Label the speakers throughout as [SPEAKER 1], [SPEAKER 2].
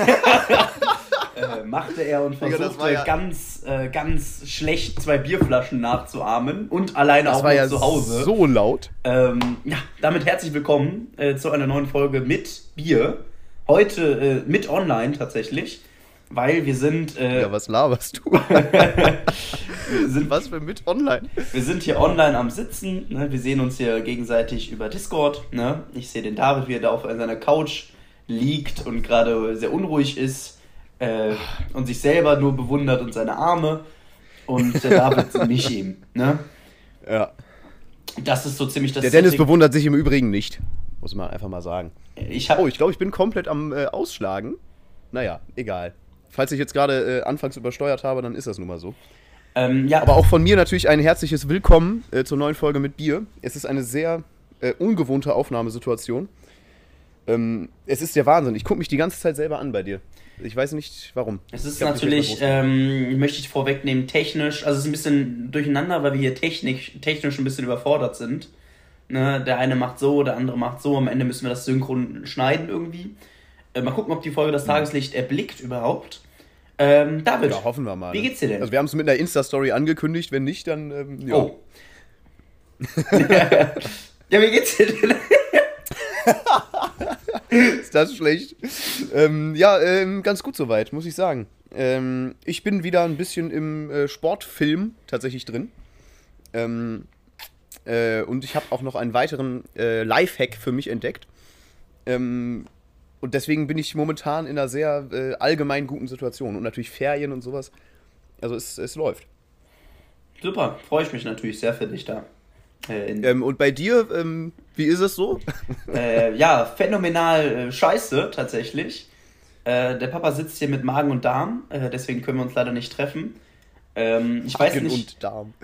[SPEAKER 1] äh, machte er und versuchte ja ganz, äh, ganz schlecht zwei Bierflaschen nachzuahmen und alleine das auch war ja zu Hause.
[SPEAKER 2] So laut.
[SPEAKER 1] Ähm, ja, damit herzlich willkommen äh, zu einer neuen Folge mit Bier. Heute äh, mit online tatsächlich, weil wir sind.
[SPEAKER 2] Äh, ja, was laberst du? wir sind, was für mit online?
[SPEAKER 1] Wir sind hier online am Sitzen. Ne? Wir sehen uns hier gegenseitig über Discord. Ne? Ich sehe den David, wie er da auf seiner Couch liegt und gerade sehr unruhig ist äh, und sich selber nur bewundert und seine Arme. Und der David mich eben. Ne?
[SPEAKER 2] Ja.
[SPEAKER 1] Das ist so ziemlich das
[SPEAKER 2] Der Dennis Setting. bewundert sich im Übrigen nicht. Muss man einfach mal sagen.
[SPEAKER 1] Ich hab,
[SPEAKER 2] oh, ich glaube, ich bin komplett am äh, Ausschlagen. Naja, egal. Falls ich jetzt gerade äh, anfangs übersteuert habe, dann ist das nun mal so.
[SPEAKER 1] Ähm, ja.
[SPEAKER 2] Aber auch von mir natürlich ein herzliches Willkommen äh, zur neuen Folge mit Bier. Es ist eine sehr äh, ungewohnte Aufnahmesituation. Ähm, es ist der Wahnsinn. Ich gucke mich die ganze Zeit selber an bei dir. Ich weiß nicht warum.
[SPEAKER 1] Es ist natürlich, ähm, möchte ich vorwegnehmen, technisch, also es ist ein bisschen durcheinander, weil wir hier technisch, technisch ein bisschen überfordert sind. Ne? Der eine macht so, der andere macht so, am Ende müssen wir das synchron schneiden irgendwie. Äh, mal gucken, ob die Folge das mhm. Tageslicht erblickt überhaupt. Ähm, David.
[SPEAKER 2] Ja, hoffen wir mal.
[SPEAKER 1] Wie geht's dir denn?
[SPEAKER 2] Also wir haben es mit einer Insta-Story angekündigt, wenn nicht, dann ähm, ja. Oh.
[SPEAKER 1] ja, wie geht's dir denn?
[SPEAKER 2] ist das schlecht? Ähm, ja, ähm, ganz gut soweit, muss ich sagen. Ähm, ich bin wieder ein bisschen im äh, Sportfilm tatsächlich drin. Ähm, äh, und ich habe auch noch einen weiteren äh, Lifehack für mich entdeckt. Ähm, und deswegen bin ich momentan in einer sehr äh, allgemein guten Situation. Und natürlich Ferien und sowas. Also es, es läuft.
[SPEAKER 1] Super, freue ich mich natürlich sehr für dich da.
[SPEAKER 2] Äh, ähm, und bei dir, ähm, wie ist es so?
[SPEAKER 1] Äh, ja, phänomenal äh, scheiße tatsächlich. Äh, der Papa sitzt hier mit Magen und Darm, äh, deswegen können wir uns leider nicht treffen. Ähm, ich Magen weiß nicht.
[SPEAKER 2] und Darm.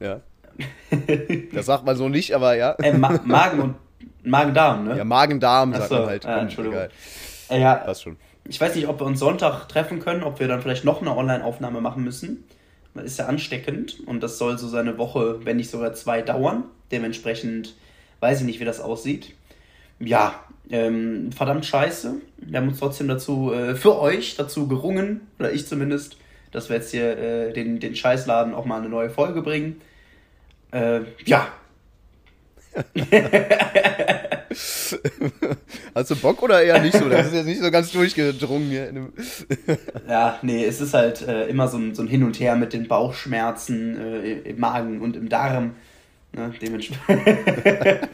[SPEAKER 2] Ja. das sagt man so nicht, aber ja.
[SPEAKER 1] Äh, Ma Magen und Magen-Darm, ne?
[SPEAKER 2] Ja, Magen-Darm sagt
[SPEAKER 1] so,
[SPEAKER 2] man halt.
[SPEAKER 1] Ah, Entschuldigung. Egal. ja,
[SPEAKER 2] Passt schon.
[SPEAKER 1] Ich weiß nicht, ob wir uns Sonntag treffen können, ob wir dann vielleicht noch eine Online-Aufnahme machen müssen ist ja ansteckend und das soll so seine Woche, wenn nicht sogar zwei dauern. Dementsprechend weiß ich nicht, wie das aussieht. Ja, ähm, verdammt scheiße. Wir haben uns trotzdem dazu, äh, für euch dazu gerungen, oder ich zumindest, dass wir jetzt hier äh, den, den Scheißladen auch mal eine neue Folge bringen. Äh, ja,
[SPEAKER 2] Hast du Bock oder eher nicht so? Das ist jetzt nicht so ganz durchgedrungen hier.
[SPEAKER 1] ja, nee, es ist halt äh, immer so ein, so ein Hin und Her mit den Bauchschmerzen äh, im Magen und im Darm. Ne? Dementsprechend.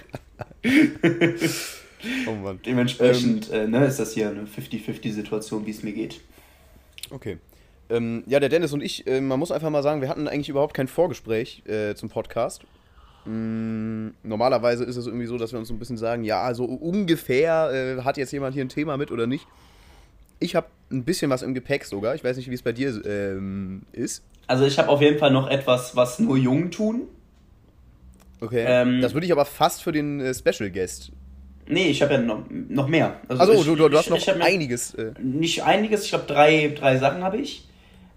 [SPEAKER 1] oh Mann. Dementsprechend ähm, äh, ne, ist das hier eine 50-50-Situation, wie es mir geht.
[SPEAKER 2] Okay. Ähm, ja, der Dennis und ich, äh, man muss einfach mal sagen, wir hatten eigentlich überhaupt kein Vorgespräch äh, zum Podcast. Mm, normalerweise ist es irgendwie so, dass wir uns so ein bisschen sagen, ja, so ungefähr äh, hat jetzt jemand hier ein Thema mit oder nicht. Ich habe ein bisschen was im Gepäck sogar. Ich weiß nicht, wie es bei dir ähm, ist.
[SPEAKER 1] Also ich habe auf jeden Fall noch etwas, was nur Jungen tun.
[SPEAKER 2] Okay. Ähm, das würde ich aber fast für den äh, Special Guest.
[SPEAKER 1] Nee, ich habe ja noch, noch mehr.
[SPEAKER 2] Also Achso, du, du, du, hast ich, noch ich einiges.
[SPEAKER 1] Äh. Nicht einiges, ich glaube drei, drei Sachen habe ich.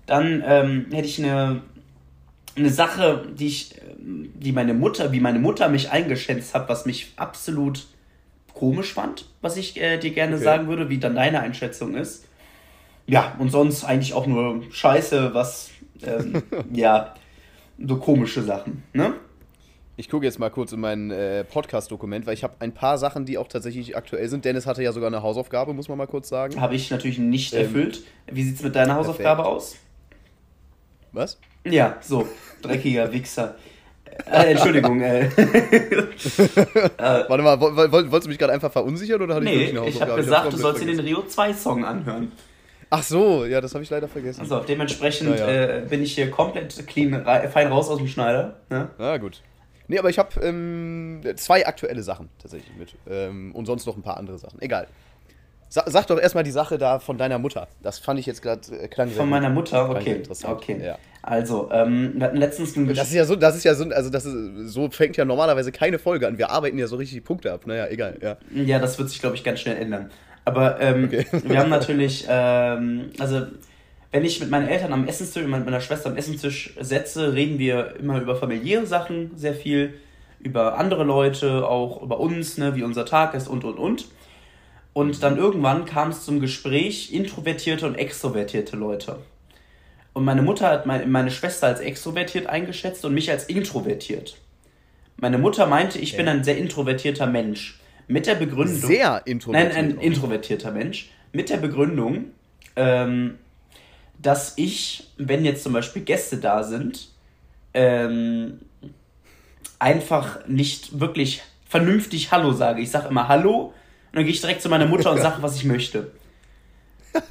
[SPEAKER 1] Dann ähm, hätte ich eine eine Sache, die ich, die meine Mutter, wie meine Mutter mich eingeschätzt hat, was mich absolut komisch fand, was ich äh, dir gerne okay. sagen würde, wie dann deine Einschätzung ist. Ja, und sonst eigentlich auch nur Scheiße, was, ähm, ja, so komische Sachen, ne?
[SPEAKER 2] Ich gucke jetzt mal kurz in mein äh, Podcast-Dokument, weil ich habe ein paar Sachen, die auch tatsächlich aktuell sind. Dennis hatte ja sogar eine Hausaufgabe, muss man mal kurz sagen.
[SPEAKER 1] Habe ich natürlich nicht ähm, erfüllt. Wie sieht es mit deiner Hausaufgabe perfekt. aus?
[SPEAKER 2] Was?
[SPEAKER 1] Ja, so, dreckiger Wichser. Äh, Entschuldigung. Äh.
[SPEAKER 2] Warte mal, wolltest du mich gerade einfach verunsichern oder hatte
[SPEAKER 1] nee, ich wirklich eine Hausaufgabe? ich habe gesagt, du sollst dir den Rio 2 Song anhören.
[SPEAKER 2] Ach so, ja, das habe ich leider vergessen.
[SPEAKER 1] Also dementsprechend ja, ja. Äh, bin ich hier komplett clean, fein raus aus dem Schneider. Ne?
[SPEAKER 2] Ja, gut. Nee, aber ich habe ähm, zwei aktuelle Sachen tatsächlich mit. Ähm, und sonst noch ein paar andere Sachen. Egal. Sag, sag doch erstmal die Sache da von deiner Mutter. Das fand ich jetzt gerade äh,
[SPEAKER 1] klang Von meiner Mutter, okay.
[SPEAKER 2] Interessant.
[SPEAKER 1] Okay.
[SPEAKER 2] Ja.
[SPEAKER 1] Also, ähm, wir hatten letztens
[SPEAKER 2] ein Das ist ja so, das ist ja so, also das ist, so fängt ja normalerweise keine Folge an. Wir arbeiten ja so richtig Punkte ab. Naja, egal, ja.
[SPEAKER 1] Ja, das wird sich, glaube ich, ganz schnell ändern. Aber ähm, okay. wir haben natürlich, ähm, also wenn ich mit meinen Eltern am Essenstisch, mit meiner Schwester am Essenstisch setze, reden wir immer über familiäre Sachen sehr viel, über andere Leute, auch über uns, ne, wie unser Tag ist und und und. Und dann irgendwann kam es zum Gespräch introvertierte und extrovertierte Leute. Und meine Mutter hat meine, Schwester als extrovertiert eingeschätzt und mich als introvertiert. Meine Mutter meinte, ich bin ein sehr introvertierter Mensch. Mit der Begründung.
[SPEAKER 2] Sehr introvertiert.
[SPEAKER 1] Nein, ein introvertierter Mensch. Mit der Begründung, ähm, dass ich, wenn jetzt zum Beispiel Gäste da sind, ähm, einfach nicht wirklich vernünftig Hallo sage. Ich sage immer Hallo und dann gehe ich direkt zu meiner Mutter und sage, was ich möchte.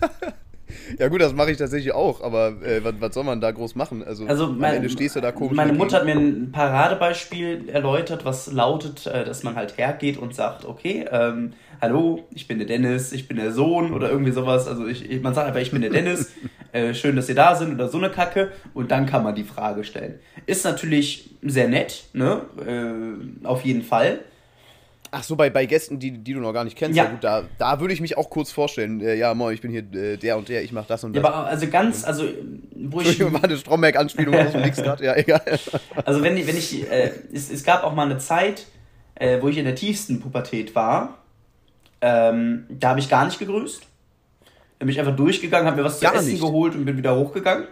[SPEAKER 2] Ja gut, das mache ich tatsächlich auch, aber äh, was, was soll man da groß machen? Also,
[SPEAKER 1] Also
[SPEAKER 2] am
[SPEAKER 1] mein,
[SPEAKER 2] Ende stehst du da komisch.
[SPEAKER 1] meine. Mutter hat mir ein Paradebeispiel erläutert, was lautet, äh, dass man halt hergeht und sagt, okay, ähm, hallo, ich bin der Dennis, ich bin der Sohn oder irgendwie sowas. Also ich, ich, man sagt einfach, ich bin der Dennis, äh, schön, dass ihr da sind oder so eine Kacke und dann kann man die Frage stellen. Ist natürlich sehr nett, ne? Äh, auf jeden Fall.
[SPEAKER 2] Ach so, bei, bei Gästen, die, die du noch gar nicht kennst,
[SPEAKER 1] Ja.
[SPEAKER 2] ja. gut, da, da würde ich mich auch kurz vorstellen. Äh, ja, moin, ich bin hier äh, der und der, ich mache das und
[SPEAKER 1] Ja,
[SPEAKER 2] das.
[SPEAKER 1] aber also ganz, also wo ich
[SPEAKER 2] war eine Stromberg-Anspielung aus dem Nix gerade, ja, egal.
[SPEAKER 1] Also wenn, ich- wenn ich, äh, es, es gab auch mal eine Zeit, äh, wo ich in der tiefsten Pubertät war, ähm, da habe ich gar nicht gegrüßt. Da bin ich einfach durchgegangen, habe mir was zu
[SPEAKER 2] Gar
[SPEAKER 1] essen
[SPEAKER 2] nicht?
[SPEAKER 1] geholt und bin wieder hochgegangen.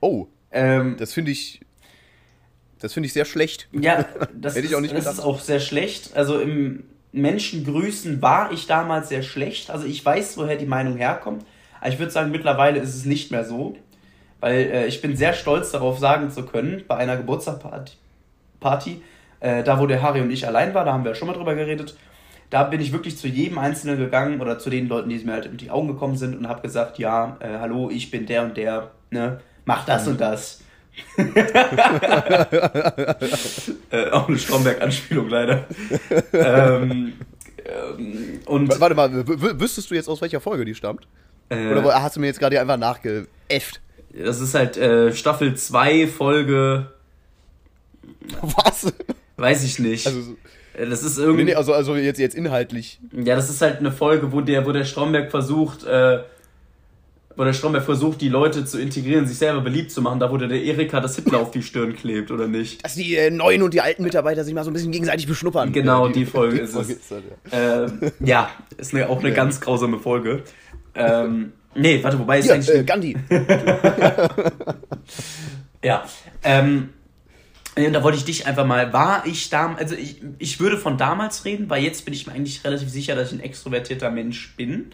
[SPEAKER 2] Oh,
[SPEAKER 1] Ähm,
[SPEAKER 2] das finde ich, das finde ich sehr schlecht.
[SPEAKER 1] ja, das,
[SPEAKER 2] Hätte ich auch nicht
[SPEAKER 1] ist, das ist auch sehr schlecht. Also im Menschengrüßen war ich damals sehr schlecht. Also ich weiß, woher die Meinung herkommt. Aber ich würde sagen, mittlerweile ist es nicht mehr so. Weil äh, ich bin sehr stolz darauf, sagen zu können, bei einer Geburtstagsparty, Party, äh, da wo der Harry und ich allein war, da haben wir schon mal drüber geredet, da bin ich wirklich zu jedem Einzelnen gegangen oder zu den Leuten, die mir halt in die Augen gekommen sind und habe gesagt, ja, äh, hallo, ich bin der und der, ne, mach das und das. Äh, auch eine Stromberg-Anspielung leider. ähm, ähm, und
[SPEAKER 2] Warte mal, wüsstest du jetzt, aus welcher Folge die stammt?
[SPEAKER 1] äh,
[SPEAKER 2] Oder hast du mir jetzt gerade einfach nachgeäfft?
[SPEAKER 1] das ist halt äh, Staffel 2, Folge,
[SPEAKER 2] Was?
[SPEAKER 1] weiß ich nicht.
[SPEAKER 2] Also, so-
[SPEAKER 1] Äh, das ist
[SPEAKER 2] nee,
[SPEAKER 1] irgendwie.
[SPEAKER 2] nee, also, also jetzt, jetzt inhaltlich.
[SPEAKER 1] Ja, das ist halt eine Folge, wo der, wo der Stromberg versucht, äh, wo der Stromberg versucht, die Leute zu integrieren, sich selber beliebt zu machen, da wo der, Erika das Hitler auf die Stirn klebt, oder nicht?
[SPEAKER 2] Dass die äh, neuen und die alten Mitarbeiter sich mal so ein bisschen gegenseitig beschnuppern.
[SPEAKER 1] Genau,
[SPEAKER 2] Ja,
[SPEAKER 1] die Folge ist es.
[SPEAKER 2] ist das, ja.
[SPEAKER 1] Ähm, ja, ist eine, auch eine
[SPEAKER 2] Ja.
[SPEAKER 1] ganz grausame Folge. Ähm, nee, warte, wobei ist eigentlich.
[SPEAKER 2] äh, Gandhi.
[SPEAKER 1] Ja. Ähm, und da wollte ich dich einfach mal, war ich damals, also ich, ich würde von damals reden, weil jetzt bin ich mir eigentlich relativ sicher, dass ich ein extrovertierter Mensch bin.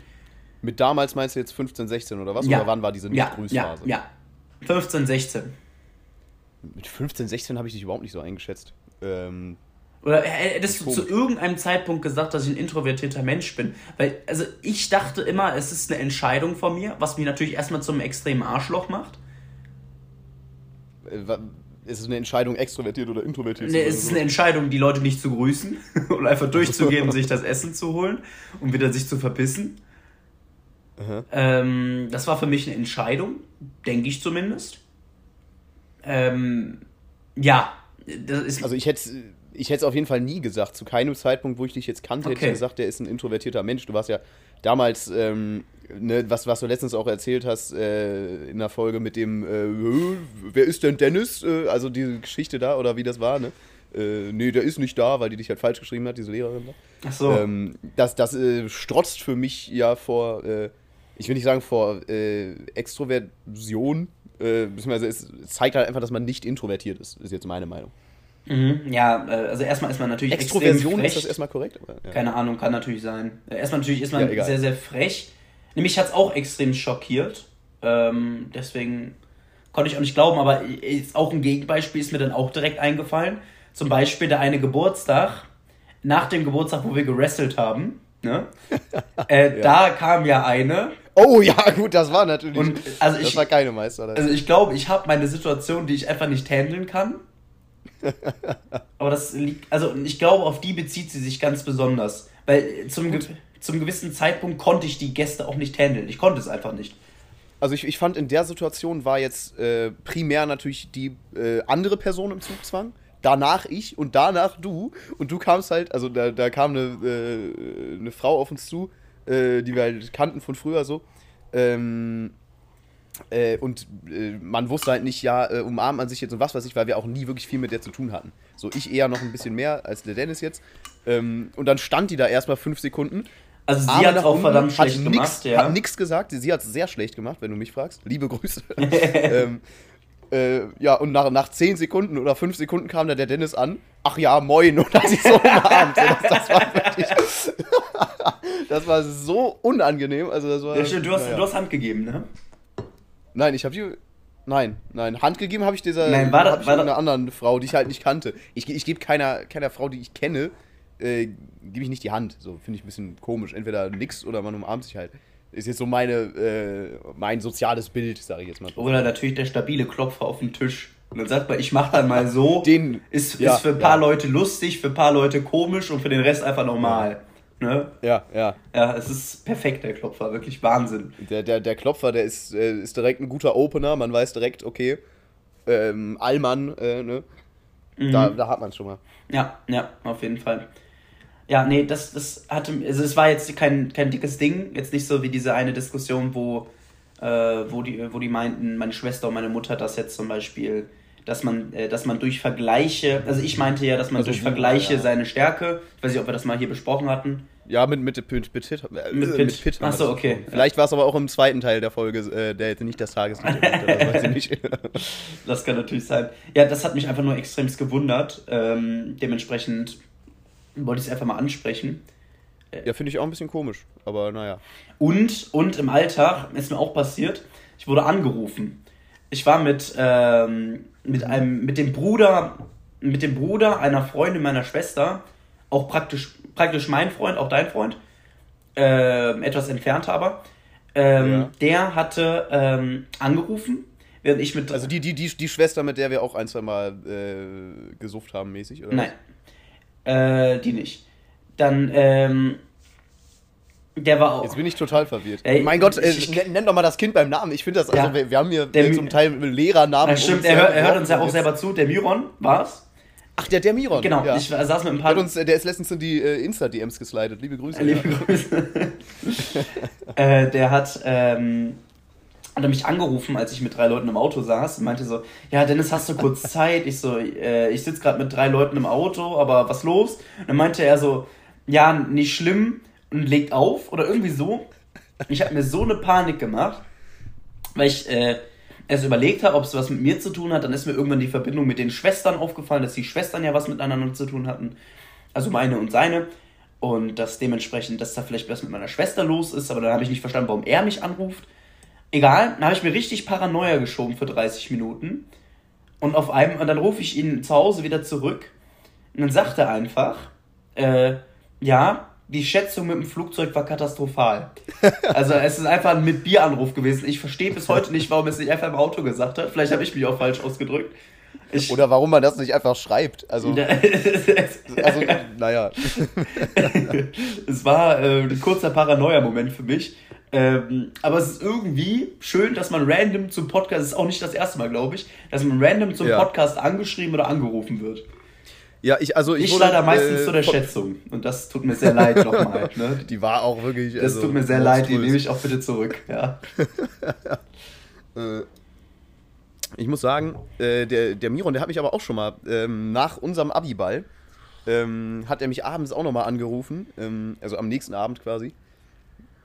[SPEAKER 2] Mit damals meinst du jetzt 15, 16 oder was?
[SPEAKER 1] Ja.
[SPEAKER 2] Oder wann war diese
[SPEAKER 1] Ja, ja,
[SPEAKER 2] Nicht-Grüßphase?
[SPEAKER 1] ja. 15, 16.
[SPEAKER 2] Mit 15, 16 habe ich dich überhaupt nicht so eingeschätzt. Ähm,
[SPEAKER 1] Oder hättest du
[SPEAKER 2] Komisch.
[SPEAKER 1] zu irgendeinem Zeitpunkt gesagt, dass ich ein introvertierter Mensch bin? Weil, also ich dachte immer, es ist eine Entscheidung von mir, was mich natürlich erstmal zum extremen Arschloch macht.
[SPEAKER 2] äh, ist es eine Entscheidung, extrovertiert oder introvertiert zu
[SPEAKER 1] Nee,
[SPEAKER 2] sein
[SPEAKER 1] es ist eine Entscheidung, die Leute nicht zu grüßen und einfach durchzugehen, sich das Essen zu holen und wieder sich zu verpissen. Ähm, das war für mich eine Entscheidung, denke ich zumindest. Ähm, ja, das ist.
[SPEAKER 2] Also ich hätte ich hätte es auf jeden Fall nie gesagt. Zu keinem Zeitpunkt, wo ich dich jetzt kannte, hätte
[SPEAKER 1] Okay.
[SPEAKER 2] ich gesagt, der ist ein introvertierter Mensch. Du warst ja damals, ähm, ne, was, was du letztens auch erzählt hast äh, in der Folge mit dem, äh, wer ist denn Dennis? Äh, also diese Geschichte da oder wie das war, ne? Äh, nee, der ist nicht da, weil die dich halt falsch geschrieben hat, diese Lehrerin
[SPEAKER 1] ach so.
[SPEAKER 2] Ähm, das das äh, strotzt für mich ja vor, äh, ich will nicht sagen vor äh, Extroversion, äh, beziehungsweise es zeigt halt einfach, dass man nicht introvertiert ist, ist jetzt meine Meinung.
[SPEAKER 1] Mhm, ja, äh, also erstmal ist man natürlich
[SPEAKER 2] Extroversion ist das erstmal korrekt? Ja.
[SPEAKER 1] Keine Ahnung, kann natürlich sein. Äh, Erstmal natürlich ist man
[SPEAKER 2] Ja,
[SPEAKER 1] sehr, sehr frech. Nämlich hat es auch extrem schockiert. Ähm, deswegen konnte ich auch nicht glauben, aber ist auch ein Gegenbeispiel ist mir dann auch direkt eingefallen. Zum Beispiel der eine Geburtstag, nach dem Geburtstag, wo wir gewrestelt haben, ne? äh, Da kam ja eine.
[SPEAKER 2] Oh ja, gut, das war natürlich.
[SPEAKER 1] Und, also
[SPEAKER 2] das
[SPEAKER 1] ich-
[SPEAKER 2] war keine Meister.
[SPEAKER 1] Also ich glaube, ich habe meine Situation, die ich einfach nicht handeln kann. Aber das liegt, also ich glaube, auf die bezieht sie sich ganz besonders. Weil zum, ge zum gewissen Zeitpunkt konnte ich die Gäste auch nicht handeln. Ich konnte es einfach nicht.
[SPEAKER 2] Also ich, ich fand, in der Situation war jetzt äh, primär natürlich die äh, andere Person im Zugzwang. Danach ich und danach du. Und du kamst halt, also da, da kam eine, äh, eine Frau auf uns zu, äh, die wir halt kannten von früher so. Ähm, äh, und äh, man wusste halt nicht, ja, äh, umarmt man sich jetzt und was weiß ich, weil wir auch nie wirklich viel mit der zu tun hatten. So, ich eher noch ein bisschen mehr als der Dennis jetzt. Ähm, und dann stand die da erstmal fünf Sekunden
[SPEAKER 1] Also sie hat auch verdammt
[SPEAKER 2] hat
[SPEAKER 1] schlecht
[SPEAKER 2] nix,
[SPEAKER 1] gemacht, ja.
[SPEAKER 2] Hat nichts gesagt. Sie hat es sehr schlecht gemacht, wenn du mich fragst. Liebe Grüße. ähm, äh, ja, und nach, nach 10 Sekunden oder 5 Sekunden kam da der Dennis an. Ach ja, moin. Und hat sich so umarmt. Das, das, war wirklich, das war so unangenehm. Also das war,
[SPEAKER 1] Ja, stimmt, du, hast,
[SPEAKER 2] naja.
[SPEAKER 1] du hast Hand gegeben, ne?
[SPEAKER 2] Nein, ich habe die. Nein, nein. Hand gegeben habe ich dieser
[SPEAKER 1] Nein, war das- war
[SPEAKER 2] einer anderen Frau, die ich halt nicht kannte. Ich, ich gebe keiner, keiner Frau, die ich kenne, äh, gebe ich nicht die Hand. So finde ich ein bisschen komisch. Entweder nix oder man umarmt sich halt. Ist jetzt so meine, äh, mein soziales Bild, sage ich jetzt mal.
[SPEAKER 1] Oder natürlich der stabile Klopfer auf den Tisch. Und dann sagt man, ich mach dann mal so.
[SPEAKER 2] Den-
[SPEAKER 1] ist,
[SPEAKER 2] ja,
[SPEAKER 1] ist für ein paar
[SPEAKER 2] ja.
[SPEAKER 1] Leute lustig, für ein paar Leute komisch und für den Rest einfach normal. Ne?
[SPEAKER 2] Ja, ja.
[SPEAKER 1] Ja, es ist perfekt, der Klopfer. Wirklich Wahnsinn.
[SPEAKER 2] Der, der, der Klopfer, der ist, äh, ist direkt ein guter Opener. Man weiß direkt, okay, ähm, Allmann, äh, ne? Da, da hat man es schon mal.
[SPEAKER 1] Ja, ja, auf jeden Fall. Ja, nee, das, das hatte, also es war jetzt kein, kein dickes Ding, jetzt nicht so wie diese eine Diskussion, wo, äh, wo, die, wo die meinten, meine Schwester und meine Mutter das jetzt zum Beispiel, dass man, äh, dass man durch Vergleiche, also ich meinte ja, dass man
[SPEAKER 2] Also
[SPEAKER 1] durch Vergleiche
[SPEAKER 2] ja.
[SPEAKER 1] seine Stärke, ich weiß nicht, ob wir das mal hier besprochen hatten,
[SPEAKER 2] Ja, mit, mit, mit, mit Pitt. Äh,
[SPEAKER 1] Mit Pitt.
[SPEAKER 2] haben wir
[SPEAKER 1] Ach so,
[SPEAKER 2] das
[SPEAKER 1] okay.
[SPEAKER 2] Vielleicht war es aber auch im zweiten Teil der Folge, äh, der jetzt nicht das Tageslicht das weiß ich nicht.
[SPEAKER 1] das kann natürlich sein. Ja, das hat mich einfach nur extremst gewundert, ähm, dementsprechend wollte ich es einfach mal ansprechen.
[SPEAKER 2] ja, finde ich auch ein bisschen komisch, aber naja.
[SPEAKER 1] Und, und im Alltag ist mir auch passiert, ich wurde angerufen. Ich war mit, ähm, mit, einem, mit, dem Bruder, mit dem Bruder einer Freundin meiner Schwester, auch praktisch, praktisch mein Freund, auch dein Freund, ähm, etwas entfernt aber. Ähm,
[SPEAKER 2] Ja.
[SPEAKER 1] Der hatte ähm, angerufen, während ich mit.
[SPEAKER 2] Also die, die, die, die Schwester, mit der wir auch ein, zwei Mal äh, gesufft haben, mäßig, oder?
[SPEAKER 1] Nein. Äh, die nicht. Dann, ähm, der war auch.
[SPEAKER 2] Jetzt bin ich total verwirrt.
[SPEAKER 1] Ey,
[SPEAKER 2] mein Gott, äh,
[SPEAKER 1] ich-
[SPEAKER 2] nenn, doch mal das Kind beim Namen. Ich finde das, also
[SPEAKER 1] Ja.
[SPEAKER 2] wir, wir haben hier
[SPEAKER 1] Der
[SPEAKER 2] zum Teil Lehrernamen.
[SPEAKER 1] Ja, stimmt, er, hört- er hört uns ja auch selber zu. Der Myron war's.
[SPEAKER 2] Ach, der, der Miron.
[SPEAKER 1] Genau,
[SPEAKER 2] ja.
[SPEAKER 1] ich saß mit ein paar.
[SPEAKER 2] uns, der ist letztens in die äh, Insta-DMs geslidet. Liebe Grüße.
[SPEAKER 1] Liebe
[SPEAKER 2] ja.
[SPEAKER 1] Grüße. äh, der hat, ähm, hat er mich angerufen, als ich mit drei Leuten im Auto saß und meinte so, ja Dennis, hast du kurz Zeit? Ich so, äh, ich sitze gerade mit drei Leuten im Auto, aber was los? Und dann meinte er so, ja, nicht schlimm und legt auf oder irgendwie so. Ich habe mir so eine Panik gemacht, weil ich äh, erst überlegt habe, ob es was mit mir zu tun hat. Dann ist mir irgendwann die Verbindung mit den Schwestern aufgefallen, dass die Schwestern ja was miteinander zu tun hatten. Also meine und seine. Und dass dementsprechend, dass da vielleicht was mit meiner Schwester los ist. Aber dann habe ich nicht verstanden, warum er mich anruft. Egal, dann habe ich mir richtig Paranoia geschoben für 30 Minuten. Und auf einem, und dann rufe ich ihn zu Hause wieder zurück. Und dann sagt er einfach, äh, ja, die Schätzung mit dem Flugzeug war katastrophal. Also es ist einfach ein mit Bier-Anruf gewesen. Ich verstehe bis heute nicht, warum er es nicht einfach im Auto gesagt hat. Vielleicht habe ich mich auch falsch ausgedrückt. Ich,
[SPEAKER 2] Oder warum man das nicht einfach schreibt. Also, also naja.
[SPEAKER 1] es war äh, ein kurzer Paranoia-Moment für mich. Ähm, aber es ist irgendwie schön, dass man random zum Podcast, das ist auch nicht das erste Mal, glaube ich, dass man random zum
[SPEAKER 2] Ja.
[SPEAKER 1] Podcast angeschrieben oder angerufen wird.
[SPEAKER 2] Ja, ich, also ich,
[SPEAKER 1] Ich
[SPEAKER 2] wurde,
[SPEAKER 1] leider meistens
[SPEAKER 2] äh,
[SPEAKER 1] zu der Schätzung. Und das tut mir sehr leid nochmal. Ne?
[SPEAKER 2] Die war auch wirklich.
[SPEAKER 1] Das
[SPEAKER 2] also,
[SPEAKER 1] tut mir sehr leid, die nehme ich auch bitte zurück. Ja.
[SPEAKER 2] Äh, Ich muss sagen, äh, der, der Miron, der hat mich aber auch schon mal ähm, nach unserem Abiball, ähm, hat er mich abends auch nochmal angerufen, ähm, also am nächsten Abend quasi,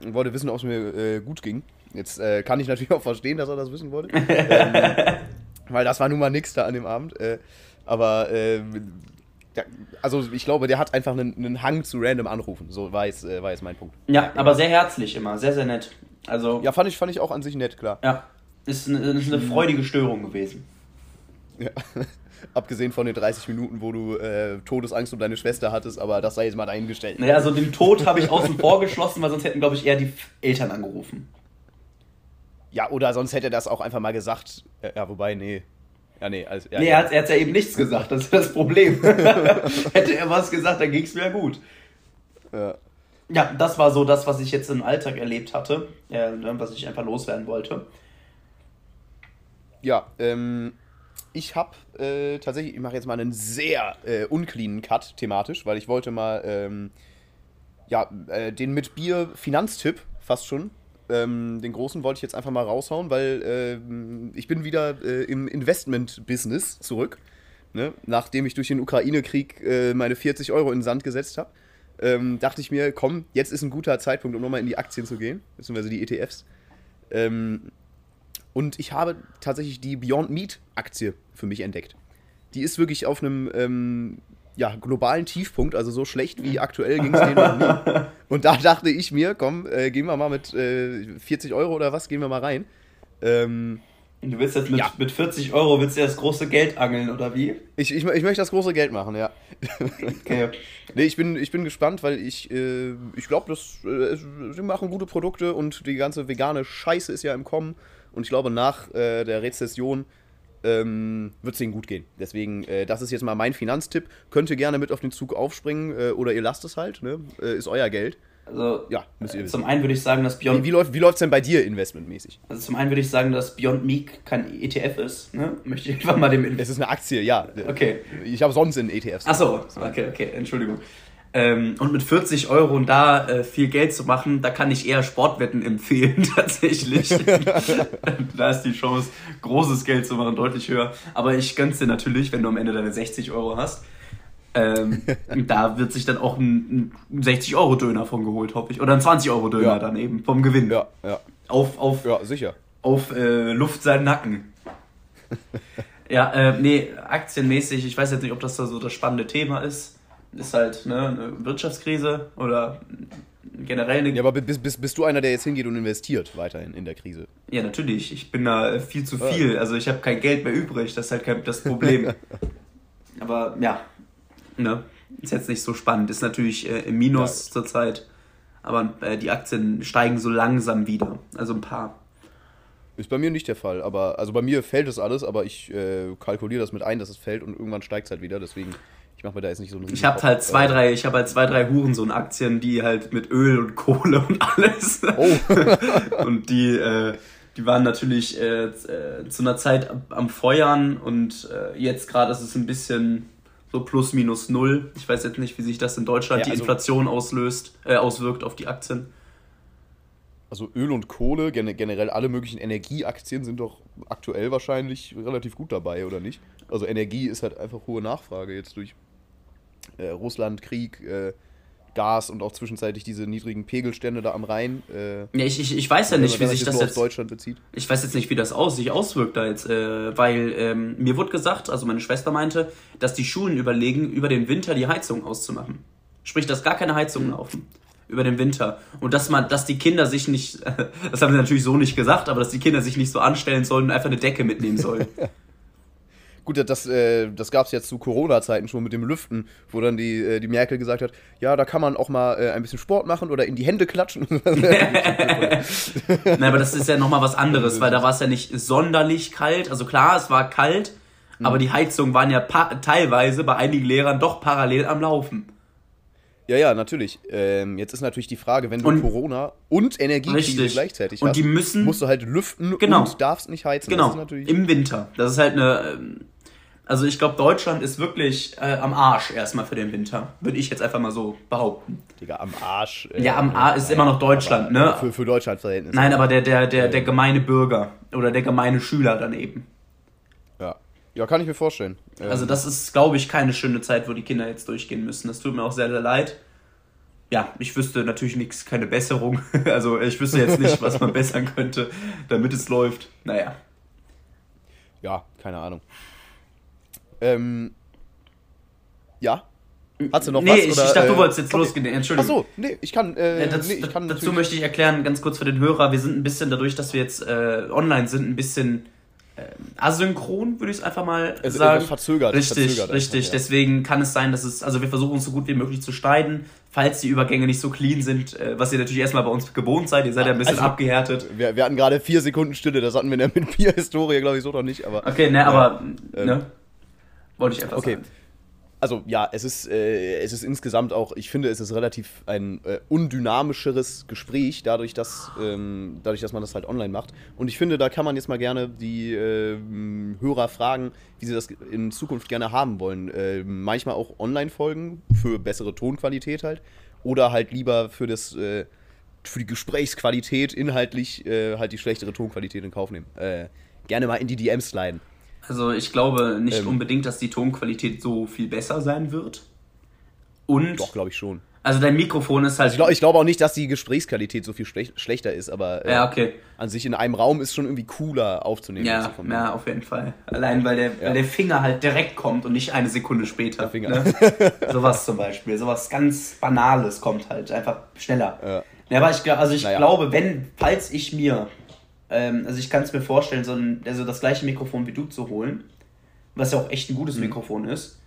[SPEAKER 2] und wollte wissen, ob es mir äh, gut ging. Jetzt äh, kann ich natürlich auch verstehen, dass er das wissen wollte, ähm, weil das war nun mal nix da an dem Abend. Äh, aber ähm, der, also ich glaube, der hat einfach einen, einen Hang zu random Anrufen. So war jetzt, äh, war jetzt mein Punkt.
[SPEAKER 1] ja, aber sehr herzlich immer, sehr, sehr nett. Also,
[SPEAKER 2] Ja, fand ich, fand ich auch an sich nett, klar.
[SPEAKER 1] ja, ist eine, ist eine freudige Störung gewesen.
[SPEAKER 2] Ja. Abgesehen von den 30 Minuten, wo du äh, Todesangst um deine Schwester hattest, aber das sei jetzt mal dahingestellt.
[SPEAKER 1] Naja, also den Tod habe ich außen vor geschlossen, weil sonst hätten, glaube ich, eher die Eltern angerufen.
[SPEAKER 2] Ja, oder sonst hätte er das auch einfach mal gesagt. Ja, wobei, nee. Ja, nee. Also, ja,
[SPEAKER 1] Nee, er hat, er hat ja eben nichts gesagt, das ist das Problem. Hätte er was gesagt, dann ging es mir ja gut.
[SPEAKER 2] ja.
[SPEAKER 1] Ja, das war so das, was ich jetzt im Alltag erlebt hatte, äh, was ich einfach loswerden wollte.
[SPEAKER 2] ja ähm, ich habe äh, tatsächlich, ich mache jetzt mal einen sehr äh, uncleanen Cut thematisch, weil ich wollte mal, ähm, ja, äh, den mit Bier Finanztipp, fast schon. Ähm, den großen wollte ich jetzt einfach mal raushauen, weil ähm, ich bin wieder äh, im Investment-Business zurück. Ne? Nachdem ich durch den Ukraine-Krieg äh, meine 40 Euro in den Sand gesetzt habe. ähm, dachte ich mir, komm, jetzt ist ein guter Zeitpunkt, um nochmal in die Aktien zu gehen, beziehungsweise die ETFs. Ähm, und ich habe tatsächlich die Beyond Meat Aktie für mich entdeckt. Die ist wirklich auf einem ähm, ja, globalen Tiefpunkt, also so schlecht wie aktuell ging es denen noch nie. Und da dachte ich mir, komm, äh, gehen wir mal mit äh, 40 Euro oder was, gehen wir mal rein. Ähm,
[SPEAKER 1] du willst jetzt mit, ja. mit 40 Euro willst du das große Geld angeln, oder wie?
[SPEAKER 2] Ich, ich, ich möchte das große Geld machen, ja. Okay. nee, ich bin, ich bin gespannt, weil ich, äh, ich glaube, äh, sie machen gute Produkte und die ganze vegane Scheiße ist ja im Kommen. Und ich glaube, nach äh, der Rezession ähm, wird es ihnen gut gehen. Deswegen, äh, das ist jetzt mal mein Finanztipp. Könnt ihr gerne mit auf den Zug aufspringen äh, oder ihr lasst es halt, ne? Äh, ist euer Geld.
[SPEAKER 1] Also, ja, müsst ihr wissen. Zum einen würde ich sagen, dass
[SPEAKER 2] Beyond. Wie, wie läuft wie denn bei dir investmentmäßig?
[SPEAKER 1] Also, zum einen würde ich sagen, dass Beyond Meek kein ETF ist. Ne? Möchte ich einfach mal dem.
[SPEAKER 2] Es ist eine Aktie, ja.
[SPEAKER 1] Okay.
[SPEAKER 2] Ich habe sonst in ETFs.
[SPEAKER 1] Achso, okay, okay, Entschuldigung. Ähm, und mit 40 Euro und da äh, viel Geld zu machen, da kann ich eher Sportwetten empfehlen, tatsächlich. da ist die Chance, großes Geld zu machen, deutlich höher. Aber ich gönn's dir natürlich, wenn du am Ende deine 60 Euro hast. Ähm, da wird sich dann auch ein, ein 60-Euro-Döner von geholt, hoffe ich. Oder ein 20-Euro-Döner ja. dann eben vom Gewinn.
[SPEAKER 2] Ja, ja.
[SPEAKER 1] Auf, auf,
[SPEAKER 2] ja, sicher.
[SPEAKER 1] Auf äh, Luft seinen Nacken. ja, äh, nee, aktienmäßig, ich weiß jetzt nicht, ob das da so das spannende Thema ist ist halt ne, eine Wirtschaftskrise oder generell eine.
[SPEAKER 2] Ja, aber bist, bist, bist du einer, der jetzt hingeht und investiert weiterhin in der Krise?
[SPEAKER 1] Ja, natürlich. Ich bin da viel zu viel. Ja. Also ich habe kein Geld mehr übrig. Das ist halt kein, das Problem. aber ja, ne, ist jetzt nicht so spannend. Ist natürlich äh, im Minus ja. zurzeit. Aber äh, die Aktien steigen so langsam wieder. Also ein paar.
[SPEAKER 2] Ist bei mir nicht der Fall, aber also bei mir fällt es alles, aber ich äh, kalkuliere das mit ein, dass es fällt und irgendwann steigt es halt wieder, deswegen ich mache mir da jetzt nicht so einen
[SPEAKER 1] Ich habe halt zwei, äh, drei, ich habe halt zwei, drei Hurensohn-Aktien, die halt mit Öl und Kohle und alles. Oh. und die, äh, die waren natürlich äh, äh, zu einer Zeit am Feuern und äh, jetzt gerade ist es ein bisschen so plus minus null. Ich weiß jetzt nicht, wie sich das in Deutschland ja, die also, Inflation auslöst, äh, auswirkt auf die Aktien.
[SPEAKER 2] Also Öl und Kohle, generell alle möglichen Energieaktien sind doch aktuell wahrscheinlich relativ gut dabei, oder nicht? Also Energie ist halt einfach hohe Nachfrage jetzt durch äh, Russland, Krieg, äh, Gas und auch zwischenzeitlich diese niedrigen Pegelstände da am Rhein. Äh,
[SPEAKER 1] ja, ich, ich, ich weiß ja nicht, wie sich das
[SPEAKER 2] jetzt, Deutschland bezieht.
[SPEAKER 1] Ich weiß jetzt nicht, wie das aus, sich auswirkt da jetzt, äh, weil ähm, mir wurde gesagt, also meine Schwester meinte, dass die Schulen überlegen, über den Winter die Heizung auszumachen. Sprich, dass gar keine Heizungen laufen über den Winter und dass man, dass die Kinder sich nicht, das haben sie natürlich so nicht gesagt, aber dass die Kinder sich nicht so anstellen sollen und einfach eine Decke mitnehmen sollen.
[SPEAKER 2] Gut, das, äh, das gab es jetzt zu Corona-Zeiten schon mit dem Lüften, wo dann die, äh, die Merkel gesagt hat, ja, da kann man auch mal äh, ein bisschen Sport machen oder in die Hände klatschen.
[SPEAKER 1] Nein, aber das ist ja nochmal was anderes, weil da war es ja nicht sonderlich kalt. Also klar, es war kalt, mhm. aber die Heizungen waren ja teilweise bei einigen Lehrern doch parallel am Laufen.
[SPEAKER 2] Ja, ja, natürlich. Ähm, jetzt ist natürlich die Frage, wenn du und, Corona und Energiekrise gleichzeitig
[SPEAKER 1] und hast, die müssen,
[SPEAKER 2] musst du halt lüften genau, und darfst nicht heizen.
[SPEAKER 1] Genau, im Winter. Das ist halt eine ähm, also ich glaube, Deutschland ist wirklich äh, am Arsch erstmal für den Winter. Würde ich jetzt einfach mal so behaupten.
[SPEAKER 2] Digga, am Arsch.
[SPEAKER 1] Äh, ja, am Arsch ist immer noch Deutschland, ne?
[SPEAKER 2] Für, für Deutschland Verhältnisse.
[SPEAKER 1] Nein, aber der, der, der, der gemeine Bürger oder der gemeine Schüler daneben.
[SPEAKER 2] Ja. Ja, kann ich mir vorstellen.
[SPEAKER 1] Also das ist, glaube ich, keine schöne Zeit, wo die Kinder jetzt durchgehen müssen. Das tut mir auch sehr, sehr leid. Ja, ich wüsste natürlich nichts, keine Besserung. Also ich wüsste jetzt nicht, was man bessern könnte, damit es läuft. Naja.
[SPEAKER 2] Ja, keine Ahnung. Ähm, ja. Hast du noch
[SPEAKER 1] nee,
[SPEAKER 2] was?
[SPEAKER 1] Nee, ich, ich, dachte, du äh, wolltest jetzt okay. losgehen. Entschuldigung.
[SPEAKER 2] Achso, nee, ich kann. Äh,
[SPEAKER 1] ja, das,
[SPEAKER 2] nee, ich
[SPEAKER 1] kann dazu möchte ich erklären, ganz kurz für den Hörer, wir sind ein bisschen, dadurch, dass wir jetzt äh, online sind, ein bisschen äh, asynchron, würde ich es einfach mal also, sagen.
[SPEAKER 2] Verzögert.
[SPEAKER 1] Richtig,
[SPEAKER 2] verzögert
[SPEAKER 1] richtig. Ja. Deswegen kann es sein, dass es, also wir versuchen so gut wie möglich zu schneiden, falls die Übergänge nicht so clean sind, äh, was ihr natürlich erstmal bei uns gewohnt seid. Ihr seid ja ein bisschen also, abgehärtet.
[SPEAKER 2] Wir, wir hatten gerade vier Sekunden Stille, das hatten wir in der Bier-Historie, glaube ich, so noch nicht. Aber,
[SPEAKER 1] okay, ne, aber, ähm, ne? Wollte ich einfach okay. sagen
[SPEAKER 2] also ja, es ist, äh, es ist insgesamt auch, ich finde, es ist relativ ein äh, undynamischeres Gespräch, dadurch dass, ähm, dadurch, dass man das halt online macht. Und ich finde, da kann man jetzt mal gerne die äh, Hörer fragen, wie sie das in Zukunft gerne haben wollen. Äh, manchmal auch Online-Folgen für bessere Tonqualität halt. Oder halt lieber für das, äh, für die Gesprächsqualität inhaltlich äh, halt die schlechtere Tonqualität in Kauf nehmen. gerne mal in die DMs sliden.
[SPEAKER 1] Also ich glaube nicht ähm, unbedingt, dass die Tonqualität so viel besser sein wird. Und
[SPEAKER 2] doch, glaube ich schon.
[SPEAKER 1] Also dein Mikrofon ist halt.
[SPEAKER 2] Ich glaube glaub auch nicht, dass die Gesprächsqualität so viel schlech schlechter ist, aber
[SPEAKER 1] äh, ja, okay.
[SPEAKER 2] an sich in einem Raum ist schon irgendwie cooler aufzunehmen.
[SPEAKER 1] Ja, ja auf jeden Fall. Allein weil der, ja. weil der Finger halt direkt kommt und nicht eine Sekunde später. Der Finger. Ne? sowas zum Beispiel. Sowas ganz Banales kommt halt einfach schneller. Ja. Ja, aber ich, also ich naja. glaube, wenn, falls ich mir, ähm, also ich kann es mir vorstellen, so ein, also das gleiche Mikrofon wie du zu holen, was ja auch echt ein gutes mhm. Mikrofon ist,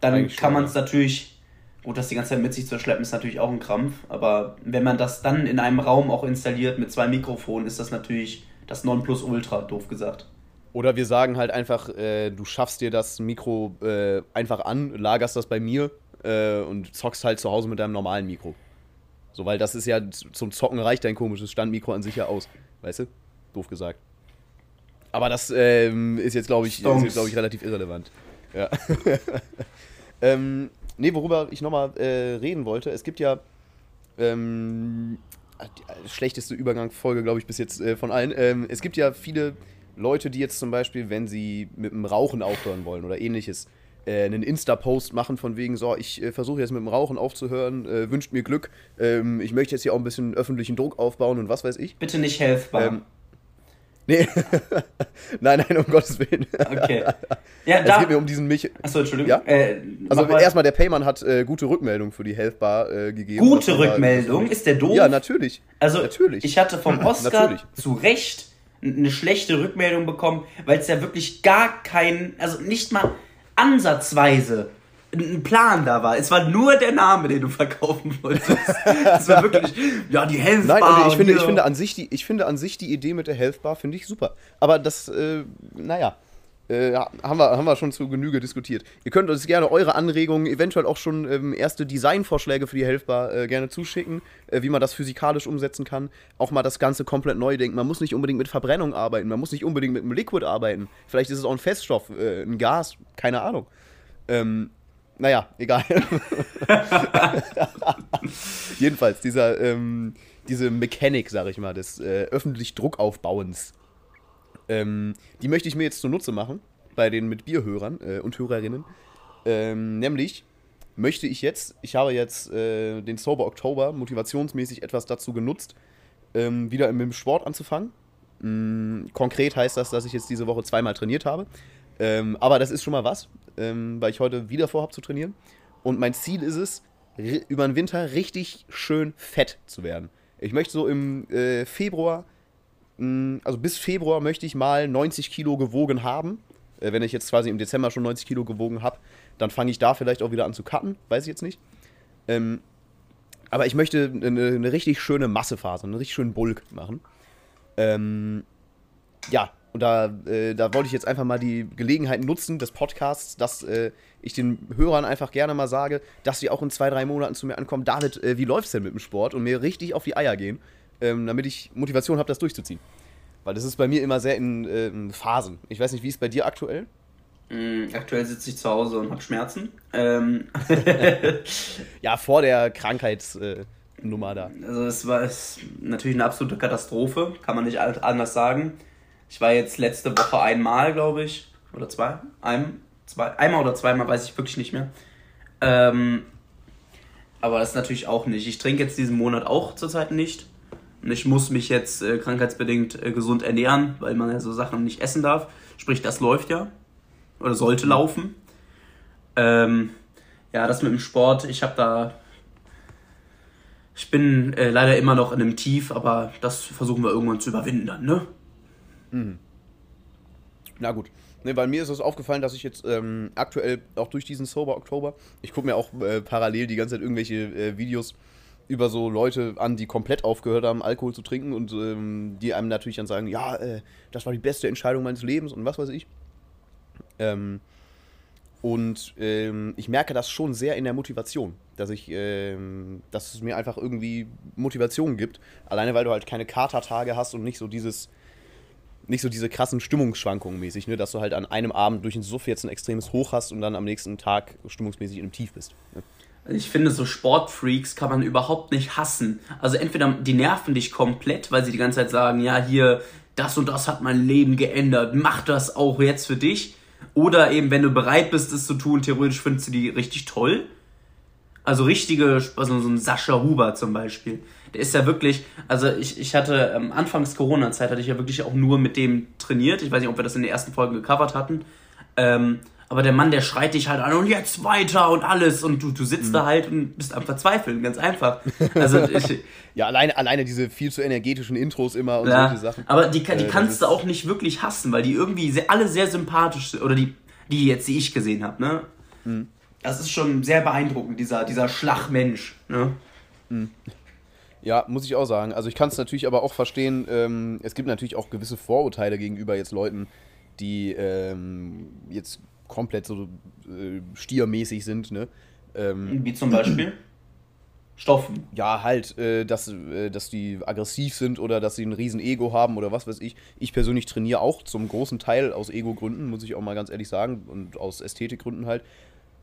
[SPEAKER 1] dann Eigentlich kann man es natürlich Gut, das die ganze Zeit mit sich zu schleppen, ist natürlich auch ein Krampf. Aber wenn man das dann in einem Raum auch installiert mit zwei Mikrofonen, ist das natürlich das Nonplusultra, doof gesagt.
[SPEAKER 2] Oder wir sagen halt einfach, äh, du schaffst dir das Mikro äh, einfach an, lagerst das bei mir äh, und zockst halt zu Hause mit deinem normalen Mikro. So, weil das ist ja zum Zocken reicht dein komisches Standmikro an sich ja aus. Weißt du? Doof gesagt. Aber das ähm, ist jetzt, glaube ich, glaub ich, relativ irrelevant. Ja. ähm, nee, worüber ich nochmal äh, reden wollte, es gibt ja ähm, die schlechteste Übergangsfolge, glaube ich, bis jetzt äh, von allen. Ähm, es gibt ja viele Leute, die jetzt zum Beispiel, wenn sie mit dem Rauchen aufhören wollen oder ähnliches, äh, einen Insta-Post machen von wegen, so, ich äh, versuche jetzt mit dem Rauchen aufzuhören, äh, wünscht mir Glück, ähm, ich möchte jetzt hier auch ein bisschen öffentlichen Druck aufbauen und was weiß ich.
[SPEAKER 1] Bitte nicht helfbar. Ähm,
[SPEAKER 2] Nee. nein, nein, um Gottes Willen. Okay. Ja, es da, geht mir um diesen Mich.
[SPEAKER 1] Achso, Entschuldigung.
[SPEAKER 2] Ja? Äh, also erstmal, der Payman hat äh, gute Rückmeldung für die Healthbar äh, gegeben.
[SPEAKER 1] Gute Rückmeldung? Ist der doof?
[SPEAKER 2] Ja, natürlich.
[SPEAKER 1] Also, natürlich. ich hatte vom Oscar zu Recht eine schlechte Rückmeldung bekommen, weil es ja wirklich gar kein, also nicht mal ansatzweise ein Plan da war. Es war nur der Name, den du verkaufen wolltest. es war wirklich, ja, die Health Bar.
[SPEAKER 2] Nein, ich finde, ich, finde an sich die, ich finde an sich die Idee mit der Health Bar finde ich super. Aber das, äh, naja, äh, haben, wir, haben wir schon zu Genüge diskutiert. Ihr könnt uns gerne eure Anregungen, eventuell auch schon ähm, erste Designvorschläge für die Health Bar äh, gerne zuschicken, äh, wie man das physikalisch umsetzen kann. Auch mal das Ganze komplett neu denken. Man muss nicht unbedingt mit Verbrennung arbeiten, man muss nicht unbedingt mit einem Liquid arbeiten. Vielleicht ist es auch ein Feststoff, äh, ein Gas, keine Ahnung. Ähm, naja, egal. Jedenfalls, dieser, ähm, diese Mechanik, sag ich mal, des äh, öffentlich Druckaufbauens, ähm, die möchte ich mir jetzt zunutze machen bei den mit Bierhörern äh, und Hörerinnen. Ähm, nämlich möchte ich jetzt, ich habe jetzt äh, den Sober Oktober motivationsmäßig etwas dazu genutzt, ähm, wieder mit dem Sport anzufangen. Mhm, konkret heißt das, dass ich jetzt diese Woche zweimal trainiert habe. Ähm, aber das ist schon mal was, ähm, weil ich heute wieder vorhabe zu trainieren. Und mein Ziel ist es, über den Winter richtig schön fett zu werden. Ich möchte so im äh, Februar, mh, hm, also bis Februar möchte ich mal 90 Kilo gewogen haben. Äh, wenn ich jetzt quasi im Dezember schon 90 Kilo gewogen habe, dann fange ich da vielleicht auch wieder an zu cutten, weiß ich jetzt nicht. Ähm, aber ich möchte eine, eine, richtig schöne Massephase, einen richtig schönen Bulk machen. Ähm, ja, und da, äh, da wollte ich jetzt einfach mal die Gelegenheit nutzen des Podcasts, dass äh, ich den Hörern einfach gerne mal sage, dass sie auch in zwei, drei Monaten zu mir ankommen. David, äh, wie läuft's denn mit dem Sport? Und mir richtig auf die Eier gehen, ähm, damit ich Motivation habe, das durchzuziehen. Weil das ist bei mir immer sehr in ähm, Phasen. Ich weiß nicht, wie ist es bei dir aktuell?
[SPEAKER 1] Mm, aktuell sitze ich zu Hause und habe Schmerzen. Ähm.
[SPEAKER 2] ja, vor der Krankheitsnummer da.
[SPEAKER 1] Also es war es natürlich eine absolute Katastrophe, kann man nicht anders sagen. Ich war jetzt letzte Woche einmal, glaube ich. Oder zwei? Ein, zwei, einmal oder zweimal, weiß ich wirklich nicht mehr. Ähm, aber das natürlich auch nicht. Ich trinke jetzt diesen Monat auch zurzeit nicht. Und ich muss mich jetzt äh, krankheitsbedingt äh, gesund ernähren, weil man ja so Sachen nicht essen darf. Sprich, das läuft ja. Oder sollte laufen. Ähm, ja, das mit dem Sport, ich habe da. Ich bin äh, leider immer noch in einem Tief, aber das versuchen wir irgendwann zu überwinden dann, ne?
[SPEAKER 2] Mhm. Na gut. Ne, weil mir ist es aufgefallen, dass ich jetzt ähm, aktuell auch durch diesen Sober Oktober, ich gucke mir auch äh, parallel die ganze Zeit irgendwelche äh, Videos über so Leute an, die komplett aufgehört haben, Alkohol zu trinken und ähm, die einem natürlich dann sagen, ja, äh, das war die beste Entscheidung meines Lebens und was weiß ich. Ähm, und ähm, ich merke das schon sehr in der Motivation, dass ich, ähm, dass es mir einfach irgendwie Motivation gibt. Alleine weil du halt keine Katertage hast und nicht so dieses, nicht so diese krassen Stimmungsschwankungen mäßig, ne? dass du halt an einem Abend durch den Suff jetzt ein extremes Hoch hast und dann am nächsten Tag stimmungsmäßig in einem Tief bist. Ne?
[SPEAKER 1] Ich finde, so Sportfreaks kann man überhaupt nicht hassen. Also entweder die nerven dich komplett, weil sie die ganze Zeit sagen, ja, hier, das und das hat mein Leben geändert, mach das auch jetzt für dich. Oder eben, wenn du bereit bist, es zu tun, theoretisch findest du die richtig toll. Also richtige, also so ein Sascha Huber zum Beispiel. Der ist ja wirklich, also ich, ich hatte ähm, anfangs Corona-Zeit hatte ich ja wirklich auch nur mit dem trainiert. Ich weiß nicht, ob wir das in den ersten Folgen gecovert hatten. Ähm, aber der Mann, der schreit dich halt an und jetzt weiter und alles und du, du sitzt mhm. da halt und bist am Verzweifeln, ganz einfach. Also
[SPEAKER 2] ich, ja, alleine, alleine diese viel zu energetischen Intros immer und
[SPEAKER 1] ja, solche Sachen. Aber die, die äh, kannst du auch nicht wirklich hassen, weil die irgendwie sehr, alle sehr sympathisch sind. Oder die, die jetzt, die ich gesehen habe, ne? Mhm. Das ist schon sehr beeindruckend, dieser, dieser Schlachmensch, ne?
[SPEAKER 2] Mhm. Ja, muss ich auch sagen. Also ich kann es natürlich aber auch verstehen, ähm, es gibt natürlich auch gewisse Vorurteile gegenüber jetzt Leuten, die ähm, jetzt komplett so äh, stiermäßig sind, ne? Ähm,
[SPEAKER 1] Wie zum Beispiel? Stoffen.
[SPEAKER 2] Ja, halt, äh, dass, äh, dass die aggressiv sind oder dass sie ein riesen Ego haben oder was weiß ich. Ich persönlich trainiere auch zum großen Teil aus Ego-Gründen, muss ich auch mal ganz ehrlich sagen, und aus Ästhetikgründen halt.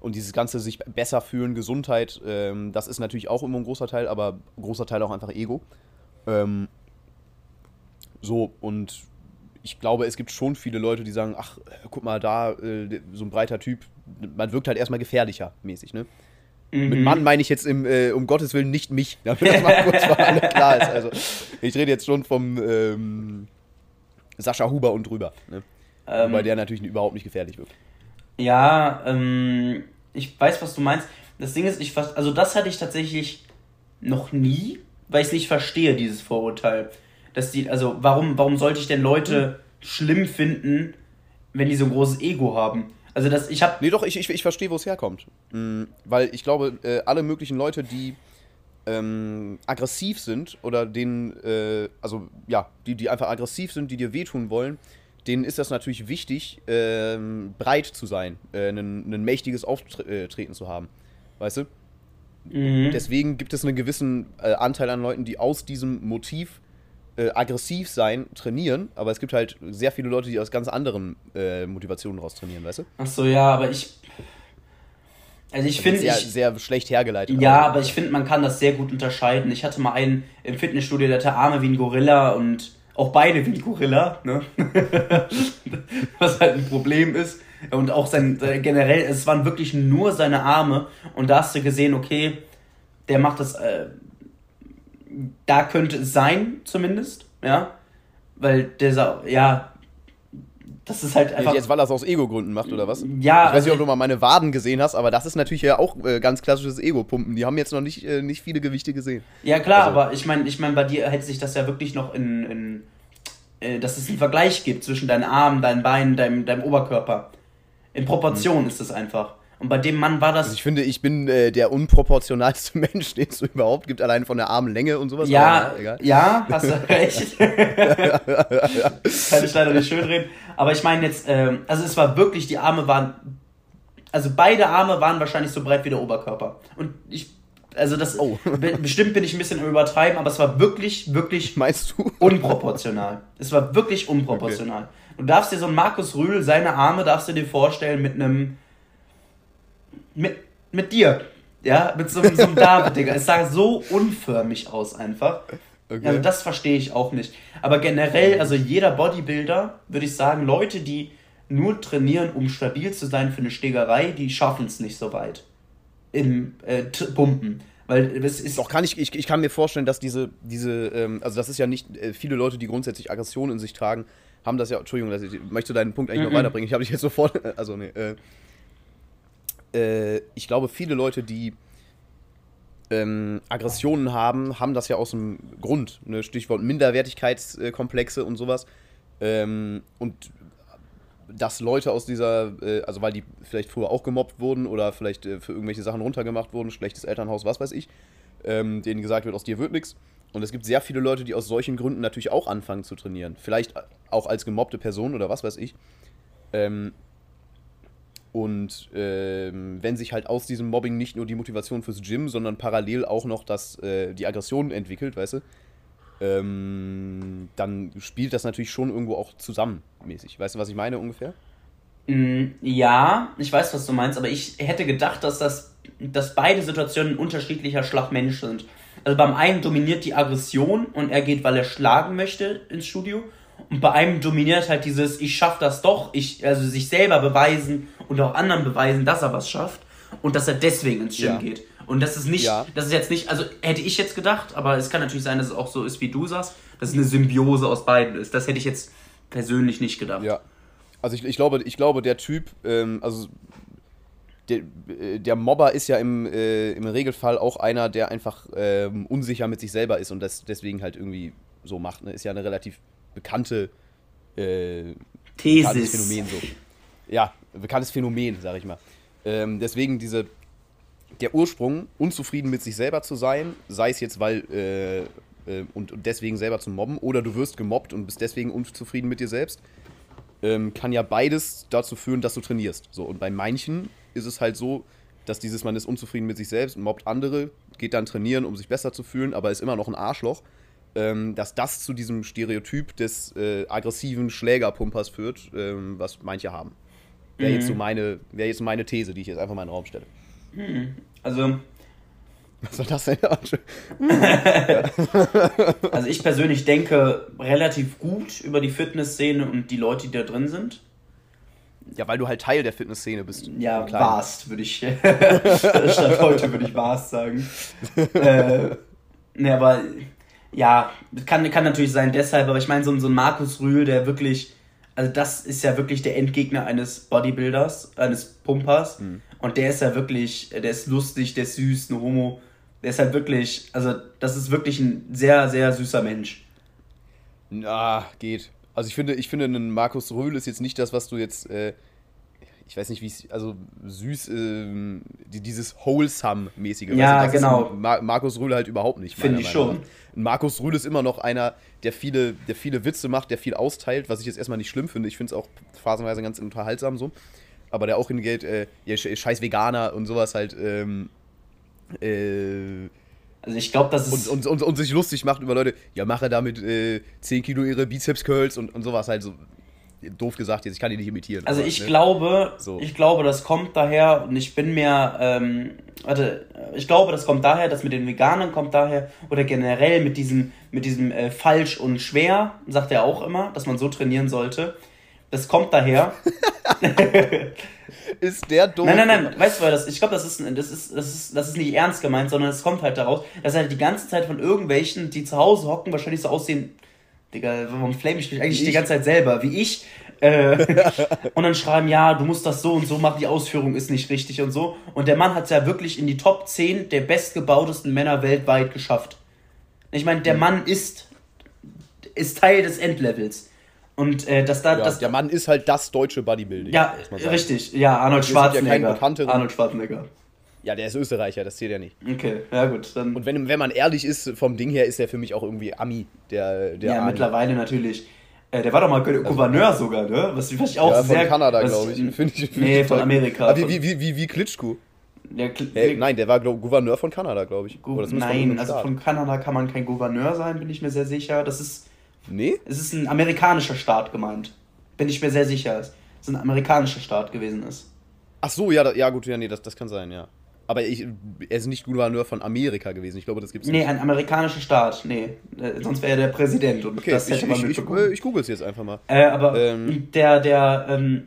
[SPEAKER 2] Und dieses ganze sich besser fühlen, Gesundheit, ähm, das ist natürlich auch immer ein großer Teil, aber großer Teil auch einfach Ego. Ähm, so, und ich glaube, es gibt schon viele Leute, die sagen, ach, guck mal da, äh, so ein breiter Typ, man wirkt halt erstmal gefährlicher mäßig, ne? Mhm. Mit Mann meine ich jetzt im, äh, um Gottes Willen nicht mich, damit das mal kurz mal alle klar ist. Also, ich rede jetzt schon vom ähm, Sascha Huber und drüber, ne? Ähm, Wobei der natürlich überhaupt nicht gefährlich wirkt.
[SPEAKER 1] Ja, ähm, ich weiß, was du meinst. Das Ding ist, ich fast, also das hatte ich tatsächlich noch nie, weil ich es nicht verstehe, dieses Vorurteil. Dass die, also warum, warum sollte ich denn Leute mhm. schlimm finden, wenn die so ein großes Ego haben? Also das, ich habe.
[SPEAKER 2] Nee, doch, ich, ich, ich verstehe, wo es herkommt. Mhm, weil ich glaube, äh, alle möglichen Leute, die ähm, aggressiv sind oder denen, äh, also ja, die, die einfach aggressiv sind, die dir wehtun wollen, denen ist das natürlich wichtig, ähm, breit zu sein, äh, ein, mächtiges Auftreten zu haben. Weißt du? Mhm. Deswegen gibt es einen gewissen äh, Anteil an Leuten, die aus diesem Motiv äh, aggressiv sein trainieren, aber es gibt halt sehr viele Leute, die aus ganz anderen äh, Motivationen raus trainieren, weißt du?
[SPEAKER 1] Ach so, ja, aber ich. Also ich finde.
[SPEAKER 2] Sehr, sehr schlecht hergeleitet.
[SPEAKER 1] Ja, aber ich finde, man kann das sehr gut unterscheiden. Ich hatte mal einen im Fitnessstudio, der hatte Arme wie ein Gorilla und auch Beine wie ein Gorilla, ne? Was halt ein Problem ist. Und auch sein, generell, es waren wirklich nur seine Arme. Und da hast du gesehen, okay, der macht das, äh, da könnte es sein, zumindest, ja. Weil der, ja, das ist halt
[SPEAKER 2] einfach. Jetzt, weil er es aus Ego-Gründen macht, oder was? Ja. Ich weiß nicht, ob du mal meine Waden gesehen hast, aber das ist natürlich ja auch äh, ganz klassisches Ego-Pumpen. Die haben jetzt noch nicht, äh, nicht viele Gewichte gesehen.
[SPEAKER 1] Ja, klar, also. aber ich meine, ich mein, bei dir hält sich das ja wirklich noch in. in äh, dass es einen Vergleich gibt zwischen deinen Armen, deinen Beinen, deinem, deinem Oberkörper. In Proportion hm. ist es einfach. Und bei dem Mann war das.
[SPEAKER 2] Also ich finde, ich bin äh, der unproportionalste Mensch, den es überhaupt gibt, allein von der Armlänge und sowas.
[SPEAKER 1] Ja, ja, ja, hast du recht. Kann ich leider nicht schön reden. Aber ich meine jetzt, äh, also es war wirklich, die Arme waren. Also beide Arme waren wahrscheinlich so breit wie der Oberkörper. Und ich also das oh. bestimmt bin ich ein bisschen im Übertreiben, aber es war wirklich, wirklich
[SPEAKER 2] Meinst du?
[SPEAKER 1] unproportional. Es war wirklich unproportional. Okay. Du darfst dir so einen Markus Rühl, seine Arme darfst du dir vorstellen mit einem mit, mit dir. Ja, mit so, so einem David, Digga. Es sah so unförmig aus einfach. Okay. Also das verstehe ich auch nicht. Aber generell, also jeder Bodybuilder, würde ich sagen, Leute, die nur trainieren, um stabil zu sein für eine Stegerei, die schaffen es nicht so weit. Im äh, Pumpen. Weil es ist.
[SPEAKER 2] Doch, kann ich, ich, ich kann mir vorstellen, dass diese, diese ähm, also das ist ja nicht, äh, viele Leute, die grundsätzlich Aggression in sich tragen, haben das ja, Entschuldigung, dass ich, möchte deinen Punkt eigentlich mm -mm. noch weiterbringen. Ich habe dich jetzt sofort, also nee, äh, äh, ich glaube, viele Leute, die ähm, Aggressionen haben, haben das ja aus dem Grund. Ne? Stichwort Minderwertigkeitskomplexe und sowas. Ähm, und dass Leute aus dieser, äh, also weil die vielleicht früher auch gemobbt wurden oder vielleicht äh, für irgendwelche Sachen runtergemacht wurden, schlechtes Elternhaus, was weiß ich, ähm, denen gesagt wird, aus dir wird nichts. Und es gibt sehr viele Leute, die aus solchen Gründen natürlich auch anfangen zu trainieren. Vielleicht auch als gemobbte Person oder was weiß ich. Ähm, und ähm, wenn sich halt aus diesem Mobbing nicht nur die Motivation fürs Gym, sondern parallel auch noch das, äh, die Aggression entwickelt, weißt du, ähm, dann spielt das natürlich schon irgendwo auch zusammenmäßig. Weißt du, was ich meine ungefähr?
[SPEAKER 1] Mm, ja, ich weiß, was du meinst, aber ich hätte gedacht, dass das, dass beide Situationen unterschiedlicher Schlagmensch sind. Also beim einen dominiert die Aggression und er geht, weil er schlagen möchte ins Studio. Und bei einem dominiert halt dieses, ich schaff das doch, ich, also sich selber beweisen und auch anderen beweisen, dass er was schafft und dass er deswegen ins Gym ja. geht. Und das ist nicht, ja. das ist jetzt nicht, also hätte ich jetzt gedacht, aber es kann natürlich sein, dass es auch so ist, wie du sagst, dass es eine Symbiose aus beiden ist. Das hätte ich jetzt persönlich nicht gedacht.
[SPEAKER 2] Ja. Also ich, ich glaube, ich glaube, der Typ, ähm, also der, äh, der, Mobber ist ja im, äh, im Regelfall auch einer, der einfach ähm, unsicher mit sich selber ist und das deswegen halt irgendwie so macht. Ne? Ist ja eine relativ bekannte äh, Thesis. Phänomen so. Ja, bekanntes Phänomen, sag ich mal. Ähm, deswegen diese der Ursprung, unzufrieden mit sich selber zu sein, sei es jetzt, weil äh, äh, und, und, deswegen selber zu mobben, oder du wirst gemobbt und bist deswegen unzufrieden mit dir selbst, ähm, kann ja beides dazu führen, dass du trainierst. So, und bei manchen ist es halt so, dass dieses man ist unzufrieden mit sich selbst, mobbt andere, geht dann trainieren, um sich besser zu fühlen, aber ist immer noch ein Arschloch. Ähm, dass das zu diesem Stereotyp des äh, aggressiven Schlägerpumpers führt, ähm, was manche haben. Wäre mhm. jetzt so meine, wäre jetzt meine These, die ich jetzt einfach mal in den Raum stelle.
[SPEAKER 1] Mhm. Also.
[SPEAKER 2] Was soll das denn?
[SPEAKER 1] also ich persönlich denke relativ gut über die Fitnessszene und die Leute, die da drin sind.
[SPEAKER 2] Ja, weil du halt Teil der Fitnessszene bist.
[SPEAKER 1] Ja, warst, würde ich. Statt heute würde ich warst sagen. äh, ne, aber ja, kann, kann natürlich sein deshalb, aber ich meine, so, so ein Markus Rühl, der wirklich. Also, das ist ja wirklich der Endgegner eines Bodybuilders, eines Pumpers. Mhm. Und der ist ja wirklich, der ist lustig, der ist süß, ein Homo. Der ist halt wirklich, also das ist wirklich ein sehr, sehr süßer Mensch.
[SPEAKER 2] Na, geht. Also ich finde, ich finde, ein Markus Röhl ist jetzt nicht das, was du jetzt, äh, ich weiß nicht, wie es, also süß, äh, dieses Wholesome-mäßige.
[SPEAKER 1] Ja, also genau.
[SPEAKER 2] Mar Markus Röhl halt überhaupt nicht.
[SPEAKER 1] Finde ich schon.
[SPEAKER 2] Markus Rühl ist immer noch einer, der viele, der viele Witze macht, der viel austeilt, was ich jetzt erstmal nicht schlimm finde. Ich finde es auch phasenweise ganz unterhaltsam so aber der auch hingeht, äh, ja, scheiß Veganer und sowas halt, ähm, äh,
[SPEAKER 1] also ich glaube, das ist.
[SPEAKER 2] Und, und, und, und, sich lustig macht über Leute, ja, mache damit äh, 10 Kilo ihre Bizeps-Curls und, und sowas halt so. Doof gesagt jetzt, ich kann die nicht imitieren.
[SPEAKER 1] Also aber, ich ne? glaube, so. ich glaube, das kommt daher, und ich bin mir, ähm, warte, ich glaube, das kommt daher, dass mit den Veganern kommt daher, oder generell mit diesem, mit diesem äh, falsch und schwer, sagt er auch immer, dass man so trainieren sollte. Das kommt daher.
[SPEAKER 2] ist der doof?
[SPEAKER 1] Nein, nein, nein. Weißt du, das, ich glaube, das ist, das, ist, das, ist, das ist nicht ernst gemeint, sondern es kommt halt daraus, dass er halt die ganze Zeit von irgendwelchen, die zu Hause hocken, wahrscheinlich so aussehen. Digga, warum flame ich mich eigentlich ich? die ganze Zeit selber? Wie ich. Äh, und dann schreiben, ja, du musst das so und so machen, die Ausführung ist nicht richtig und so. Und der Mann hat es ja wirklich in die Top 10 der bestgebautesten Männer weltweit geschafft. Ich meine, der hm. Mann ist, ist Teil des Endlevels. Und äh, dass da.
[SPEAKER 2] Ja,
[SPEAKER 1] das,
[SPEAKER 2] der Mann ist halt das deutsche Bodybuilding.
[SPEAKER 1] Ja, richtig. Ja, Arnold Schwarzenegger.
[SPEAKER 2] Ja
[SPEAKER 1] Arnold Schwarzenegger.
[SPEAKER 2] Ja, der ist Österreicher, das zählt ja nicht.
[SPEAKER 1] Okay, ja gut. Dann
[SPEAKER 2] Und wenn, wenn man ehrlich ist, vom Ding her ist er für mich auch irgendwie Ami, der, der
[SPEAKER 1] Ja, Arnie. mittlerweile natürlich. Äh, der war doch mal also, Gouverneur also, sogar, ne? Was, was ich auch ja,
[SPEAKER 2] sehr. Von Kanada, glaube ich. Find ich
[SPEAKER 1] find nee, ich von Amerika.
[SPEAKER 2] Aber wie, wie, wie, wie Klitschko. Der Kl hey, nein, der war glaub, Gouverneur von Kanada, glaube ich.
[SPEAKER 1] Gu nein, von also von Kanada kann man kein Gouverneur sein, bin ich mir sehr sicher. Das ist.
[SPEAKER 2] Nee?
[SPEAKER 1] Es ist ein amerikanischer Staat gemeint. Bin ich mir sehr sicher, dass es ein amerikanischer Staat gewesen ist.
[SPEAKER 2] Ach so, ja, ja gut, ja, nee, das, das kann sein, ja. Aber ich, er ist nicht Gouverneur von Amerika gewesen. Ich glaube, das gibt es
[SPEAKER 1] nee, nicht. Nee, ein amerikanischer Staat. Nee, äh, sonst wäre er der Präsident. Und
[SPEAKER 2] okay, das hätte ich, man ich, ich, ich google es jetzt einfach mal.
[SPEAKER 1] Äh, aber ähm. der, der, ähm,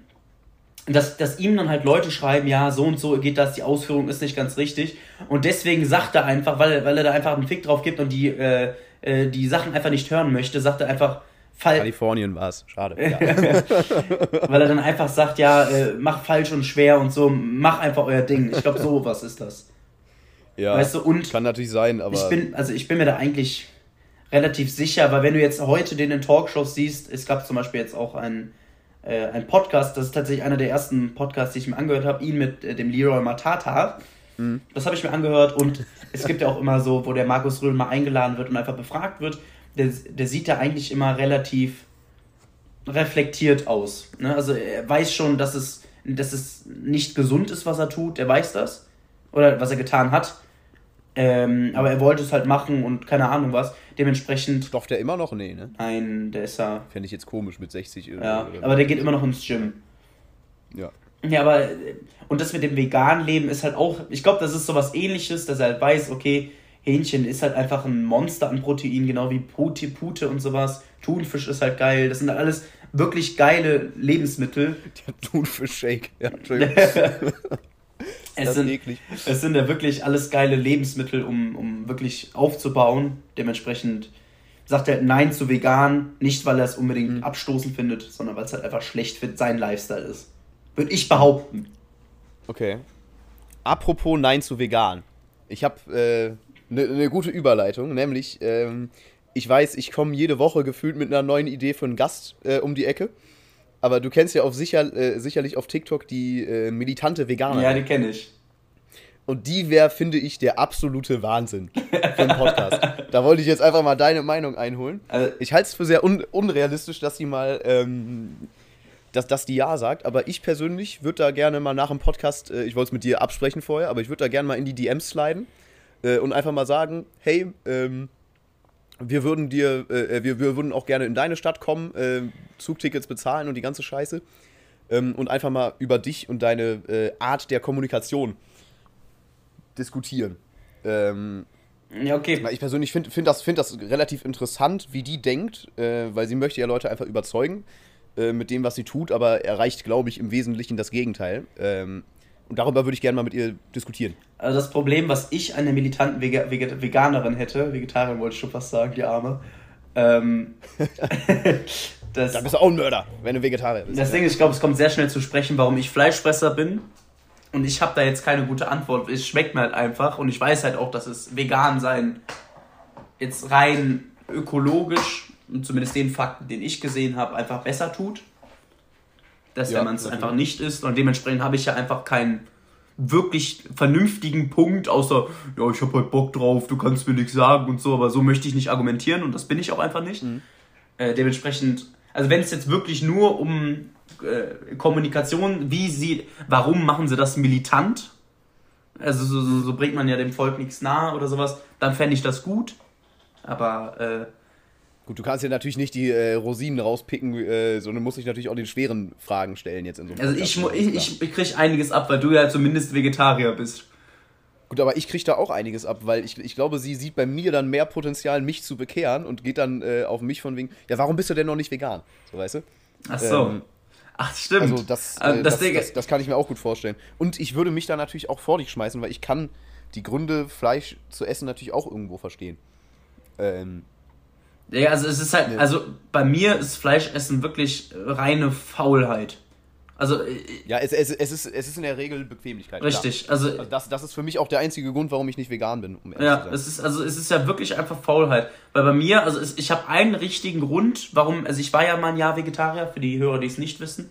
[SPEAKER 1] dass, dass ihm dann halt Leute schreiben, ja, so und so geht das, die Ausführung ist nicht ganz richtig. Und deswegen sagt er einfach, weil, weil er da einfach einen Fick drauf gibt und die, äh, äh die Sachen einfach nicht hören möchte, sagt er einfach,
[SPEAKER 2] Fall Kalifornien war es, schade. Ja.
[SPEAKER 1] Weil er dann einfach sagt, ja, äh, mach falsch und schwer und so, mach einfach euer Ding. Ich glaube, so was ist das.
[SPEAKER 2] Ja, weißt du, und kann natürlich sein, aber.
[SPEAKER 1] Ich bin, also ich bin mir da eigentlich relativ sicher, weil wenn du jetzt heute den in Talkshows siehst, es gab zum Beispiel jetzt auch einen, äh, einen Podcast, das ist tatsächlich einer der ersten Podcasts, die ich mir angehört habe, ihn mit äh, dem Leroy Matata. Mhm. Das habe ich mir angehört und es gibt ja auch immer so, wo der Markus Röhl mal eingeladen wird und einfach befragt wird der, der sieht da eigentlich immer relativ reflektiert aus. Ne? Also er weiß schon, dass es, dass es nicht gesund ist, was er tut. Er weiß das. Oder was er getan hat. Ähm, aber er wollte es halt machen und keine Ahnung was. Dementsprechend.
[SPEAKER 2] Stofft er immer noch? Nee, ne?
[SPEAKER 1] Nein, der ist ja.
[SPEAKER 2] Fände ich jetzt komisch mit 60
[SPEAKER 1] oder Ja, aber der geht immer noch ins Gym.
[SPEAKER 2] Ja.
[SPEAKER 1] Ja, aber. Und das mit dem veganen Leben ist halt auch. Ich glaube, das ist so was ähnliches, dass er halt weiß, okay, Hähnchen ist halt einfach ein Monster an Protein, genau wie Pute, Pute und sowas. Thunfisch ist halt geil. Das sind halt alles wirklich geile Lebensmittel.
[SPEAKER 2] Der Thunfisch-Shake, ja,
[SPEAKER 1] Es
[SPEAKER 2] das
[SPEAKER 1] sind,
[SPEAKER 2] eklig.
[SPEAKER 1] es sind ja wirklich alles geile Lebensmittel, um, um wirklich aufzubauen. Dementsprechend sagt er Nein zu vegan, nicht weil er es unbedingt abstoßend findet, sondern weil es halt einfach schlecht für sein Lifestyle ist. Würde ich behaupten.
[SPEAKER 2] Okay. Apropos Nein zu vegan. Ich habe eine ne gute Überleitung, nämlich ähm, ich weiß, ich komme jede Woche gefühlt mit einer neuen Idee für einen Gast äh, um die Ecke. Aber du kennst ja auch sicher, äh, sicherlich auf TikTok die äh, militante Veganerin.
[SPEAKER 1] Ja, die kenne ich.
[SPEAKER 2] Und die wäre, finde ich, der absolute Wahnsinn für einen Podcast. da wollte ich jetzt einfach mal deine Meinung einholen.
[SPEAKER 1] Also-
[SPEAKER 2] ich halte es für sehr un unrealistisch, dass die mal, ähm, dass, dass die Ja sagt. Aber ich persönlich würde da gerne mal nach dem Podcast, äh, ich wollte es mit dir absprechen vorher, aber ich würde da gerne mal in die DMs sliden äh, und einfach mal sagen, hey, ähm, wir würden dir, äh, wir, wir würden auch gerne in deine Stadt kommen, äh, Zugtickets bezahlen und die ganze Scheiße. Ähm, und einfach mal über dich und deine äh, Art der Kommunikation diskutieren. Ähm,
[SPEAKER 1] Ja, okay.
[SPEAKER 2] ich persönlich finde find das, find das relativ interessant, wie die denkt, äh, weil sie möchte ja Leute einfach überzeugen äh, mit dem, was sie tut, aber erreicht, glaube ich, im Wesentlichen das Gegenteil. Ähm, und darüber würde ich gerne mal mit ihr diskutieren.
[SPEAKER 1] Also das Problem, was ich an der militanten Vega Vega Veganerin hätte, Vegetarierin wollte ich schon fast sagen, die Arme, ähm, das,
[SPEAKER 2] Da bist du auch ein Mörder, wenn du Vegetarier bist.
[SPEAKER 1] das Ding ist, ich glaube, es kommt sehr schnell zu sprechen, warum ich Fleischfresser bin. Und ich habe da jetzt keine gute Antwort. Es schmeckt mir halt einfach. Und ich weiß halt auch, dass es vegan sein jetzt rein ökologisch, und zumindest den Fakten, den ich gesehen habe, einfach besser tut. Dass
[SPEAKER 2] Ja,
[SPEAKER 1] wenn man es einfach nicht isst. Und dementsprechend habe ich ja einfach keinen wirklich vernünftigen Punkt, außer, ja, ich habe halt Bock drauf, du kannst mir nichts sagen und so, aber so möchte ich nicht argumentieren und das bin ich auch einfach nicht. Äh, dementsprechend, also wenn es jetzt wirklich nur um äh, Kommunikation, wie sie, warum machen sie das militant? Also so, so, so bringt man ja dem Volk nichts nahe oder sowas, dann fände ich das gut. Aber äh,
[SPEAKER 2] Gut, du kannst dir natürlich nicht die äh, Rosinen rauspicken, äh, sondern musst dich natürlich auch den schweren Fragen stellen jetzt in so einem
[SPEAKER 1] also ich, ich, ich, ich krieg einiges ab, weil du ja zumindest Vegetarier bist.
[SPEAKER 2] Gut, aber ich kriege da auch einiges ab, weil ich, ich glaube, sie sieht bei mir dann mehr Potenzial, mich zu bekehren und geht dann äh, auf mich von wegen, ja, warum bist du denn noch nicht vegan? So, weißt du?
[SPEAKER 1] Ach so.
[SPEAKER 2] Ähm,
[SPEAKER 1] Ach, stimmt.
[SPEAKER 2] Also das,
[SPEAKER 1] Ähm,
[SPEAKER 2] äh,
[SPEAKER 1] das
[SPEAKER 2] das, das, das kann ich mir auch gut vorstellen. Und ich würde mich da natürlich auch vor dich schmeißen, weil ich kann die Gründe, Fleisch zu essen, natürlich auch irgendwo verstehen. Ähm,
[SPEAKER 1] Ja, also es ist halt,
[SPEAKER 2] Ja.
[SPEAKER 1] also bei mir ist Fleischessen wirklich reine Faulheit. Also äh,
[SPEAKER 2] ja, es, es, es, ist, es ist in der Regel Bequemlichkeit. klar.
[SPEAKER 1] richtig, also
[SPEAKER 2] Also das, das ist für mich auch der einzige Grund, warum ich nicht vegan bin, um
[SPEAKER 1] ja, es ist also es ist ja wirklich einfach Faulheit, weil bei mir, also es, ich habe einen richtigen Grund, warum, also ich war ja mal ein Jahr Vegetarier, für die Hörer, die es nicht wissen.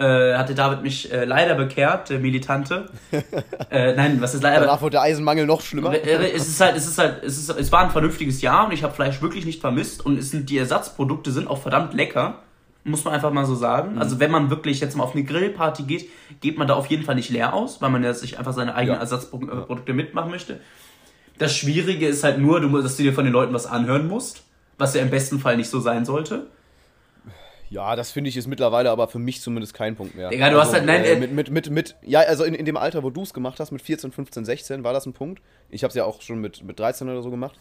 [SPEAKER 1] Äh, hatte David mich äh, leider bekehrt, der Militante. äh, nein, was ist leider?
[SPEAKER 2] Danach wird der Eisenmangel noch schlimmer.
[SPEAKER 1] Äh, Es ist halt, es ist halt, es ist, es war ein vernünftiges Jahr und ich habe Fleisch wirklich nicht vermisst und es sind die Ersatzprodukte sind auch verdammt lecker, muss man einfach mal so sagen.
[SPEAKER 2] Mhm.
[SPEAKER 1] Also wenn man wirklich jetzt mal auf eine Grillparty geht, geht man da auf jeden Fall nicht leer aus, weil man ja sich einfach seine eigenen
[SPEAKER 2] Ja.
[SPEAKER 1] Ersatzprodukte mitmachen möchte. Das Schwierige ist halt nur, dass du dir von den Leuten was anhören musst, was ja im besten Fall nicht so sein sollte.
[SPEAKER 2] Ja, das finde ich ist mittlerweile aber für mich zumindest kein Punkt mehr.
[SPEAKER 1] Digga, du hast halt- nein,
[SPEAKER 2] äh,
[SPEAKER 1] äh,
[SPEAKER 2] mit, mit, mit, mit, ja, also in, in dem Alter, wo du es gemacht hast, mit 14, 15, 16, war das ein Punkt. Ich habe es ja auch schon mit, mit 13 oder so gemacht.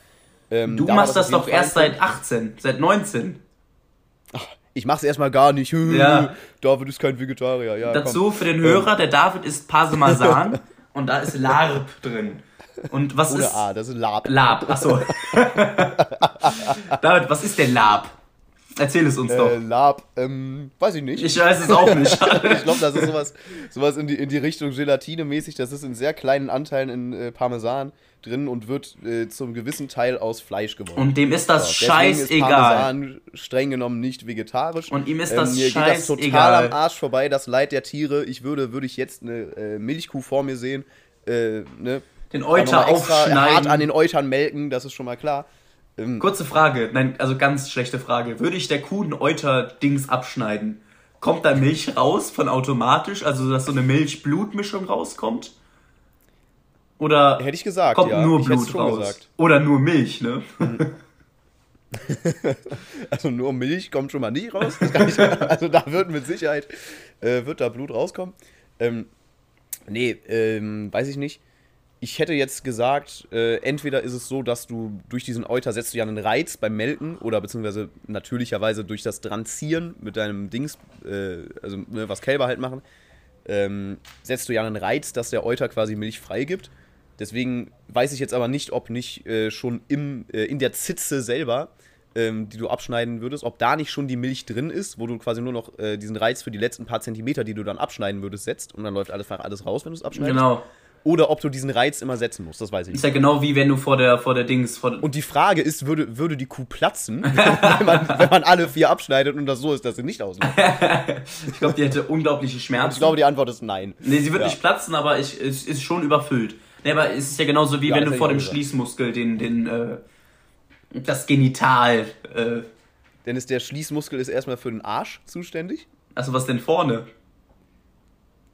[SPEAKER 2] Ähm,
[SPEAKER 1] Du
[SPEAKER 2] da
[SPEAKER 1] machst das
[SPEAKER 2] jeden
[SPEAKER 1] doch erst seit 18, seit 19.
[SPEAKER 2] Ich mach's erstmal gar nicht.
[SPEAKER 1] Ja.
[SPEAKER 2] David ist kein Vegetarier. Ja,
[SPEAKER 1] Dazu für den Hörer, der David ist Parmesan und da ist Larb drin. Und was
[SPEAKER 2] Komm. Ohne
[SPEAKER 1] ist
[SPEAKER 2] A, das ist Lab.
[SPEAKER 1] Lab? Achso. David, was ist denn Lab? Erzähl es uns
[SPEAKER 2] Äh,
[SPEAKER 1] doch.
[SPEAKER 2] Lab, ähm, weiß ich nicht.
[SPEAKER 1] Ich weiß es auch nicht.
[SPEAKER 2] Ich glaube, das ist sowas, sowas in, die, in die Richtung Gelatine-mäßig. Das ist in sehr kleinen Anteilen in äh, Parmesan drin und wird äh, zum gewissen Teil aus Fleisch gewonnen.
[SPEAKER 1] Und dem ist das
[SPEAKER 2] So, deswegen ist
[SPEAKER 1] scheißegal.
[SPEAKER 2] Parmesan streng genommen nicht vegetarisch.
[SPEAKER 1] Und ihm ist das
[SPEAKER 2] mir geht das total
[SPEAKER 1] scheißegal.
[SPEAKER 2] am Arsch vorbei, das Leid der Tiere. Ich würde, würde ich jetzt eine äh, Milchkuh vor mir sehen, äh, ne?
[SPEAKER 1] Den Euter
[SPEAKER 2] extra hart an
[SPEAKER 1] aufschneiden.
[SPEAKER 2] den Eutern melken, das ist schon mal klar. Ähm,
[SPEAKER 1] Kurze Frage, nein, also ganz schlechte Frage. Würde ich der Kuh ein Euter-Dings abschneiden? Kommt da Milch raus von automatisch, also dass so eine Milch-Blut-Mischung rauskommt? Oder
[SPEAKER 2] hätte ich gesagt,
[SPEAKER 1] kommt
[SPEAKER 2] ja.
[SPEAKER 1] nur
[SPEAKER 2] ich
[SPEAKER 1] Blut raus?
[SPEAKER 2] gesagt.
[SPEAKER 1] Oder nur Milch, ne?
[SPEAKER 2] Also nur Milch kommt schon mal nicht raus. Ich, also da wird mit Sicherheit äh, wird da Blut rauskommen. Ähm, nee, ähm, weiß ich nicht. Ich hätte jetzt gesagt, äh, entweder ist es so, dass du durch diesen Euter setzt du ja einen Reiz beim Melken oder beziehungsweise natürlicherweise durch das Dranziehen mit deinem Dings, äh, also ne, was Kälber halt machen, ähm, setzt du ja einen Reiz, dass der Euter quasi Milch freigibt. Deswegen weiß ich jetzt aber nicht, ob nicht äh, schon im, äh, in der Zitze selber, ähm, die du abschneiden würdest, ob da nicht schon die Milch drin ist, wo du quasi nur noch äh, diesen Reiz für die letzten paar Zentimeter, die du dann abschneiden würdest, setzt und dann läuft alles, alles raus, wenn du es abschneidest.
[SPEAKER 1] Genau.
[SPEAKER 2] Oder ob du diesen Reiz immer setzen musst, das weiß ich
[SPEAKER 1] Ist
[SPEAKER 2] nicht.
[SPEAKER 1] ja genau wie wenn du vor der, vor der Dings. Vor
[SPEAKER 2] Und die Frage ist, würde, würde die Kuh platzen, wenn, man, wenn man alle vier abschneidet und das so ist, dass sie nicht ausmacht?
[SPEAKER 1] ich glaube, die hätte unglaubliche Schmerzen.
[SPEAKER 2] Ich glaube, die Antwort ist nein.
[SPEAKER 1] Nee, sie wird
[SPEAKER 2] Ja.
[SPEAKER 1] nicht platzen, aber es ist schon überfüllt. Nee, aber es ist ja genauso wie
[SPEAKER 2] Ja,
[SPEAKER 1] wenn du vor dem
[SPEAKER 2] gesagt.
[SPEAKER 1] Schließmuskel den, den, äh, das Genital, äh,
[SPEAKER 2] Denn ist der Schließmuskel ist erstmal für den Arsch zuständig.
[SPEAKER 1] also was denn vorne?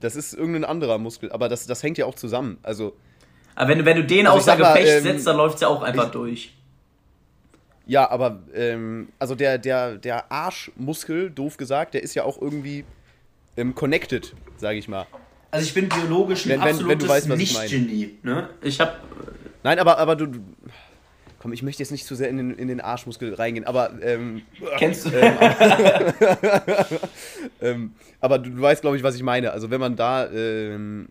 [SPEAKER 2] Das ist irgendein anderer Muskel, aber das, das hängt ja auch zusammen. Also,
[SPEAKER 1] Aber wenn, du- wenn du den
[SPEAKER 2] Also
[SPEAKER 1] außer Gefecht
[SPEAKER 2] ähm,
[SPEAKER 1] setzt, dann läuft's ja auch einfach
[SPEAKER 2] ich-
[SPEAKER 1] durch.
[SPEAKER 2] ja, aber, ähm, also der, der, der Arschmuskel, doof gesagt, der ist ja auch irgendwie ähm, connected, sage ich mal.
[SPEAKER 1] Also ich bin biologisch ein
[SPEAKER 2] Wenn-
[SPEAKER 1] absolutes. Nicht-Genie. Ne? Ich hab,
[SPEAKER 2] Nein, aber, aber du. Komm, ich möchte jetzt nicht zu sehr in den, in den Arschmuskel reingehen, aber, ähm,
[SPEAKER 1] kennst du,
[SPEAKER 2] ähm, aber du, du weißt, glaube ich, was ich meine. Also, wenn man da ähm,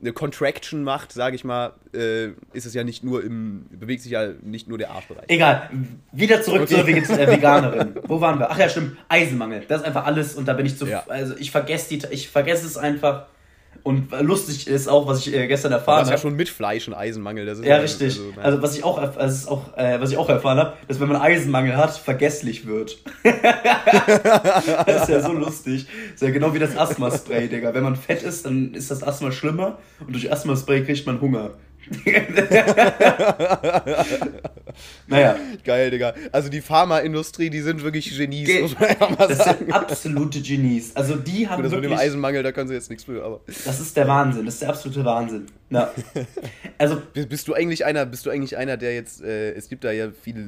[SPEAKER 2] eine Contraction macht, sage ich mal, äh, ist es ja nicht nur im, bewegt sich ja nicht nur der Arschbereich.
[SPEAKER 1] egal, wieder zurück
[SPEAKER 2] Okay.
[SPEAKER 1] zur Veget äh, Veganerin. Wo waren wir? Ach ja, stimmt, Eisenmangel. Das ist einfach alles und da bin ich zu,
[SPEAKER 2] Ja.
[SPEAKER 1] also ich vergesse die, ich vergesse es einfach. Und lustig ist auch, was ich äh, gestern
[SPEAKER 2] Du
[SPEAKER 1] erfahren
[SPEAKER 2] hast ja
[SPEAKER 1] habe.
[SPEAKER 2] schon mit Fleisch und Eisenmangel. Das ist
[SPEAKER 1] Ja, richtig.
[SPEAKER 2] also,
[SPEAKER 1] Also, was ich auch, also, ist auch, äh, was ich auch erfahren habe, dass wenn man Eisenmangel hat, vergesslich wird. das ist ja so lustig. Das ist ja genau wie das Asthma-Spray, Digga. Wenn man fett ist, dann ist das Asthma schlimmer und durch Asthma-Spray kriegt man Hunger. naja,
[SPEAKER 2] Geil, Digga. Also die Pharmaindustrie, die sind wirklich Genies,
[SPEAKER 1] Ge-
[SPEAKER 2] muss man einfach mal
[SPEAKER 1] das
[SPEAKER 2] sagen.
[SPEAKER 1] sind absolute Genies. Also die haben
[SPEAKER 2] Das mit dem
[SPEAKER 1] wirklich,
[SPEAKER 2] Eisenmangel, da können sie jetzt nichts für, aber.
[SPEAKER 1] das ist der Wahnsinn, das ist der absolute Wahnsinn. Ja. Also
[SPEAKER 2] Bist bist du eigentlich einer, bist du eigentlich einer, der jetzt, äh, es gibt da ja viele,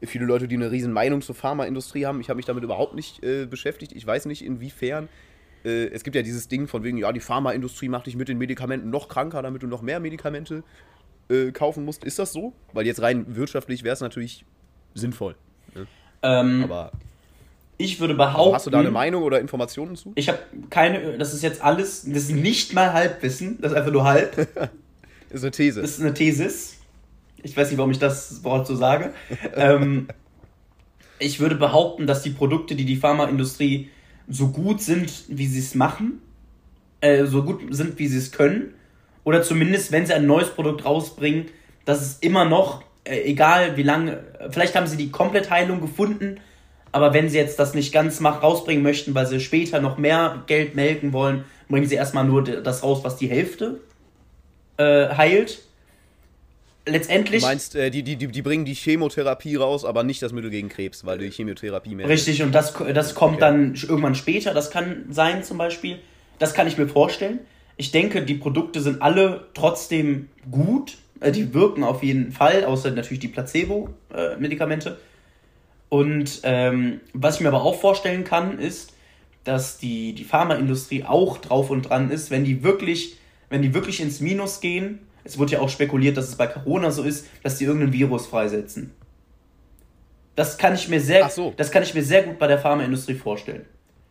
[SPEAKER 2] äh, viele Leute, die eine riesen Meinung zur Pharmaindustrie haben. Ich habe mich damit überhaupt nicht äh, beschäftigt. Ich weiß nicht, inwiefern. Äh, es gibt ja dieses Ding von wegen, ja, die Pharmaindustrie macht dich mit den Medikamenten noch kranker, damit du noch mehr Medikamente äh, kaufen musst. Ist das so? Weil jetzt rein wirtschaftlich wäre es natürlich sinnvoll.
[SPEAKER 1] ähm,
[SPEAKER 2] Aber
[SPEAKER 1] ich würde behaupten...
[SPEAKER 2] hast du da eine Meinung oder Informationen zu?
[SPEAKER 1] Ich habe keine, das ist jetzt alles, das ist nicht mal Halbwissen, das ist einfach nur halb.
[SPEAKER 2] Ist eine These.
[SPEAKER 1] Das ist eine Thesis. Ich weiß nicht, warum ich das Wort so sage. ähm, ich würde behaupten, dass die Produkte, die die Pharmaindustrie so gut sind, wie sie es machen, äh, so gut sind, wie sie es können, oder zumindest, wenn sie ein neues Produkt rausbringen, dass es immer noch, äh, egal wie lange, vielleicht haben sie die Komplettheilung gefunden, aber wenn sie jetzt das nicht ganz mach, rausbringen möchten, weil sie später noch mehr Geld melken wollen, bringen sie erstmal nur das raus, was die Hälfte äh, heilt.
[SPEAKER 2] Du
[SPEAKER 1] Letztendlich.
[SPEAKER 2] meinst, äh, die, die, die, die bringen die Chemotherapie raus, aber nicht das Mittel gegen Krebs, weil die Chemotherapie mehr.
[SPEAKER 1] Richtig, und das, das kommt
[SPEAKER 2] Okay.
[SPEAKER 1] dann irgendwann später. Das kann sein, zum Beispiel. Das kann ich mir vorstellen. Ich denke, die Produkte sind alle trotzdem gut. Äh, Die wirken auf jeden Fall, außer natürlich die Placebo-Medikamente. Und ähm, was ich mir aber auch vorstellen kann, ist, dass die, die Pharmaindustrie auch drauf und dran ist, wenn die wirklich, wenn die wirklich ins Minus gehen. Es wird ja auch spekuliert, dass es bei Corona so ist, dass die irgendein Virus freisetzen. Das kann ich mir sehr,
[SPEAKER 2] so.
[SPEAKER 1] das kann ich mir sehr gut bei der Pharmaindustrie vorstellen.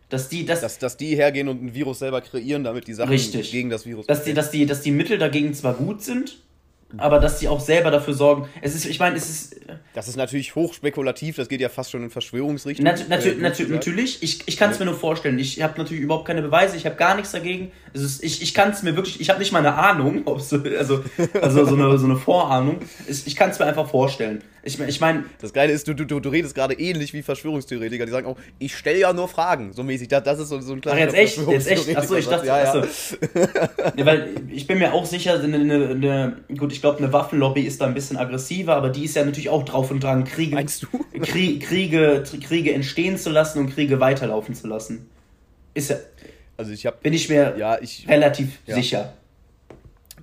[SPEAKER 1] Dass die, dass,
[SPEAKER 2] Dass, dass die hergehen und ein Virus selber kreieren, damit die Sachen
[SPEAKER 1] Richtig.
[SPEAKER 2] gegen das Virus.
[SPEAKER 1] dass die, dass die, dass die Mittel dagegen zwar gut sind, aber dass die auch selber dafür sorgen. Es ist, ich meine, es ist
[SPEAKER 2] das ist natürlich hochspekulativ, das geht ja fast schon in Verschwörungsrichtung.
[SPEAKER 1] nat natu
[SPEAKER 2] äh, gesagt.
[SPEAKER 1] natürlich. Ich, ich kann es mir nur vorstellen. Ich habe natürlich überhaupt keine Beweise. Ich habe gar nichts dagegen. Es ist, ich ich kann es mir wirklich. Ich habe nicht mal eine Ahnung, so, also also so eine so eine Vorahnung. Ich, ich kann es mir einfach vorstellen. Ich, ich meine,
[SPEAKER 2] Das Geile ist, du, du, du du redest gerade ähnlich wie Verschwörungstheoretiker, die sagen auch, ich stelle ja nur Fragen, so mäßig. Das, das ist so, so ein
[SPEAKER 1] Ach,
[SPEAKER 2] kleiner
[SPEAKER 1] jetzt echt? Jetzt echt? Achso, ich dachte,
[SPEAKER 2] ja, ja.
[SPEAKER 1] achso. Ja, weil ich bin mir auch sicher, eine, eine, gut, ich glaube, eine Waffenlobby ist da ein bisschen aggressiver, aber die ist ja natürlich auch drauf und dran, Kriege,
[SPEAKER 2] Meinst du?
[SPEAKER 1] Krieg, Kriege, Kriege entstehen zu lassen und Kriege weiterlaufen zu lassen. Ist ja,
[SPEAKER 2] Also ich habe,
[SPEAKER 1] bin ich mir
[SPEAKER 2] ja, ich,
[SPEAKER 1] relativ
[SPEAKER 2] Ja.
[SPEAKER 1] sicher.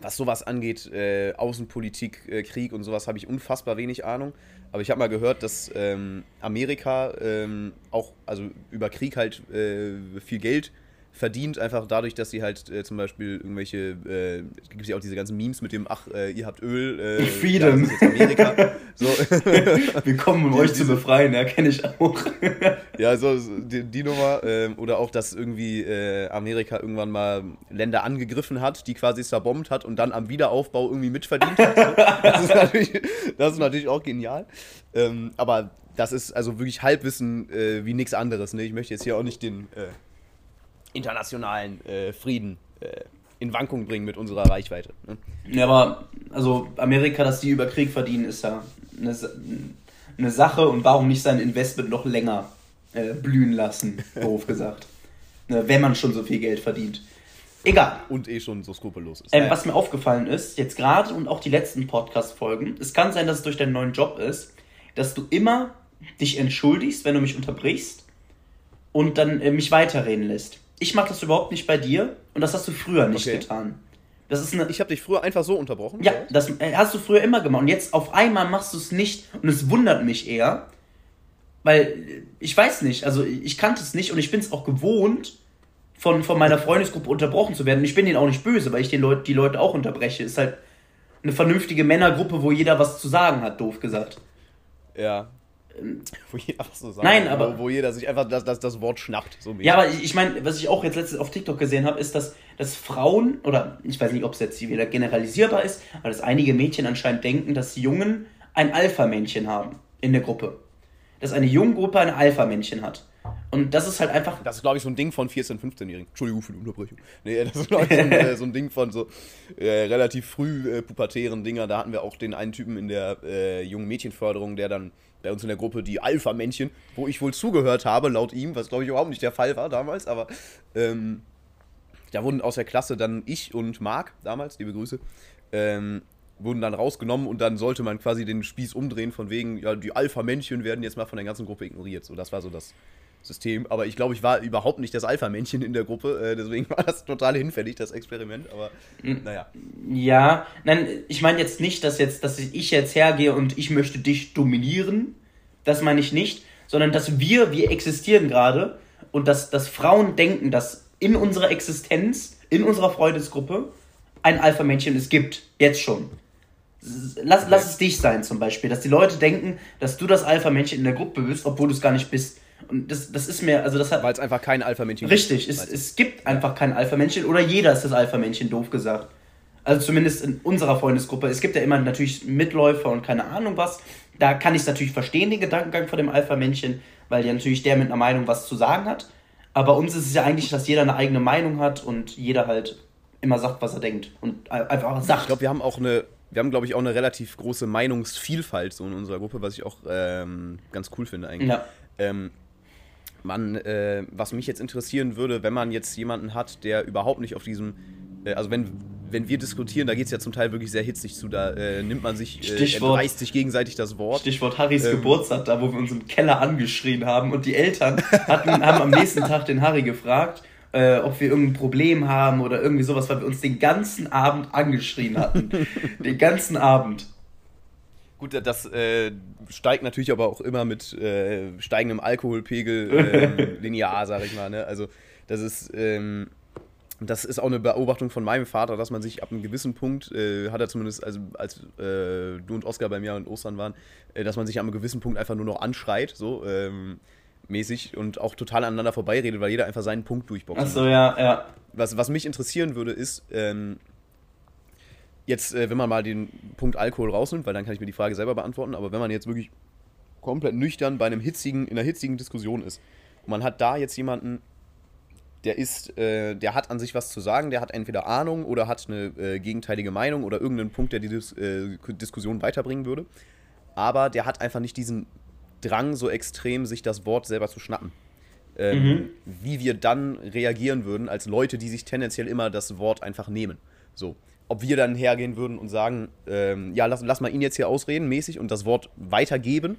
[SPEAKER 2] Was sowas angeht, äh, Außenpolitik, äh, Krieg und sowas, habe ich unfassbar wenig Ahnung. Aber ich habe mal gehört, dass ähm, Amerika ähm, auch, also über Krieg halt äh, viel Geld verdient, einfach dadurch, dass sie halt äh, zum Beispiel irgendwelche, äh, gibt es ja auch diese ganzen Memes mit dem, ach, äh, ihr habt Öl, äh, Freedom. Ja, das ist jetzt Amerika.
[SPEAKER 1] so. Wir kommen, um die, euch zu befreien, ja, kenne ich auch.
[SPEAKER 2] ja, so, die, die Nummer, äh, oder auch, dass irgendwie äh, Amerika irgendwann mal Länder angegriffen hat, die quasi zerbombt hat und dann am Wiederaufbau irgendwie mitverdient hat. So. Das, ist natürlich, das ist natürlich auch genial. Ähm, aber das ist also wirklich Halbwissen äh, wie nichts anderes. Ne? Ich möchte jetzt hier auch nicht den äh, internationalen äh, Frieden äh, in Wankung bringen mit unserer Reichweite. Ne?
[SPEAKER 1] Ja, aber also Amerika, dass die über Krieg verdienen, ist ja eine, eine Sache und warum nicht sein Investment noch länger äh, blühen lassen, doof gesagt. Ne, wenn man schon so viel Geld verdient. Egal.
[SPEAKER 2] Und eh schon so skrupellos ist.
[SPEAKER 1] Ähm, was mir aufgefallen ist, jetzt gerade und auch die letzten Podcast-Folgen, es kann sein, dass es durch deinen neuen Job ist, dass du immer dich entschuldigst, wenn du mich unterbrichst und dann äh, mich weiterreden lässt. Ich mache das überhaupt nicht bei dir und das hast du früher nicht okay. getan.
[SPEAKER 2] Das ist eine, ich habe dich früher einfach so unterbrochen.
[SPEAKER 1] Ja, das äh, hast du früher immer gemacht und jetzt auf einmal machst du es nicht und es wundert mich eher, weil äh, ich weiß nicht, also ich kannte es nicht und ich bin es auch gewohnt, von, von meiner Freundesgruppe unterbrochen zu werden. Und ich bin denen auch nicht böse, weil ich den Leut, die Leute auch unterbreche. Ist halt eine vernünftige Männergruppe, wo jeder was zu sagen hat, doof gesagt.
[SPEAKER 2] Ja, wo jeder
[SPEAKER 1] so sagt, Nein, aber.
[SPEAKER 2] Wo, jeder sich einfach das, das, das Wort schnappt. So
[SPEAKER 1] ja, aber ich, ich meine, was ich auch jetzt letztens auf TikTok gesehen habe, ist, dass, dass Frauen, oder ich weiß nicht, ob es jetzt wieder generalisierbar ist, aber dass einige Mädchen anscheinend denken, dass Jungen ein Alpha-Männchen haben in der Gruppe. Dass eine Junggruppe ein Alpha-Männchen hat. Und das ist halt einfach.
[SPEAKER 2] Das ist, glaube ich, so ein Ding von 14-, 15-Jährigen. Entschuldigung für die Unterbrechung. Nee, das ist, glaube ich, so ein, äh, so ein, Ding von so äh, relativ früh äh, pubertären Dinger. Da hatten wir auch den einen Typen in der äh, jungen Mädchenförderung, der dann bei uns in der Gruppe die Alpha-Männchen, wo ich wohl zugehört habe, laut ihm, was glaube ich überhaupt nicht der Fall war damals, aber ähm, da wurden aus der Klasse dann ich und Marc, damals, liebe Grüße, ähm, wurden dann rausgenommen und dann sollte man quasi den Spieß umdrehen, von wegen, ja, die Alpha-Männchen werden jetzt mal von der ganzen Gruppe ignoriert. So, das war so das System. Aber ich glaube, ich war überhaupt nicht das Alpha-Männchen in der Gruppe, äh, deswegen war das total hinfällig, das Experiment. Aber naja.
[SPEAKER 1] Ja, nein, ich meine jetzt nicht, dass jetzt, dass ich jetzt hergehe und ich möchte dich dominieren. Das meine ich nicht, sondern dass wir, wir existieren gerade und dass, dass Frauen denken, dass in unserer Existenz, in unserer Freundesgruppe ein Alpha-Männchen es gibt. Jetzt schon. Lass, lass es dich sein zum Beispiel, dass die Leute denken, dass du das Alpha-Männchen in der Gruppe bist, obwohl du es gar nicht bist. Und das, das ist mir, also das hat.
[SPEAKER 2] Weil es einfach kein Alpha-Männchen
[SPEAKER 1] gibt. Richtig, es, es gibt einfach kein Alpha-Männchen oder jeder ist das Alpha-Männchen, doof gesagt. Also zumindest in unserer Freundesgruppe. Es gibt ja immer natürlich Mitläufer und keine Ahnung was. Da kann ich es natürlich verstehen, den Gedankengang von dem Alpha-Männchen, weil ja natürlich der mit einer Meinung was zu sagen hat. Aber uns ist es ja eigentlich, dass jeder eine eigene Meinung hat und jeder halt immer sagt, was er denkt. Und einfach sagt.
[SPEAKER 2] Ich glaube, wir haben auch eine, wir haben, glaube ich, auch eine relativ große Meinungsvielfalt so in unserer Gruppe, was ich auch ähm, ganz cool finde eigentlich. Ja. Ähm, man, äh, was mich jetzt interessieren würde, wenn man jetzt jemanden hat, der überhaupt nicht auf diesem, äh, also wenn, wenn wir diskutieren, da geht es ja zum Teil wirklich sehr hitzig zu, da äh, nimmt man sich, äh, Stichwort, reißt sich gegenseitig das Wort.
[SPEAKER 1] Stichwort Harrys ähm, Geburtstag, da wo wir uns im Keller angeschrien haben und die Eltern hatten, haben am nächsten Tag den Harry gefragt, äh, ob wir irgendein Problem haben oder irgendwie sowas, weil wir uns den ganzen Abend angeschrien hatten. den ganzen Abend.
[SPEAKER 2] Gut, das äh, steigt natürlich aber auch immer mit äh, steigendem Alkoholpegel äh, linear, sag ich mal. Ne? Also das ist, ähm, das ist auch eine Beobachtung von meinem Vater, dass man sich ab einem gewissen Punkt, äh, hat er zumindest, also als äh, du und Oskar bei mir und Ostern waren, äh, dass man sich ab einem gewissen Punkt einfach nur noch anschreit, so ähm, mäßig und auch total aneinander vorbeiredet, weil jeder einfach seinen Punkt durchboxt.
[SPEAKER 1] Achso, ja, ja.
[SPEAKER 2] Was, was mich interessieren würde, ist, ähm, jetzt, äh, wenn man mal den Punkt Alkohol rausnimmt, weil dann kann ich mir die Frage selber beantworten, aber wenn man jetzt wirklich komplett nüchtern bei einem hitzigen, in einer hitzigen Diskussion ist und man hat da jetzt jemanden, der ist, äh, der hat an sich was zu sagen, der hat entweder Ahnung oder hat eine äh, gegenteilige Meinung oder irgendeinen Punkt, der die Dis äh, Diskussion weiterbringen würde, aber der hat einfach nicht diesen Drang so extrem, sich das Wort selber zu schnappen. Ähm, mhm. Wie wir dann reagieren würden als Leute, die sich tendenziell immer das Wort einfach nehmen. So ob wir dann hergehen würden und sagen, ähm, ja, lass, lass mal ihn jetzt hier ausreden, mäßig, und das Wort weitergeben,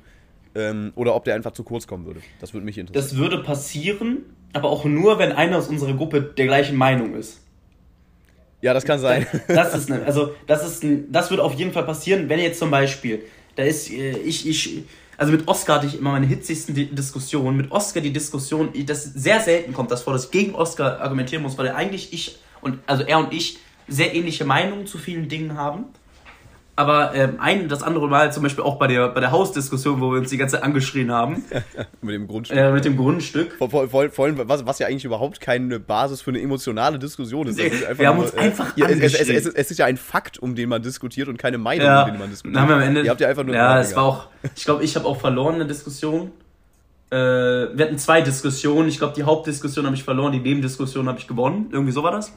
[SPEAKER 2] ähm, oder ob der einfach zu kurz kommen würde. Das würde mich interessieren.
[SPEAKER 1] Das würde passieren, aber auch nur, wenn einer aus unserer Gruppe der gleichen Meinung ist.
[SPEAKER 2] Ja, das kann sein.
[SPEAKER 1] Das, ist, ne, also, das ist, das würde auf jeden Fall passieren, wenn jetzt zum Beispiel, da ist, äh, ich, ich, Also mit Oscar hatte ich immer meine hitzigsten Di Diskussionen. Mit Oscar die Diskussion, das sehr selten kommt das vor, dass ich gegen Oscar argumentieren muss, weil er eigentlich ich und also er und ich sehr ähnliche Meinungen zu vielen Dingen haben. Aber ähm, ein, das andere Mal zum Beispiel auch bei der, bei der Hausdiskussion, wo wir uns die ganze Zeit angeschrien haben.
[SPEAKER 2] mit dem Grundstück.
[SPEAKER 1] Äh, mit dem Grundstück.
[SPEAKER 2] Vor, vor, vor, vor allem, was, was ja eigentlich überhaupt keine Basis für eine emotionale Diskussion ist. ist
[SPEAKER 1] wir haben nur, uns äh, einfach
[SPEAKER 2] ja, es, es, es, es, ist ja ein Fakt, um den man diskutiert und keine Meinung, ja, um den man diskutiert.
[SPEAKER 1] Haben wir am Ende,
[SPEAKER 2] Ihr habt ja einfach nur
[SPEAKER 1] Ja, es war auch, ich glaube, ich habe auch verloren eine Diskussion. Äh, wir hatten zwei Diskussionen. Ich glaube, die Hauptdiskussion habe ich verloren, die Nebendiskussion habe ich gewonnen. Irgendwie so war das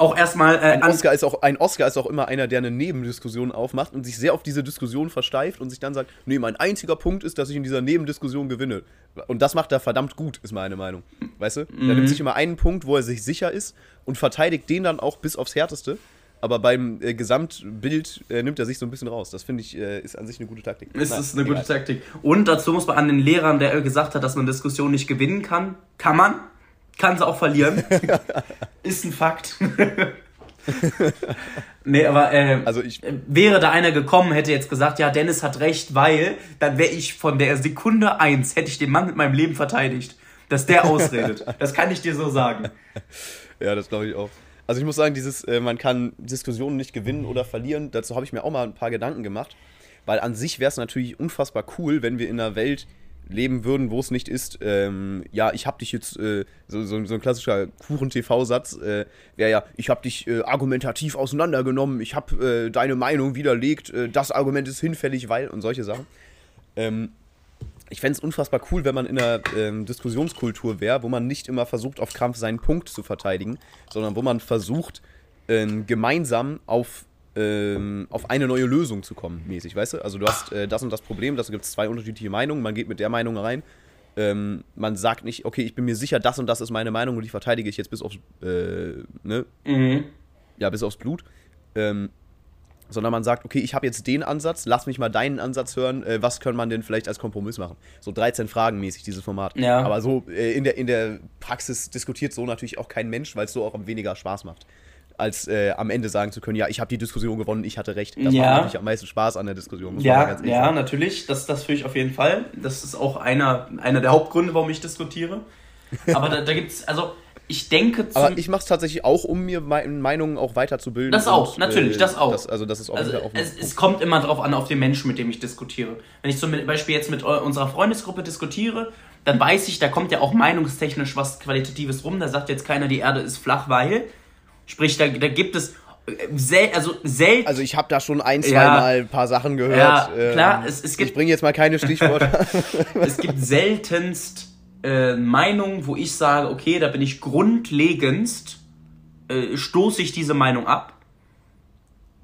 [SPEAKER 1] auch erstmal. Äh,
[SPEAKER 2] ein, Oscar ist auch, ein Oscar ist auch immer einer, der eine Nebendiskussion aufmacht und sich sehr auf diese Diskussion versteift und sich dann sagt: Nee, mein einziger Punkt ist, dass ich in dieser Nebendiskussion gewinne. Und das macht er verdammt gut, ist meine Meinung. Weißt du? Mhm. Er nimmt sich immer einen Punkt, wo er sich sicher ist und verteidigt den dann auch bis aufs Härteste. Aber beim äh, Gesamtbild äh, nimmt er sich so ein bisschen raus. Das finde ich, äh, ist an sich eine gute Taktik.
[SPEAKER 1] Ist, ist eine egal. gute Taktik. Und dazu muss man an den Lehrern, der gesagt hat, dass man Diskussionen nicht gewinnen kann, kann man kann sie auch verlieren. ist ein Fakt. nee, aber äh, also ich, wäre da einer gekommen, hätte jetzt gesagt, ja, Dennis hat recht, weil dann wäre ich von der Sekunde eins, hätte ich den Mann mit meinem Leben verteidigt, dass der ausredet. das kann ich dir so sagen.
[SPEAKER 2] Ja, das glaube ich auch. Also ich muss sagen, dieses, äh, man kann Diskussionen nicht gewinnen oder verlieren, dazu habe ich mir auch mal ein paar Gedanken gemacht. Weil an sich wäre es natürlich unfassbar cool, wenn wir in einer Welt leben würden, wo es nicht ist, ähm, ja, ich hab dich jetzt, äh, so, so, so, ein klassischer Kuchen-TV-Satz äh, wäre ja, ich hab dich äh, argumentativ auseinandergenommen, ich hab äh, deine Meinung widerlegt, äh, das Argument ist hinfällig, weil und solche Sachen. Ähm, ich fände es unfassbar cool, wenn man in einer ähm, Diskussionskultur wäre, wo man nicht immer versucht, auf Krampf seinen Punkt zu verteidigen, sondern wo man versucht, ähm, gemeinsam auf ähm, auf eine neue Lösung zu kommen, mäßig, weißt du? Also du hast äh, das und das Problem, da gibt es zwei unterschiedliche Meinungen, man geht mit der Meinung rein. Ähm, man sagt nicht, okay, ich bin mir sicher, das und das ist meine Meinung und die verteidige ich jetzt bis aufs, äh, ne? Mhm. Ja, bis aufs Blut. Ähm, sondern man sagt, okay, ich habe jetzt den Ansatz, lass mich mal deinen Ansatz hören, äh, was kann man denn vielleicht als Kompromiss machen? So 13 Fragen mäßig, dieses Format. Ja. Aber so äh, in, der, in der Praxis diskutiert so natürlich auch kein Mensch, weil es so auch weniger Spaß macht als äh, am Ende sagen zu können, ja, ich habe die Diskussion gewonnen, ich hatte recht. Das ja. macht natürlich am meisten Spaß an der Diskussion.
[SPEAKER 1] Muss ja, ja, sagen. natürlich. Das, das fühle ich auf jeden Fall. Das ist auch einer, einer der Hauptgründe, warum ich diskutiere. Aber da, da gibt es, also ich denke
[SPEAKER 2] Aber ich mache es tatsächlich auch, um mir meine Meinungen auch weiterzubilden.
[SPEAKER 1] Das auch, und, natürlich,
[SPEAKER 2] äh,
[SPEAKER 1] das auch.
[SPEAKER 2] Das, also das ist auch,
[SPEAKER 1] also auch es, es, kommt immer darauf an, auf den Menschen, mit dem ich diskutiere. Wenn ich zum Beispiel jetzt mit unserer Freundesgruppe diskutiere, dann weiß ich, da kommt ja auch meinungstechnisch was Qualitatives rum. Da sagt jetzt keiner, die Erde ist flach, weil Sprich, da, da gibt es äh, sel also selten.
[SPEAKER 2] Also ich habe da schon ein, zwei ja, Mal ein paar Sachen gehört. Ja,
[SPEAKER 1] ähm, klar. Es, es gibt,
[SPEAKER 2] ich bringe jetzt mal keine Stichworte.
[SPEAKER 1] es gibt seltenst äh, Meinungen, wo ich sage, okay, da bin ich grundlegendst, äh, stoße ich diese Meinung ab.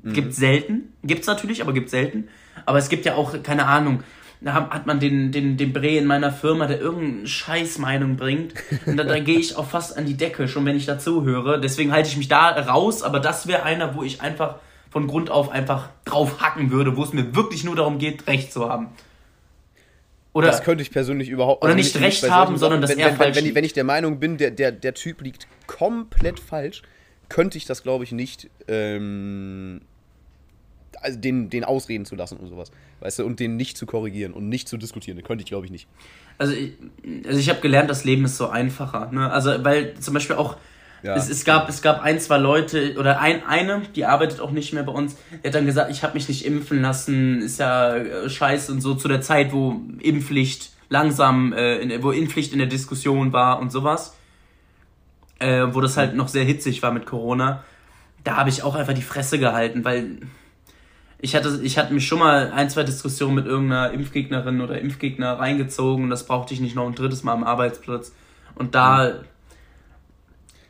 [SPEAKER 1] Mhm. Gibt selten. Gibt's natürlich, aber gibt selten. Aber es gibt ja auch, keine Ahnung, da hat man den, den, den Bre in meiner Firma, der irgendeine Scheißmeinung bringt. Und da, da gehe ich auch fast an die Decke, schon wenn ich dazu höre. Deswegen halte ich mich da raus, aber das wäre einer, wo ich einfach von Grund auf einfach drauf hacken würde, wo es mir wirklich nur darum geht, Recht zu haben.
[SPEAKER 2] Oder, das könnte ich persönlich überhaupt
[SPEAKER 1] Oder also nicht, nicht Recht nicht haben, sondern dass
[SPEAKER 2] wenn,
[SPEAKER 1] er
[SPEAKER 2] wenn, falsch wenn, wenn, wenn ich der Meinung bin, der, der, der Typ liegt komplett falsch, könnte ich das, glaube ich, nicht ähm, also den, den ausreden zu lassen und sowas. Weißt du, und den nicht zu korrigieren und nicht zu diskutieren. Das könnte ich, glaube ich, nicht.
[SPEAKER 1] Also ich, also ich habe gelernt, das Leben ist so einfacher. Ne? Also, weil zum Beispiel auch, ja. es, es, gab, es gab ein, zwei Leute, oder ein, eine, die arbeitet auch nicht mehr bei uns, die hat dann gesagt, ich habe mich nicht impfen lassen, ist ja äh, scheiße und so, zu der Zeit, wo Impfpflicht langsam, äh, in, wo Impfpflicht in der Diskussion war und sowas. Äh, wo das halt noch sehr hitzig war mit Corona. Da habe ich auch einfach die Fresse gehalten, weil ich hatte, ich hatte mich schon mal ein, zwei Diskussionen mit irgendeiner Impfgegnerin oder Impfgegner reingezogen. Das brauchte ich nicht noch ein drittes Mal am Arbeitsplatz. Und da mhm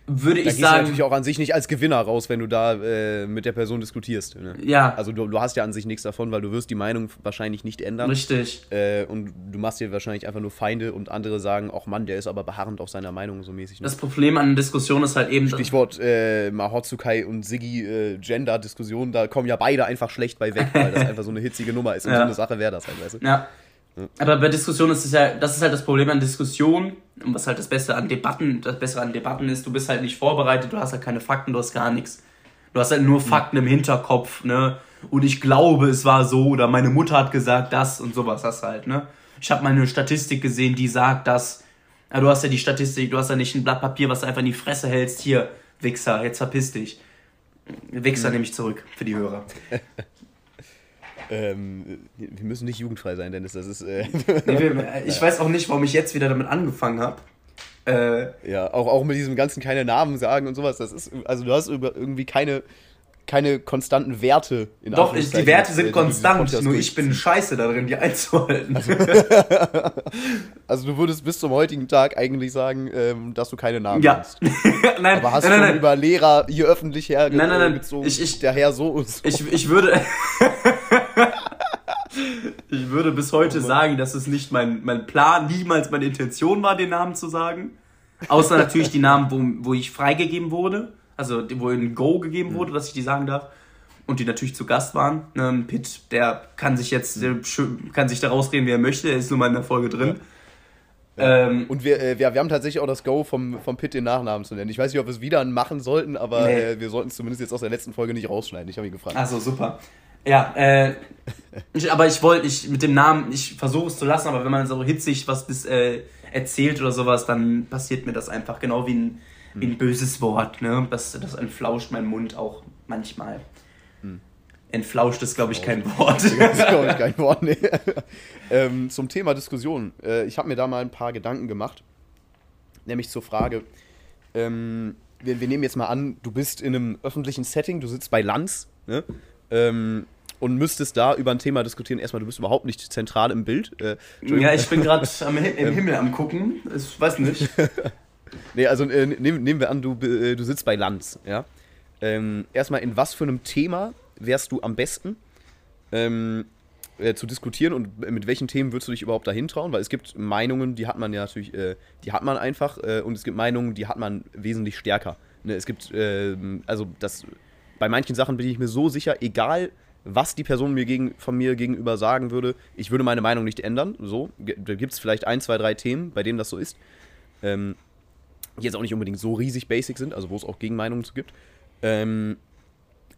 [SPEAKER 1] würde da ich sagen. Du
[SPEAKER 2] natürlich auch an sich nicht als Gewinner raus, wenn du da äh, mit der Person diskutierst. Ne?
[SPEAKER 1] Ja.
[SPEAKER 2] Also du, du hast ja an sich nichts davon, weil du wirst die Meinung wahrscheinlich nicht ändern.
[SPEAKER 1] Richtig.
[SPEAKER 2] Äh, und du machst dir wahrscheinlich einfach nur Feinde und andere sagen, auch Mann, der ist aber beharrend auf seiner Meinung so mäßig.
[SPEAKER 1] Ne? Das Problem an Diskussion ist halt eben.
[SPEAKER 2] Stichwort äh, Mahotsukai und Siggi äh, Gender-Diskussion, da kommen ja beide einfach schlecht bei weg, weil das einfach so eine hitzige Nummer ist. Und ja. so eine Sache wäre das halt, weißt
[SPEAKER 1] du? Ja. Aber bei Diskussionen ist es ja, das ist halt das Problem an Diskussionen und was halt das Beste an Debatten, das Bessere an Debatten ist, du bist halt nicht vorbereitet, du hast halt keine Fakten, du hast gar nichts. Du hast halt nur Fakten im Hinterkopf, ne? und ich glaube, es war so oder meine Mutter hat gesagt das und sowas hast halt, ne? Ich habe mal eine Statistik gesehen, die sagt, dass ja, du hast ja die Statistik, du hast ja nicht ein Blatt Papier, was du einfach in die Fresse hältst. Hier, Wichser, jetzt verpiss dich. Wichser mhm. nehme ich zurück für die Hörer.
[SPEAKER 2] ähm, wir müssen nicht jugendfrei sein, Dennis. Das ist. Äh
[SPEAKER 1] nee, ich weiß auch nicht, warum ich jetzt wieder damit angefangen habe.
[SPEAKER 2] Äh, ja, auch, auch mit diesem ganzen keine Namen sagen und sowas. Das ist, also du hast irgendwie keine keine konstanten Werte.
[SPEAKER 1] In Doch, ich, die Werte sind konstant, nur ich bin scheiße darin, die einzuhalten.
[SPEAKER 2] Also, also, du würdest bis zum heutigen Tag eigentlich sagen, ähm, dass du keine Namen ja. hast. nein, Aber hast nein, du nein, über Lehrer hier öffentlich hergezogen, nein, nein, nein. ich, ich, der Herr so und so.
[SPEAKER 1] Ich, ich würde... ich würde bis heute oh sagen, dass es nicht mein, mein Plan, niemals meine Intention war, den Namen zu sagen. Außer natürlich die Namen, wo, wo ich freigegeben wurde also wo ein Go gegeben wurde, mhm. dass ich die sagen darf. Und die natürlich zu Gast waren. Ne, Pitt, der kann sich jetzt, kann sich da rausreden, wie er möchte, er ist nur mal in der Folge drin.
[SPEAKER 2] Ja. Ähm, und wir, äh, wir, wir haben tatsächlich auch das Go vom, vom Pitt den Nachnamen zu nennen. Ich weiß nicht, ob wir es wieder machen sollten, aber nee. äh, wir sollten es zumindest jetzt aus der letzten Folge nicht rausschneiden. Ich habe ihn gefragt.
[SPEAKER 1] Achso, super. Ja, äh, ich, aber ich wollte, ich mit dem Namen, ich versuche es zu lassen, aber wenn man so hitzig was bis, äh, erzählt oder sowas, dann passiert mir das einfach genau wie ein wie ein böses Wort, ne? Das, das entflauscht mein Mund auch manchmal. Hm. Entflauscht ist, glaube ich, kein Wort. Das ist, glaube ich, kein
[SPEAKER 2] Wort, nee. ähm, zum Thema Diskussion. Äh, ich habe mir da mal ein paar Gedanken gemacht. Nämlich zur Frage, ähm, wir, wir, nehmen jetzt mal an, du bist in einem öffentlichen Setting, du sitzt bei Lanz, ne? Ähm, und müsstest da über ein Thema diskutieren. Erstmal, du bist überhaupt nicht zentral im Bild. Äh,
[SPEAKER 1] ja, ich bin gerade im Himmel am gucken. Ich weiß nicht.
[SPEAKER 2] Nee, also äh, nehmen, nehmen wir an, du, äh, du sitzt bei Lanz, ja. Ähm, erstmal, in was für einem Thema wärst du am besten ähm, äh, zu diskutieren und mit welchen Themen würdest du dich überhaupt dahin trauen? Weil es gibt Meinungen, die hat man ja natürlich, äh, die hat man einfach äh, und es gibt Meinungen, die hat man wesentlich stärker. Ne, es gibt, ähm, also das, bei manchen Sachen bin ich mir so sicher, egal was die Person mir gegen, von mir gegenüber sagen würde, ich würde meine Meinung nicht ändern. So, da gibt es vielleicht ein, zwei, drei Themen, bei denen das so ist. Ähm, die jetzt auch nicht unbedingt so riesig basic sind, also wo es auch Gegenmeinungen zu gibt. Ähm,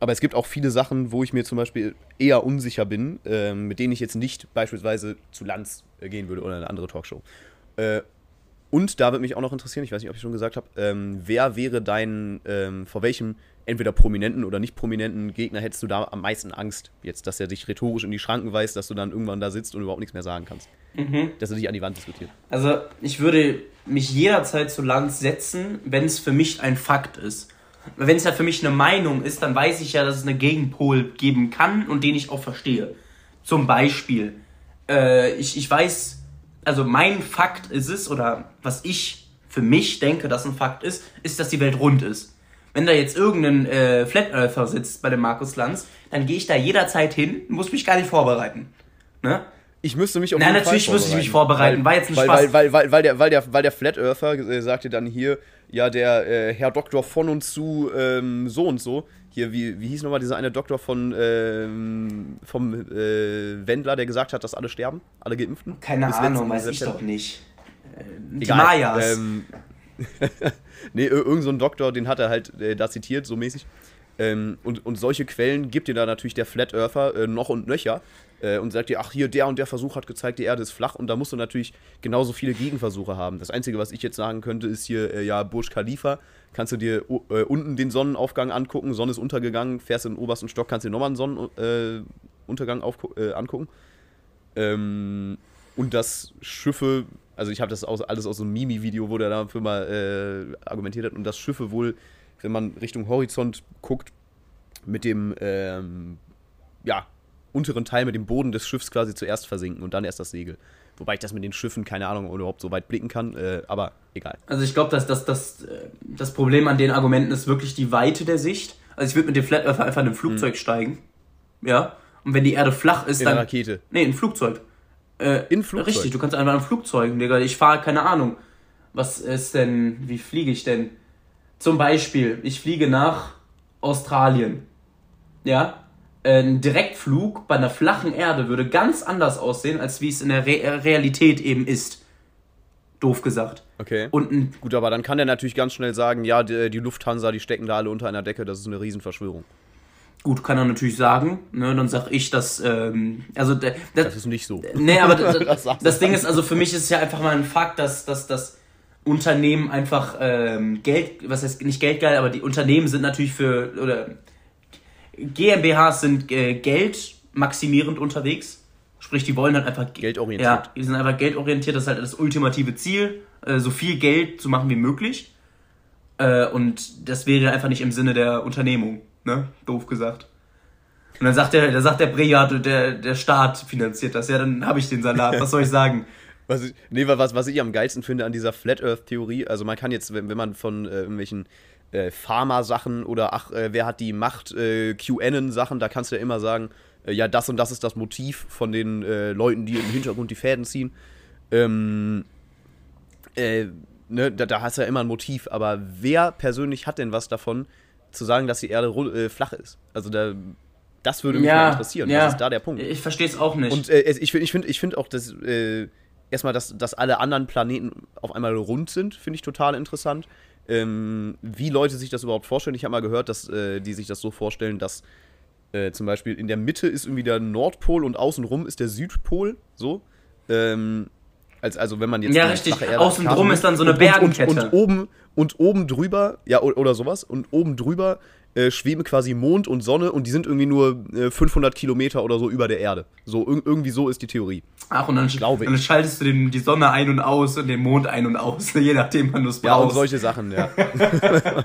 [SPEAKER 2] aber es gibt auch viele Sachen, wo ich mir zum Beispiel eher unsicher bin, ähm, mit denen ich jetzt nicht beispielsweise zu Lanz äh, gehen würde oder eine andere Talkshow. Äh, und da würde mich auch noch interessieren, ich weiß nicht, ob ich schon gesagt habe, ähm, wer wäre dein, ähm, vor welchem entweder prominenten oder nicht prominenten Gegner hättest du da am meisten Angst, jetzt, dass er dich rhetorisch in die Schranken weist, dass du dann irgendwann da sitzt und überhaupt nichts mehr sagen kannst? Mhm. Dass er dich an die Wand diskutiert.
[SPEAKER 1] Also, ich würde mich jederzeit zu Lanz setzen, wenn es für mich ein Fakt ist. Wenn es ja für mich eine Meinung ist, dann weiß ich ja, dass es eine Gegenpol geben kann und den ich auch verstehe. Zum Beispiel, äh, ich, ich weiß, also mein Fakt ist es, oder was ich für mich denke, dass ein Fakt ist, ist, dass die Welt rund ist. Wenn da jetzt irgendein äh, Flat Earther sitzt bei dem Markus Lanz, dann gehe ich da jederzeit hin, muss mich gar nicht vorbereiten. Ne?
[SPEAKER 2] Ich müsste mich auf
[SPEAKER 1] Nein, natürlich müsste ich mich vorbereiten. War jetzt ein
[SPEAKER 2] weil, Spaß. Weil, weil, weil, weil, der, weil, der, weil der Flat Earther äh, sagte dann hier, ja, der äh, Herr Doktor von und zu ähm, so und so. Hier, wie, wie hieß nochmal dieser eine Doktor von ähm, vom äh, Wendler, der gesagt hat, dass alle sterben? Alle Geimpften?
[SPEAKER 1] Keine Ahnung, weiß ich doch nicht. Äh, die Egal, Mayas. Ähm,
[SPEAKER 2] nee, irgend so ein Doktor, den hat er halt äh, da zitiert, so mäßig. Ähm, und, und solche Quellen gibt dir da natürlich der Flat Earther äh, noch und nöcher äh, und sagt dir, ach hier, der und der Versuch hat gezeigt, die Erde ist flach und da musst du natürlich genauso viele Gegenversuche haben. Das Einzige, was ich jetzt sagen könnte, ist hier, äh, ja, Burj Khalifa, kannst du dir äh, unten den Sonnenaufgang angucken, Sonne ist untergegangen, fährst in den obersten Stock, kannst dir nochmal einen Sonnenuntergang äh, angucken. Ähm, und dass Schiffe, also ich habe das aus, alles aus so einem Mimi-Video, wo der dafür mal äh, argumentiert hat, und dass Schiffe wohl, wenn man Richtung Horizont guckt, mit dem, ähm, ja, unteren Teil mit dem Boden des Schiffs quasi zuerst versinken und dann erst das Segel. Wobei ich das mit den Schiffen, keine Ahnung, überhaupt so weit blicken kann, äh, aber egal.
[SPEAKER 1] Also ich glaube, dass das, das, äh, das Problem an den Argumenten ist wirklich die Weite der Sicht. Also ich würde mit dem Flat Earther einfach in ein Flugzeug hm. steigen. Ja. Und wenn die Erde flach ist,
[SPEAKER 2] in
[SPEAKER 1] dann.
[SPEAKER 2] In Rakete.
[SPEAKER 1] Nee, in ein Flugzeug.
[SPEAKER 2] Äh, in Flugzeug.
[SPEAKER 1] Richtig, du kannst einfach in ein Flugzeug, Digga. Ich fahre, keine Ahnung. Was ist denn, wie fliege ich denn? Zum Beispiel, ich fliege nach Australien. Ja ein Direktflug bei einer flachen Erde würde ganz anders aussehen, als wie es in der Re Realität eben ist. Doof gesagt.
[SPEAKER 2] Okay. Und Gut, aber dann kann er natürlich ganz schnell sagen, ja, die, die, Lufthansa, die stecken da alle unter einer Decke, das ist eine Riesenverschwörung.
[SPEAKER 1] Gut, kann er natürlich sagen. Ne? Dann sag ich, dass. Ähm, also, das,
[SPEAKER 2] das ist nicht so.
[SPEAKER 1] Nee, aber das, das, das Ding ist, also für mich ist es ja einfach mal ein Fakt, dass, dass, dass Unternehmen einfach ähm, Geld, was heißt nicht geldgeil, aber die Unternehmen sind natürlich für. Oder GmbHs sind äh, geldmaximierend unterwegs. Sprich, die wollen halt einfach.
[SPEAKER 2] Geldorientiert.
[SPEAKER 1] Ja, die sind einfach geldorientiert, das ist halt das ultimative Ziel, äh, so viel Geld zu machen wie möglich. Äh, und das wäre einfach nicht im Sinne der Unternehmung ne? Doof gesagt. Und dann sagt der, da sagt der Brejat, der, der Staat finanziert das. Ja, dann habe ich den Salat. Was soll ich sagen?
[SPEAKER 2] Was ich, nee, was, was ich am geilsten finde an dieser Flat Earth-Theorie, also man kann jetzt, wenn, wenn man von äh, irgendwelchen äh, Pharma-Sachen oder ach, äh, wer hat die Macht, äh, QAnon-Sachen, da kannst du ja immer sagen, äh, ja, das und das ist das Motiv von den äh, Leuten, die im Hintergrund die Fäden ziehen. Ähm, äh, ne, da, da hast du ja immer ein Motiv, aber wer persönlich hat denn was davon, zu sagen, dass die Erde äh, flach ist. Also da, das würde mich ja, mal interessieren. Ja. Was ist da der Punkt?
[SPEAKER 1] Ich verstehe es auch nicht.
[SPEAKER 2] Und äh, ich finde ich find, ich find auch, dass äh, erstmal, dass, dass alle anderen Planeten auf einmal rund sind, finde ich total interessant. Ähm, wie Leute sich das überhaupt vorstellen. Ich habe mal gehört, dass äh, die sich das so vorstellen, dass äh, zum Beispiel in der Mitte ist irgendwie der Nordpol und außenrum ist der Südpol. So. Ähm, als, also wenn man jetzt
[SPEAKER 1] ja richtig außen drum ist dann so eine Bergenkette
[SPEAKER 2] und, und, und, oben und oben drüber ja oder sowas. Und oben drüber äh, schweben quasi Mond und Sonne und die sind irgendwie nur äh, 500 Kilometer oder so über der Erde. So irgendwie so ist die Theorie.
[SPEAKER 1] Ach und dann, glaube dann schaltest du den, die Sonne ein und aus und den Mond ein und aus, je nachdem, wann du es brauchst.
[SPEAKER 2] Ja und solche Sachen, ja.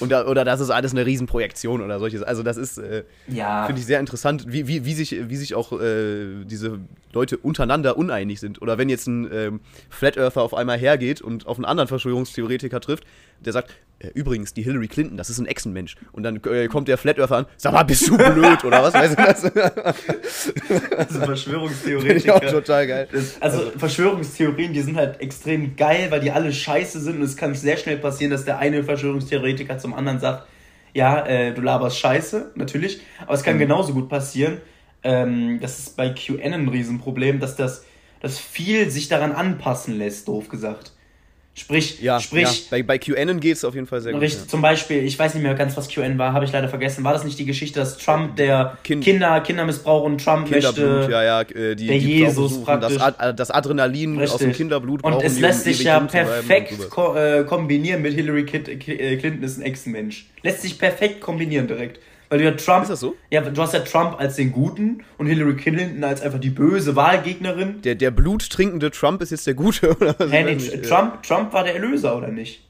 [SPEAKER 2] und da, oder das ist alles eine Riesenprojektion oder solches. Also das ist, äh, ja. finde ich sehr interessant, wie, wie, wie sich wie sich auch äh, diese Leute untereinander uneinig sind. Oder wenn jetzt ein ähm, Flat Earther auf einmal hergeht und auf einen anderen Verschwörungstheoretiker trifft, der sagt, äh, übrigens, die Hillary Clinton, das ist ein Echsenmensch. Und dann äh, kommt der Flat Earther an, sag mal, bist du blöd oder was? Weißt du
[SPEAKER 1] das? also Verschwörungstheoretiker.
[SPEAKER 2] auch total geil.
[SPEAKER 1] Das, also, also, Verschwörungstheorien, die sind halt extrem geil, weil die alle scheiße sind und es kann sehr schnell passieren, dass der eine Verschwörungstheoretiker zum anderen sagt, ja, äh, du laberst scheiße, natürlich, aber es kann mhm. genauso gut passieren, ähm, das ist bei QN ein Riesenproblem, dass das dass viel sich daran anpassen lässt, doof gesagt. Sprich,
[SPEAKER 2] ja,
[SPEAKER 1] sprich. Ja.
[SPEAKER 2] Bei, bei QN geht es auf jeden Fall sehr
[SPEAKER 1] richtig, gut. Ja. Zum Beispiel, ich weiß nicht mehr ganz, was QN war, habe ich leider vergessen. War das nicht die Geschichte, dass Trump der kind, Kinder, Kindermissbrauch und Trump möchte.
[SPEAKER 2] Ja, ja, äh, die,
[SPEAKER 1] der Jesus praktisch.
[SPEAKER 2] Das, Ad, das Adrenalin richtig. aus dem Kinderblut
[SPEAKER 1] Und es lässt sich ja perfekt ko äh, kombinieren mit Hillary äh, Clinton ist ein Ex-Mensch. Lässt sich perfekt kombinieren direkt. Weil du ja Trump.
[SPEAKER 2] Ist das so?
[SPEAKER 1] Ja, du hast ja Trump als den Guten und Hillary Clinton als einfach die böse Wahlgegnerin.
[SPEAKER 2] Der, der bluttrinkende Trump ist jetzt der Gute, oder was?
[SPEAKER 1] Hey, nee, Trump, Trump war der Erlöser, oder nicht?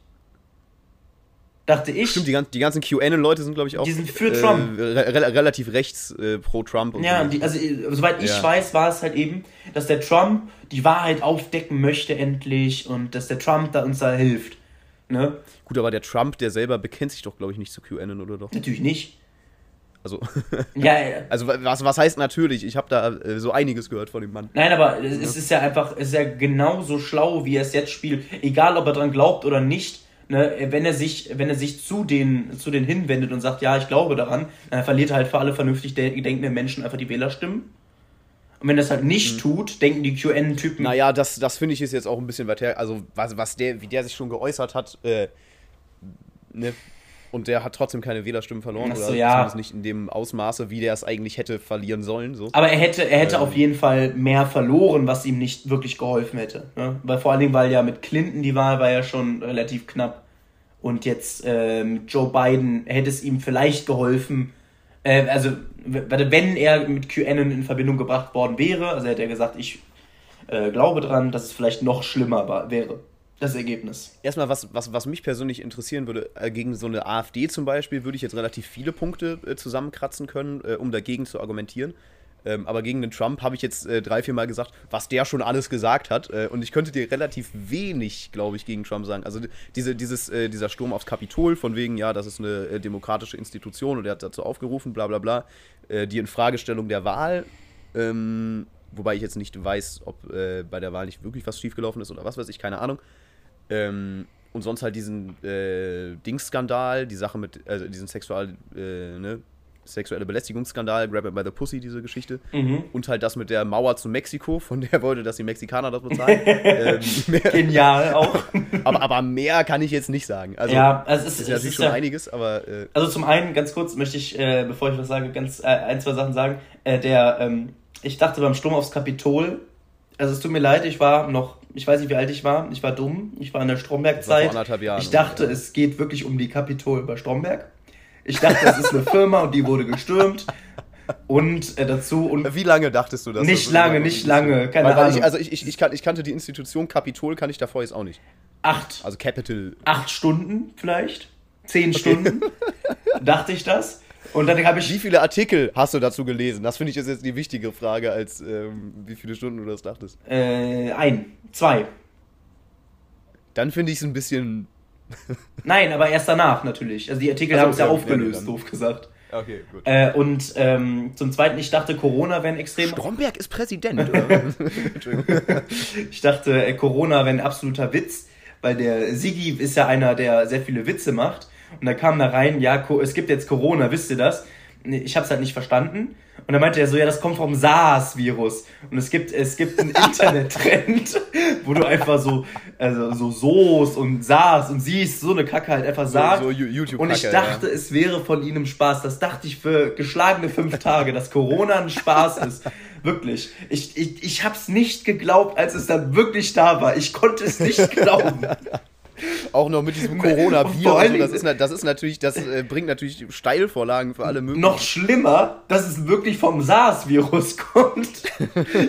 [SPEAKER 1] Dachte ich.
[SPEAKER 2] Stimmt, die, die ganzen QAnon-Leute sind, glaube ich, auch.
[SPEAKER 1] Die sind für äh, Trump.
[SPEAKER 2] Re relativ rechts äh, pro Trump.
[SPEAKER 1] Und ja, so. die, also soweit ich ja. weiß, war es halt eben, dass der Trump die Wahrheit aufdecken möchte endlich und dass der Trump da uns da hilft. Ne?
[SPEAKER 2] Gut, aber der Trump, der selber bekennt sich doch, glaube ich, nicht zu QAnon, oder doch?
[SPEAKER 1] Natürlich nicht.
[SPEAKER 2] Also,
[SPEAKER 1] ja, ja.
[SPEAKER 2] also was, was heißt natürlich? Ich habe da äh, so einiges gehört von dem Mann.
[SPEAKER 1] Nein, aber es ja. ist ja einfach, es ist ja genauso schlau, wie er es jetzt spielt. Egal, ob er dran glaubt oder nicht. Ne, wenn er sich, wenn er sich zu den, zu den hinwendet und sagt, ja, ich glaube daran, dann verliert er halt für alle vernünftig denkenden Menschen einfach die Wählerstimmen. Und wenn er das halt nicht mhm. tut, denken die QN-Typen.
[SPEAKER 2] Naja, das, das finde ich ist jetzt auch ein bisschen weiter. Also, was, was der, wie der sich schon geäußert hat, äh, ne, und der hat trotzdem keine Wählerstimmen verloren.
[SPEAKER 1] So, oder ja. zumindest
[SPEAKER 2] nicht in dem Ausmaße, wie der es eigentlich hätte verlieren sollen. So.
[SPEAKER 1] Aber er hätte, er hätte ähm. auf jeden Fall mehr verloren, was ihm nicht wirklich geholfen hätte. Ne? Weil vor allen Dingen, weil ja mit Clinton die Wahl war ja schon relativ knapp. Und jetzt ähm, Joe Biden hätte es ihm vielleicht geholfen. Äh, also, wenn er mit QAnon in Verbindung gebracht worden wäre, also hätte er gesagt, ich äh, glaube dran, dass es vielleicht noch schlimmer war, wäre das Ergebnis.
[SPEAKER 2] Erstmal, was, was, was mich persönlich interessieren würde, äh, gegen so eine AfD zum Beispiel, würde ich jetzt relativ viele Punkte äh, zusammenkratzen können, äh, um dagegen zu argumentieren. Ähm, aber gegen den Trump habe ich jetzt äh, drei, vier Mal gesagt, was der schon alles gesagt hat. Äh, und ich könnte dir relativ wenig, glaube ich, gegen Trump sagen. Also diese, dieses, äh, dieser Sturm aufs Kapitol, von wegen, ja, das ist eine demokratische Institution und er hat dazu aufgerufen, bla bla bla. die Infragestellung der Wahl. Ähm, wobei ich jetzt nicht weiß, ob bei der Wahl nicht wirklich was schiefgelaufen ist oder was weiß ich, keine Ahnung. Ähm, und sonst halt diesen äh, Dings-Skandal, die Sache mit, also diesen Sexual, äh, ne, sexuelle Belästigungsskandal, Grab It by the Pussy, diese Geschichte. Mhm. Und halt das mit der Mauer zu Mexiko, von der er wollte, dass die Mexikaner das bezahlen. ähm,
[SPEAKER 1] Genial auch.
[SPEAKER 2] aber, aber mehr kann ich jetzt nicht sagen. Also,
[SPEAKER 1] ja, also es ist,
[SPEAKER 2] ist ja natürlich schon ja, einiges, aber.
[SPEAKER 1] Äh, also zum einen, ganz kurz möchte ich, äh, bevor ich was sage, ganz äh, ein, zwei Sachen sagen. Äh, der, ähm, ich dachte beim Sturm aufs Kapitol, also es tut mir leid, ich war noch, ich weiß nicht, wie alt ich war, ich war dumm, ich war in der Stromberg-Zeit. Ich dachte, ja. es geht wirklich um die Kapitol bei Stromberg. Ich dachte, das ist eine Firma und die wurde gestürmt. Und äh, dazu. Und
[SPEAKER 2] Wie lange dachtest du das?
[SPEAKER 1] Nicht lange, nicht lange. Keine
[SPEAKER 2] Ahnung. Ich, also ich, ich, ich, kan, ich kannte die Institution Kapitol, kann ich davor jetzt auch nicht.
[SPEAKER 1] Acht.
[SPEAKER 2] Also Capital.
[SPEAKER 1] Acht Stunden vielleicht? Zehn okay. Stunden? dachte ich das. Und dann habe ich.
[SPEAKER 2] Wie viele Artikel hast du dazu gelesen? Das finde ich jetzt die wichtige Frage, als ähm, wie viele Stunden du das dachtest.
[SPEAKER 1] Äh, ein, zwei.
[SPEAKER 2] Dann finde ich es ein bisschen.
[SPEAKER 1] Nein, aber erst danach natürlich. Also die Artikel also, haben es ja, ja aufgelöst, doof gesagt.
[SPEAKER 2] Okay, gut.
[SPEAKER 1] Äh, und ähm, zum Zweiten, ich dachte, Corona wäre ein extrem.
[SPEAKER 2] Stromberg ist Präsident, oder?
[SPEAKER 1] ich dachte, äh, Corona wäre ein absoluter Witz, weil der Sigi ist ja einer, der sehr viele Witze macht. Und da kam da rein, ja, es gibt jetzt Corona, wisst ihr das? Ich hab's halt nicht verstanden. Und dann meinte er so, ja, das kommt vom SARS-Virus. Und es gibt, es gibt einen Internet-Trend, wo du einfach so, also so Soos und SARS und siehst, so eine Kacke halt einfach sagst. So, so YouTube und ich dachte, ja. es wäre von ihnen Spaß. Das dachte ich für geschlagene fünf Tage, dass Corona ein Spaß ist. Wirklich. Ich, ich, ich hab's nicht geglaubt, als es dann wirklich da war. Ich konnte es nicht glauben.
[SPEAKER 2] Auch noch mit diesem Coronavirus. Das ist, das ist natürlich, das äh, bringt natürlich Steilvorlagen für alle
[SPEAKER 1] möglichen. Noch schlimmer, dass es wirklich vom SARS-Virus kommt.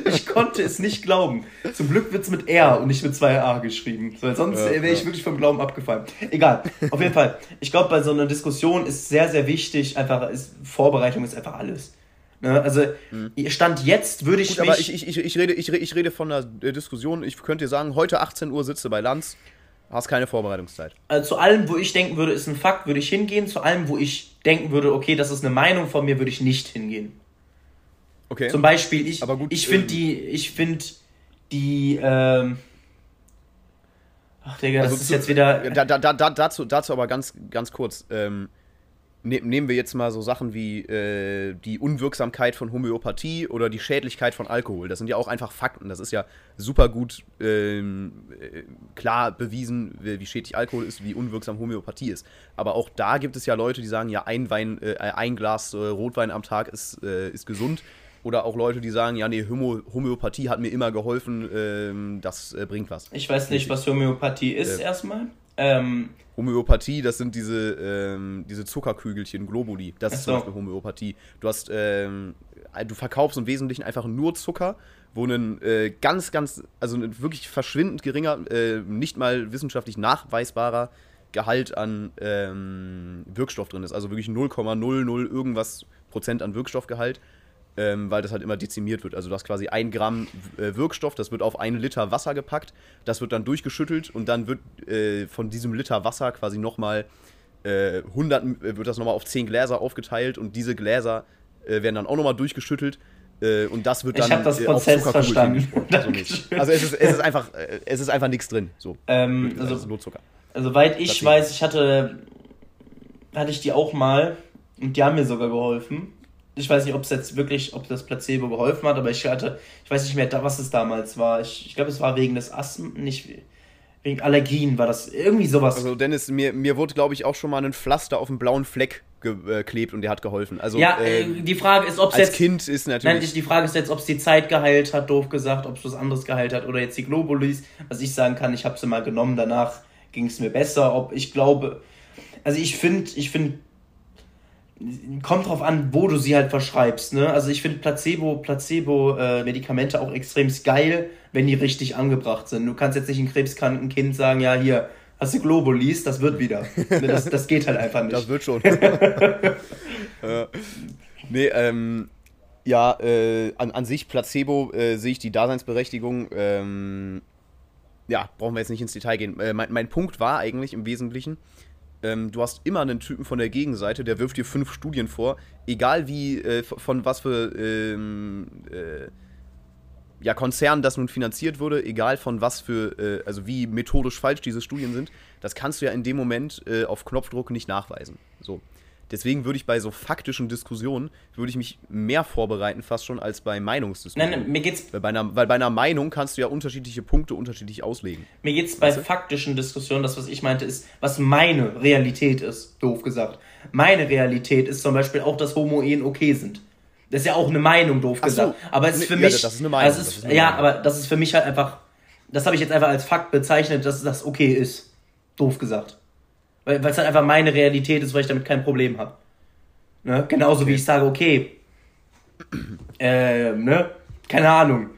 [SPEAKER 1] ich konnte es nicht glauben. Zum Glück wird es mit R und nicht mit zwei A geschrieben. Weil sonst ja, wäre ich ja. wirklich vom Glauben abgefallen. Egal. Auf jeden Fall. Ich glaube, bei so einer Diskussion ist sehr, sehr wichtig, einfach, ist, Vorbereitung ist einfach alles. Ne? Also, hm. Stand jetzt würde ich
[SPEAKER 2] Gut, mich. Aber ich, ich, ich, rede, ich, ich rede von einer Diskussion. Ich könnte dir sagen, heute 18 Uhr sitze bei Lanz. Hast keine Vorbereitungszeit.
[SPEAKER 1] Also zu allem, wo ich denken würde, ist ein Fakt, würde ich hingehen. Zu allem, wo ich denken würde, okay, das ist eine Meinung von mir, würde ich nicht hingehen. Okay. Zum Beispiel, ich, ich finde ähm, die, ich finde die, ähm, Ach, Digga, das also ist zu, jetzt wieder.
[SPEAKER 2] Da, da, da, dazu, dazu aber ganz, ganz kurz. Ähm, ne, nehmen wir jetzt mal so Sachen wie äh, die Unwirksamkeit von Homöopathie oder die Schädlichkeit von Alkohol. Das sind ja auch einfach Fakten. Das ist ja super gut ähm, äh, klar bewiesen, wie schädlich Alkohol ist, wie unwirksam Homöopathie ist. Aber auch da gibt es ja Leute, die sagen, ja, ein, Wein, äh, ein Glas äh, Rotwein am Tag ist, äh, ist gesund. Oder auch Leute, die sagen, ja, nee, Homö Homöopathie hat mir immer geholfen, ähm, das äh, bringt was.
[SPEAKER 1] Ich weiß nicht, was Homöopathie ist erstmal. Ähm,
[SPEAKER 2] Homöopathie, das sind diese, ähm, diese Zuckerkügelchen, Globuli. Das ist zum Beispiel Homöopathie. Du hast, ähm, du verkaufst im Wesentlichen einfach nur Zucker, wo ein äh, ganz, ganz, also ein wirklich verschwindend geringer, äh, nicht mal wissenschaftlich nachweisbarer Gehalt an ähm, Wirkstoff drin ist. Also wirklich 0,00 irgendwas Prozent an Wirkstoffgehalt ähm, weil das halt immer dezimiert wird. Also du hast quasi ein Gramm äh, Wirkstoff, das wird auf einen Liter Wasser gepackt, das wird dann durchgeschüttelt und dann wird äh, von diesem Liter Wasser quasi nochmal äh, 100, äh, wird das nochmal auf 10 Gläser aufgeteilt und diese Gläser äh, werden dann auch nochmal durchgeschüttelt. Äh, und das wird dann
[SPEAKER 1] ich das Prozess verstanden.
[SPEAKER 2] Also, also es, ist, es ist einfach, es ist einfach nichts drin. So.
[SPEAKER 1] Ähm, also, also nur Zucker. Soweit ich weiß, ich hatte, hatte ich die auch mal und die haben mir sogar geholfen ich weiß nicht, ob es jetzt wirklich, ob das Placebo geholfen hat, aber ich hatte, ich weiß nicht mehr, was es damals war. Ich, ich glaube, es war wegen des Asthma, nicht wegen Allergien war das irgendwie sowas.
[SPEAKER 2] Also Dennis, mir, mir wurde, glaube ich, auch schon mal ein Pflaster auf einen blauen Fleck geklebt und der hat geholfen. Also,
[SPEAKER 1] ja, äh, die Frage ist, ob es
[SPEAKER 2] jetzt... Kind ist natürlich...
[SPEAKER 1] Nein, die Frage ist jetzt, ob es die Zeit geheilt hat, doof gesagt, ob es was anderes geheilt hat oder jetzt die Globulis. Was ich sagen kann, ich habe sie mal genommen, danach ging es mir besser. Ob ich glaube... Also ich finde, ich finde kommt drauf an, wo du sie halt verschreibst. Ne? Also ich finde Placebo, Placebo-Medikamente äh, auch extrem geil, wenn die richtig angebracht sind. Du kannst jetzt nicht einem krebskranken Kind sagen, ja, hier, hast du Globulis, das wird wieder. Ne, das, das geht halt einfach nicht.
[SPEAKER 2] Das wird schon. äh, nee, ähm, ja, äh, an, an sich Placebo äh, sehe ich die Daseinsberechtigung. Ähm, ja, brauchen wir jetzt nicht ins Detail gehen. Äh, mein, mein Punkt war eigentlich im Wesentlichen, ähm, du hast immer einen Typen von der Gegenseite, der wirft dir fünf Studien vor, egal wie, äh, von was für ähm, äh, ja, Konzernen das nun finanziert wurde, egal von was für, äh, also wie methodisch falsch diese Studien sind, das kannst du ja in dem Moment äh, auf Knopfdruck nicht nachweisen. So. Deswegen würde ich bei so faktischen Diskussionen, würde ich mich mehr vorbereiten fast schon als bei Meinungsdiskussionen.
[SPEAKER 1] Nein, nein, mir geht's,
[SPEAKER 2] Weil bei, einer, weil bei einer Meinung kannst du ja unterschiedliche Punkte unterschiedlich auslegen.
[SPEAKER 1] mir geht's bei
[SPEAKER 2] Weißt du?
[SPEAKER 1] faktischen Diskussionen, das, was ich meinte, ist, was meine Realität ist, doof gesagt. Meine Realität ist zum Beispiel auch, dass Homo-Ehen okay sind. Das ist ja auch eine Meinung, doof
[SPEAKER 2] so.
[SPEAKER 1] gesagt. Aber es ist für
[SPEAKER 2] ja,
[SPEAKER 1] mich.
[SPEAKER 2] das ist eine Meinung,
[SPEAKER 1] ist,
[SPEAKER 2] ist eine
[SPEAKER 1] ja,
[SPEAKER 2] Meinung.
[SPEAKER 1] aber das ist für mich halt einfach. Das habe ich jetzt einfach als Fakt bezeichnet, dass das okay ist. Doof gesagt. Weil es halt einfach meine Realität ist, weil ich damit kein Problem habe. Ne? Genauso wie
[SPEAKER 2] Okay.
[SPEAKER 1] ich sage, okay. Ähm, ne? Keine Ahnung.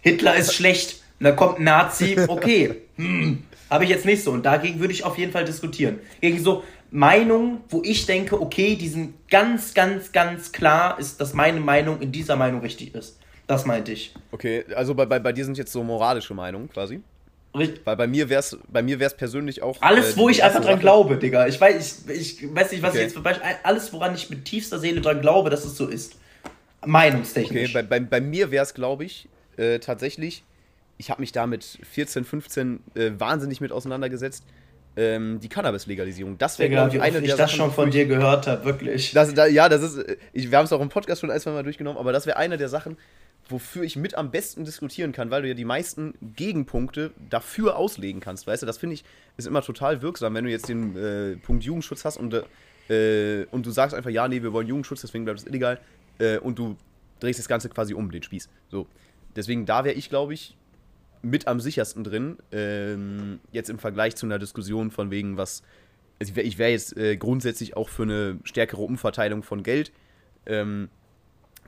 [SPEAKER 1] Hitler ist schlecht. Und dann kommt ein Nazi, okay. Hm, habe ich jetzt nicht so. Und dagegen würde ich auf jeden Fall diskutieren. Gegen so Meinungen, wo ich denke, okay, die sind ganz, ganz, ganz klar, ist, dass meine Meinung in dieser Meinung richtig ist. Das meinte ich.
[SPEAKER 2] Okay, also bei, bei, bei dir sind jetzt so moralische Meinungen quasi. Weil bei mir wär's, bei mir wär's persönlich auch.
[SPEAKER 1] Alles,
[SPEAKER 2] äh,
[SPEAKER 1] wo ich einfach dran
[SPEAKER 2] Sache-
[SPEAKER 1] glaube, Digga. Ich weiß, ich, ich weiß nicht, was
[SPEAKER 2] Okay.
[SPEAKER 1] ich jetzt für Beispiel. Alles, woran ich mit tiefster Seele dran glaube, dass es so ist. Meinungstechnisch.
[SPEAKER 2] Okay, bei, bei, bei mir wäre es, glaube ich, äh, tatsächlich, ich habe mich da mit 14, 15 äh, wahnsinnig mit auseinandergesetzt, ähm, die Cannabis-Legalisierung. Das wäre, glaube ich, eine
[SPEAKER 1] ich
[SPEAKER 2] der
[SPEAKER 1] das
[SPEAKER 2] Sachen,
[SPEAKER 1] schon von dir gehört habe, wirklich.
[SPEAKER 2] Das, da, ja, das ist, äh, ich, wir haben es auch im Podcast schon ein, zwei Mal durchgenommen, aber das wäre eine der Sachen, wofür ich mit am besten diskutieren kann, weil du ja die meisten Gegenpunkte dafür auslegen kannst, weißt du? Das finde ich, ist immer total wirksam, wenn du jetzt den äh, Punkt Jugendschutz hast und, äh, und du sagst einfach, ja, nee, wir wollen Jugendschutz, deswegen bleibt es illegal äh, und du drehst das Ganze quasi um, den Spieß. So. Deswegen, da wäre ich, glaube ich, mit am sichersten drin, ähm, jetzt im Vergleich zu einer Diskussion von wegen, was. Also ich wäre wär jetzt äh, grundsätzlich auch für eine stärkere Umverteilung von Geld. Ähm,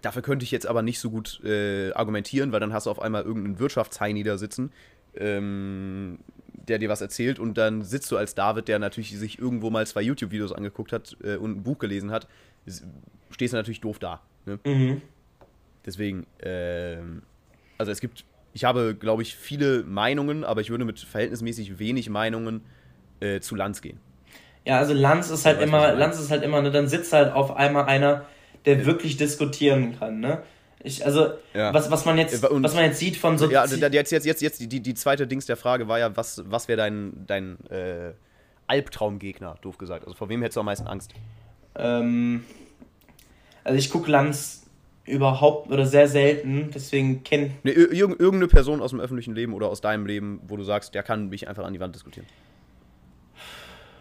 [SPEAKER 2] dafür könnte ich jetzt aber nicht so gut äh, argumentieren, weil dann hast du auf einmal irgendeinen Wirtschaftsheini da sitzen, ähm, der dir was erzählt und dann sitzt du als David, der natürlich sich irgendwo mal zwei YouTube-Videos angeguckt hat äh, und ein Buch gelesen hat, stehst du natürlich doof da. Ne?
[SPEAKER 1] Mhm.
[SPEAKER 2] Deswegen, ähm, also es gibt, ich habe, glaube ich, viele Meinungen, aber ich würde mit verhältnismäßig wenig Meinungen äh, zu Lanz gehen.
[SPEAKER 1] Ja, also Lanz ist halt immer. Lanz ist halt immer, ne, dann sitzt halt auf einmal einer, der wirklich diskutieren kann, ne? Ich, also,
[SPEAKER 2] Ja.
[SPEAKER 1] was, was man jetzt,
[SPEAKER 2] und-
[SPEAKER 1] was man jetzt sieht von so
[SPEAKER 2] Ja, jetzt, jetzt, jetzt, jetzt die, die, zweite Dings der Frage war ja, was, was wäre dein, dein äh, Albtraumgegner, doof gesagt? Also vor wem hättest du am meisten Angst?
[SPEAKER 1] Ähm, also ich gucke Lanz überhaupt oder sehr selten, deswegen kenn
[SPEAKER 2] Ne, ir irg- irgendeine Person aus dem öffentlichen Leben oder aus deinem Leben, wo du sagst, der kann mich einfach an die Wand diskutieren.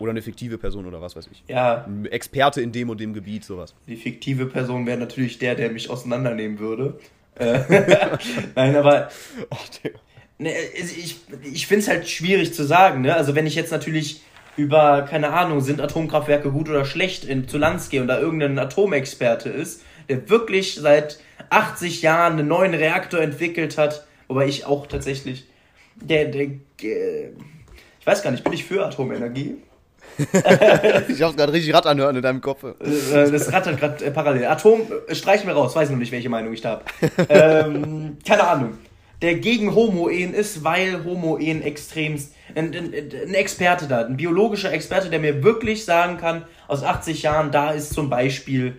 [SPEAKER 2] Oder eine fiktive Person oder was weiß ich.
[SPEAKER 1] ja,
[SPEAKER 2] Ein Experte in dem und dem Gebiet, sowas.
[SPEAKER 1] die fiktive Person wäre natürlich der, der mich auseinandernehmen würde. Äh, Nein, aber
[SPEAKER 2] Oh.
[SPEAKER 1] Ne, also ich ich finde es halt schwierig zu sagen, ne? Also wenn ich jetzt natürlich über, keine Ahnung, sind Atomkraftwerke gut oder schlecht in, zu Lanz gehe und da irgendein Atomexperte ist, der wirklich seit 80 Jahren einen neuen Reaktor entwickelt hat, wobei ich auch tatsächlich, der, der, äh, ich weiß gar nicht, bin ich für Atomenergie?
[SPEAKER 2] Ich hab's gerade richtig Rad anhören in deinem Kopf.
[SPEAKER 1] Äh, das rattert gerade äh, parallel. Atom, äh, streichen wir raus, weiß noch nicht, welche Meinung ich da habe. ähm, keine Ahnung. Der gegen Homo-Ehen ist, weil Homo-Ehen extremst. Ein, ein, ein Experte da, ein biologischer Experte, der mir wirklich sagen kann, aus 80 Jahren, da ist zum Beispiel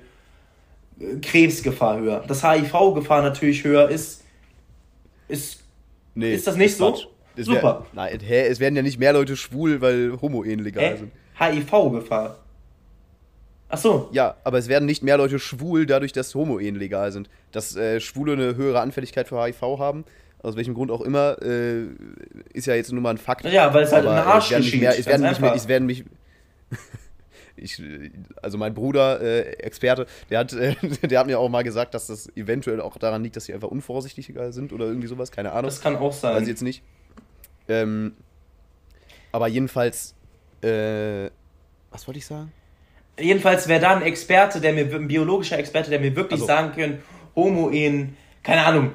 [SPEAKER 1] Krebsgefahr höher. Dass HIV-Gefahr natürlich höher ist, ist
[SPEAKER 2] Nee,
[SPEAKER 1] Ist das nicht so?
[SPEAKER 2] Quatsch. Es
[SPEAKER 1] Super.
[SPEAKER 2] Wär, nein, hä, es werden ja nicht mehr Leute schwul, weil Homo-Ehen legal
[SPEAKER 1] äh,
[SPEAKER 2] sind.
[SPEAKER 1] HIV-Gefahr. Ach so,
[SPEAKER 2] Ja, aber es werden nicht mehr Leute schwul, dadurch, dass Homo-Ehen legal sind. Dass äh, Schwule eine höhere Anfälligkeit für HIV haben, aus welchem Grund auch immer, äh, ist ja jetzt nur mal ein Fakt.
[SPEAKER 1] Ja, weil es halt im Arsch geschieht,
[SPEAKER 2] mehr, es werden mehr, es werden mich. Ich, äh, also mein Bruder, äh, Experte, der hat, äh, der hat mir auch mal gesagt, dass das eventuell auch daran liegt, dass sie einfach unvorsichtig sind oder irgendwie sowas, keine Ahnung.
[SPEAKER 1] das kann auch sein.
[SPEAKER 2] Weiß ich jetzt nicht. Ähm, aber jedenfalls, äh, was wollte ich sagen?
[SPEAKER 1] Jedenfalls wäre da ein Experte, der mir, ein biologischer Experte, der mir wirklich
[SPEAKER 2] Also.
[SPEAKER 1] sagen kann, Homo-Ehen, keine Ahnung,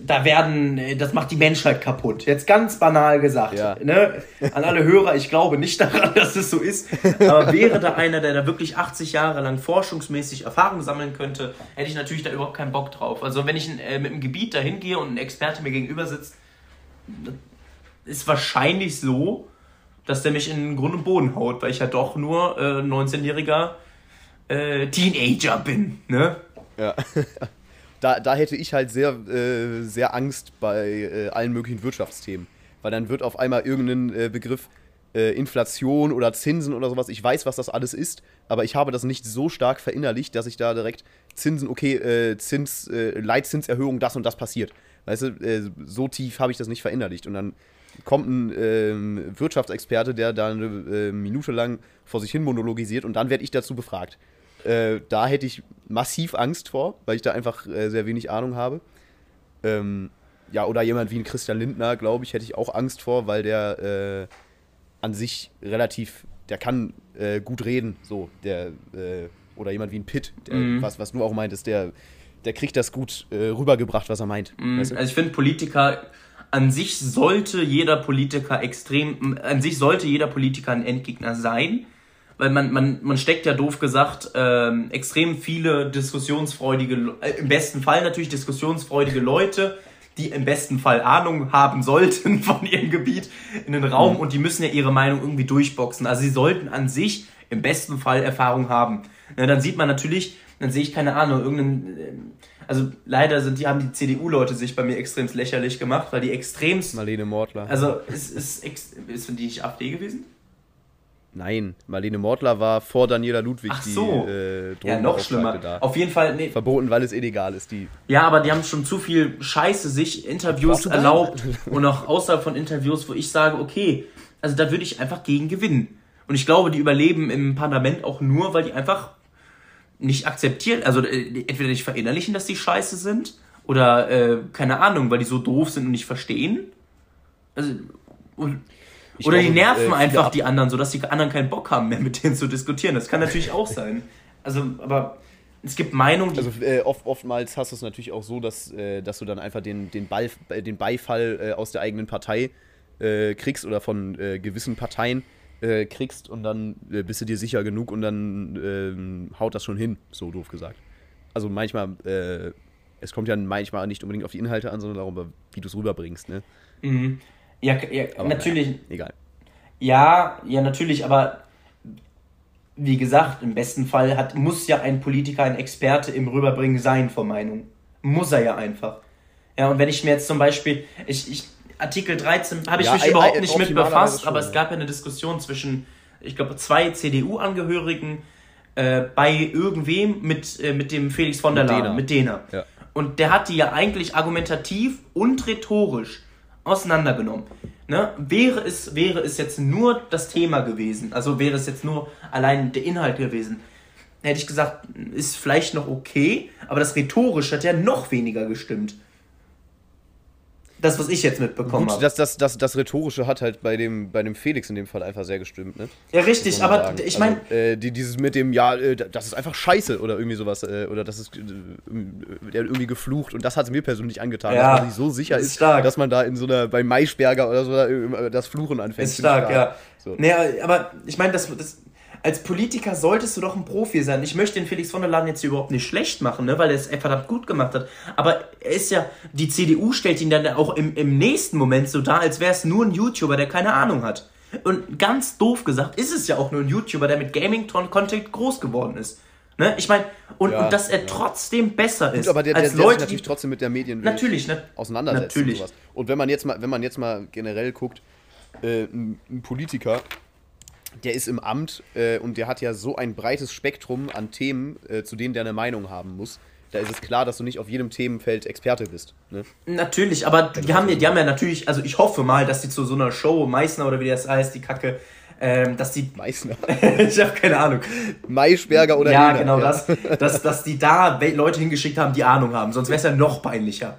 [SPEAKER 1] da werden, äh, das macht die Menschheit kaputt. Jetzt ganz banal gesagt.
[SPEAKER 2] Ja.
[SPEAKER 1] Ne? An alle Hörer, ich glaube nicht daran, dass es so ist. Aber wäre da einer, der da wirklich 80 Jahre lang forschungsmäßig Erfahrung sammeln könnte, hätte ich natürlich da überhaupt keinen Bock drauf. Also wenn ich äh, mit einem Gebiet da hingehe und ein Experte mir gegenüber sitzt, ist wahrscheinlich so, dass der mich in den Grund und Boden haut, weil ich ja doch nur äh, 19-jähriger äh, Teenager bin. Ne?
[SPEAKER 2] Ja. da, da hätte ich halt sehr, äh, sehr Angst bei äh, allen möglichen Wirtschaftsthemen. Weil dann wird auf einmal irgendein äh, Begriff äh, Inflation oder Zinsen oder sowas. Ich weiß, was das alles ist, aber ich habe das nicht so stark verinnerlicht, dass ich da direkt Zinsen, okay, äh, Zins, äh, Leitzinserhöhung, das und das passiert. Weißt du, äh, so tief habe ich das nicht verinnerlicht. Und dann kommt ein ähm, Wirtschaftsexperte, der da eine äh, Minute lang vor sich hin monologisiert und dann werde ich dazu befragt. Äh, da hätte ich massiv Angst vor, weil ich da einfach äh, sehr wenig Ahnung habe. Ähm, ja, oder jemand wie ein Christian Lindner, glaube ich, hätte ich auch Angst vor, weil der äh, an sich relativ, der kann äh, gut reden, so, der, äh, oder jemand wie ein Pitt, der,
[SPEAKER 1] Mhm.
[SPEAKER 2] was, was du auch meintest, der, der kriegt das gut rübergebracht, was er meint.
[SPEAKER 1] Mhm.
[SPEAKER 2] Weißt du?
[SPEAKER 1] Also ich finde Politiker an sich sollte jeder Politiker extrem an sich sollte jeder Politiker ein Endgegner sein, weil man man man steckt ja doof gesagt ähm, extrem viele diskussionsfreudige äh, im besten Fall natürlich diskussionsfreudige Leute, die im besten Fall Ahnung haben sollten von ihrem Gebiet in den Raum und die müssen ja ihre Meinung irgendwie durchboxen. Also sie sollten an sich im besten Fall Erfahrung haben. Na, dann sieht man natürlich, dann sehe ich keine Ahnung, irgendeinen ähm, also leider sind die, haben die CDU-Leute sich bei mir extremst lächerlich gemacht, weil die extremst.
[SPEAKER 2] Marlene Mortler.
[SPEAKER 1] Also ist, ist, ex- ist die nicht AfD gewesen?
[SPEAKER 2] Nein, Marlene Mortler war vor Daniela Ludwig
[SPEAKER 1] Ach
[SPEAKER 2] die
[SPEAKER 1] so.
[SPEAKER 2] äh,
[SPEAKER 1] Ja, noch schlimmer.
[SPEAKER 2] Da.
[SPEAKER 1] Auf jeden Fall, nee.
[SPEAKER 2] Verboten, weil es illegal ist, die.
[SPEAKER 1] Ja, aber die haben schon zu viel Scheiße sich Interviews erlaubt und auch außerhalb von Interviews, wo ich sage, okay, also da würde ich einfach gegen gewinnen. Und ich glaube, die überleben im Parlament auch nur, weil die einfach nicht akzeptieren, also äh, entweder nicht verinnerlichen, dass die scheiße sind, oder äh, keine Ahnung, weil die so doof sind und nicht verstehen. Also, und, oder die
[SPEAKER 2] glaube,
[SPEAKER 1] nerven
[SPEAKER 2] äh,
[SPEAKER 1] einfach die anderen, sodass die anderen keinen Bock haben mehr mit denen zu diskutieren. Das kann natürlich auch sein. Also, aber es gibt Meinungen, die
[SPEAKER 2] Also äh, oft, oftmals hast du es natürlich auch so, dass, äh, dass du dann einfach den, den, Ball, äh, den Beifall äh, aus der eigenen Partei äh, kriegst oder von äh, gewissen Parteien äh, kriegst und dann äh, bist du dir sicher genug und dann ähm, haut das schon hin, so doof gesagt. Also manchmal, äh, es kommt ja manchmal nicht unbedingt auf die Inhalte an, sondern darum, wie du es rüberbringst. Ne?
[SPEAKER 1] Mhm. Ja, ja
[SPEAKER 2] Aber
[SPEAKER 1] natürlich.
[SPEAKER 2] Naja, egal.
[SPEAKER 1] Ja, ja, natürlich, aber wie gesagt, im besten Fall hat, muss ja ein Politiker, ein Experte im Rüberbringen sein von Meinung. Muss er ja einfach. Ja, und wenn ich mir jetzt zum Beispiel, ich, ich Artikel 13 habe ich
[SPEAKER 2] Ja,
[SPEAKER 1] mich
[SPEAKER 2] ei-
[SPEAKER 1] überhaupt
[SPEAKER 2] ei-
[SPEAKER 1] nicht mit befasst, aber es gab ja eine Diskussion zwischen, ich glaube, zwei CDU-Angehörigen äh, bei irgendwem mit, äh, mit dem Felix von der
[SPEAKER 2] Dehner.
[SPEAKER 1] mit Dena.
[SPEAKER 2] Ja.
[SPEAKER 1] Und der hat die ja eigentlich argumentativ und rhetorisch auseinandergenommen. Ne? Wäre, es, wäre es jetzt nur das Thema gewesen, also wäre es jetzt nur allein der Inhalt gewesen, hätte ich gesagt, ist vielleicht noch okay, aber das rhetorisch hat ja noch weniger gestimmt. Das, was ich jetzt mitbekommen
[SPEAKER 2] Gut,
[SPEAKER 1] habe.
[SPEAKER 2] das, das, das, das Rhetorische hat halt bei dem, bei dem Felix in dem Fall einfach sehr gestimmt. Ne?
[SPEAKER 1] Ja, richtig, aber
[SPEAKER 2] sagen.
[SPEAKER 1] ich meine,
[SPEAKER 2] Also, äh, die, dieses mit dem, ja, äh, das ist einfach scheiße oder irgendwie sowas, äh, oder das ist, äh, der hat irgendwie geflucht und das hat es mir persönlich angetan,
[SPEAKER 1] Ja,
[SPEAKER 2] dass man sich so sicher
[SPEAKER 1] ist
[SPEAKER 2] ist,
[SPEAKER 1] stark.
[SPEAKER 2] dass man da in so einer, bei Maischberger oder so, äh, das Fluchen anfängt.
[SPEAKER 1] Ist
[SPEAKER 2] ich
[SPEAKER 1] stark, ja.
[SPEAKER 2] So.
[SPEAKER 1] Naja, aber ich meine, das, das, als Politiker solltest du doch ein Profi sein. Ich möchte den Felix von der Laden jetzt hier überhaupt nicht schlecht machen, ne, weil er es verdammt gut gemacht hat. Aber er ist ja, die CDU stellt ihn dann auch im, im nächsten Moment so dar, als wäre es nur ein YouTuber, der keine Ahnung hat. Und ganz doof gesagt, ist es ja auch nur ein YouTuber, der mit Gaming-Content groß geworden ist. Ne? Ich meine, und,
[SPEAKER 2] Ja,
[SPEAKER 1] und dass er
[SPEAKER 2] ja.
[SPEAKER 1] trotzdem besser ist
[SPEAKER 2] Gut, aber der, der,
[SPEAKER 1] als
[SPEAKER 2] der sich
[SPEAKER 1] Leute,
[SPEAKER 2] natürlich
[SPEAKER 1] die,
[SPEAKER 2] trotzdem mit der Medien
[SPEAKER 1] Natürlich, ne?
[SPEAKER 2] auseinandersetzt
[SPEAKER 1] Natürlich.
[SPEAKER 2] und sowas. Und wenn man jetzt mal, wenn man jetzt mal generell guckt, äh, ein, ein Politiker, der ist im Amt äh, und der hat ja so ein breites Spektrum an Themen, äh, zu denen der eine Meinung haben muss. Da ist es klar, dass du nicht auf jedem Themenfeld Experte bist. Ne?
[SPEAKER 1] Natürlich, aber die haben, ja, die haben ja natürlich, also ich hoffe mal, dass die zu so einer Show, Meißner oder wie das heißt, die Kacke, ähm, dass die,
[SPEAKER 2] Meißner.
[SPEAKER 1] ich habe keine Ahnung,
[SPEAKER 2] Maischberger oder
[SPEAKER 1] ja
[SPEAKER 2] Lena,
[SPEAKER 1] genau das, dass, dass die da Leute hingeschickt haben, die Ahnung haben, sonst wäre es ja noch peinlicher.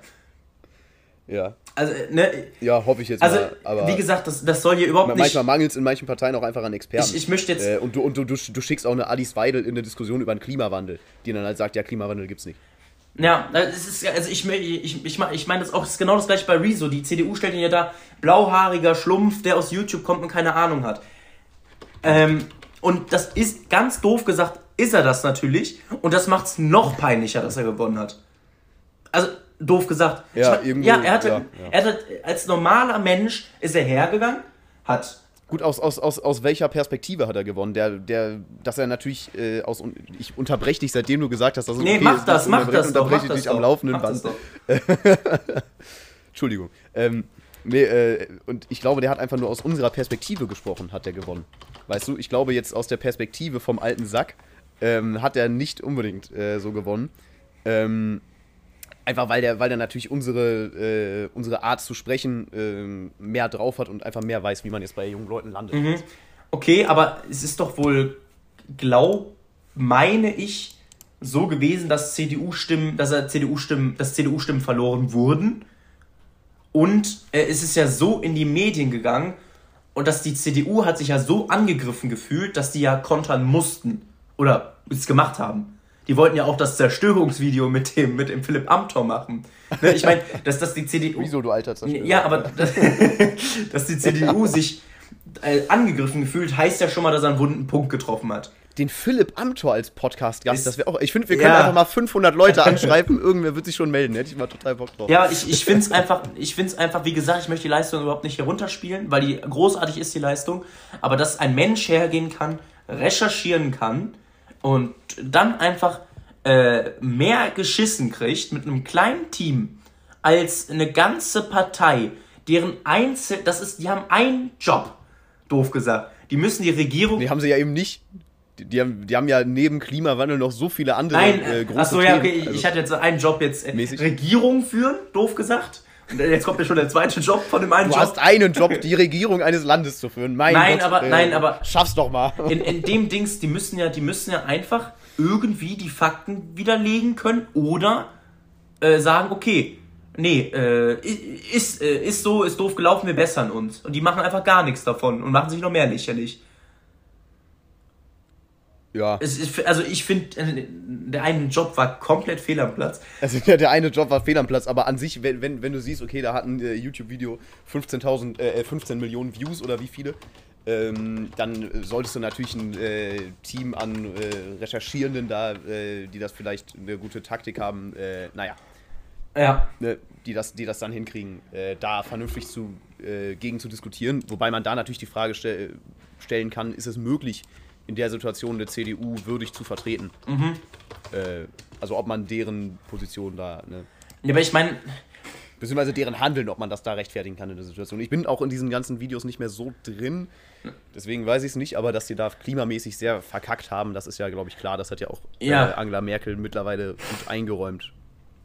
[SPEAKER 2] Ja,
[SPEAKER 1] Also, ne,
[SPEAKER 2] ja hoffe ich jetzt
[SPEAKER 1] also
[SPEAKER 2] mal. Aber
[SPEAKER 1] wie gesagt, das, das soll hier überhaupt nicht,
[SPEAKER 2] manchmal mangelt es in manchen Parteien auch einfach an Experten.
[SPEAKER 1] ich, ich möchte jetzt,
[SPEAKER 2] äh, und du, und du, du, du schickst auch eine Alice Weidel in eine Diskussion über den Klimawandel, die dann halt sagt, ja, Klimawandel gibt's nicht.
[SPEAKER 1] Ja, es ist, ja- also ich, ich, ich, ich meine das auch, ist genau das gleiche bei Rezo. Die CDU stellt ihn ja da, blauhaariger Schlumpf, der aus YouTube kommt und keine Ahnung hat. Ähm, und das ist, ganz doof gesagt, ist er das natürlich. Und das macht es noch peinlicher, dass er gewonnen hat. Also, doof gesagt.
[SPEAKER 2] Ja,
[SPEAKER 1] ich
[SPEAKER 2] irgendwo,
[SPEAKER 1] ja, er hatte,
[SPEAKER 2] ja, ja.
[SPEAKER 1] er hatte, als normaler Mensch ist er hergegangen, hat
[SPEAKER 2] Gut, aus, aus, aus, aus welcher Perspektive hat er gewonnen? Der, der, dass er natürlich äh, aus. Ich unterbreche dich, seitdem du gesagt hast, dass es
[SPEAKER 1] Nee,
[SPEAKER 2] okay
[SPEAKER 1] mach
[SPEAKER 2] ist,
[SPEAKER 1] das, mach das doch, mach
[SPEAKER 2] ich
[SPEAKER 1] das
[SPEAKER 2] dich am
[SPEAKER 1] doch.
[SPEAKER 2] laufenden Band.
[SPEAKER 1] doch.
[SPEAKER 2] Entschuldigung. Ähm, Nee, äh, und ich glaube, der hat einfach nur aus unserer Perspektive gesprochen, hat er gewonnen. Weißt du, ich glaube jetzt aus der Perspektive vom alten Sack ähm, hat er nicht unbedingt äh, so gewonnen. Ähm, einfach weil der, weil der natürlich unsere, äh, unsere Art zu sprechen äh, mehr drauf hat und einfach mehr weiß, wie man jetzt bei jungen Leuten landet.
[SPEAKER 1] Mhm. Okay, aber es ist doch wohl, glaub, meine ich, so gewesen, dass CDU-Stimmen, dass er CDU-Stimmen, dass CDU-Stimmen verloren wurden. Und äh, es ist ja so in die Medien gegangen und dass die CDU hat sich ja so angegriffen gefühlt, dass die ja kontern mussten oder es gemacht haben. Die wollten ja auch das Zerstörungsvideo mit dem, mit dem Philipp Amthor machen. Ne, ich meine, dass das die CDU.
[SPEAKER 2] Wieso, du alter Zerstörer?
[SPEAKER 1] Ja, aber dass, dass die CDU sich äh, angegriffen gefühlt, heißt ja schon mal, dass er einen wunden Punkt getroffen hat.
[SPEAKER 2] Den Philipp Amthor als Podcast-Gast, das wäre auch. Ich finde, wir können ja. einfach mal 500 Leute anschreiben. Irgendwer wird sich schon melden. Hätte ich mal total Bock drauf.
[SPEAKER 1] Ja, ich, ich finde es einfach, ich finde es einfach, wie gesagt, ich möchte die Leistung überhaupt nicht herunterspielen, weil die großartig ist, die Leistung. Aber dass ein Mensch hergehen kann, recherchieren kann und dann einfach äh, mehr geschissen kriegt mit einem kleinen Team als eine ganze Partei, deren Einzel, das ist, die haben einen Job, doof gesagt. Die müssen die Regierung.
[SPEAKER 2] Die haben sie ja eben nicht die haben, die haben ja neben Klimawandel noch so viele andere
[SPEAKER 1] Nein, äh, große Achso, ja, okay, also ich hatte jetzt einen Job jetzt. Äh, Regierung führen, doof gesagt. Jetzt kommt ja schon der zweite Job von dem einen
[SPEAKER 2] du
[SPEAKER 1] Job.
[SPEAKER 2] Du hast einen Job, die Regierung eines Landes zu führen. Mein
[SPEAKER 1] nein,
[SPEAKER 2] Gott,
[SPEAKER 1] aber, äh, nein, aber.
[SPEAKER 2] Schaff's doch mal.
[SPEAKER 1] In, in dem Dings, die müssen ja, die müssen ja einfach irgendwie die Fakten widerlegen können oder äh, sagen, okay, nee, äh, ist, äh, ist so, ist doof gelaufen, wir bessern uns. Und die machen einfach gar nichts davon und machen sich noch mehr lächerlich. Ja. Ist, also ich finde, äh, der eine Job war komplett fehl am Platz.
[SPEAKER 2] Also ja, der eine Job war fehl am Platz, aber an sich, wenn, wenn, wenn du siehst, okay, da hat ein äh, YouTube-Video 15.000, äh, 15 Millionen Views oder wie viele, ähm, dann solltest du natürlich ein äh, Team an äh, Recherchierenden da, äh, die das vielleicht eine gute Taktik haben, naja. Ja. Ne, die, das, die das dann hinkriegen, da vernünftig zu, gegen zu diskutieren. Wobei man da natürlich die Frage stell, stellen kann, ist es möglich, in der Situation eine CDU würdig zu vertreten. Mhm. Äh, also ob man deren Position da. Ne,
[SPEAKER 1] ja, aber ich meine.
[SPEAKER 2] Beziehungsweise deren Handeln, ob man das da rechtfertigen kann in der Situation. Ich bin auch in diesen ganzen Videos nicht mehr so drin. Deswegen weiß ich es nicht, aber dass sie da klimamäßig sehr verkackt haben, das ist ja, glaube ich, klar. Das hat ja auch ja. Äh, Angela Merkel mittlerweile gut eingeräumt.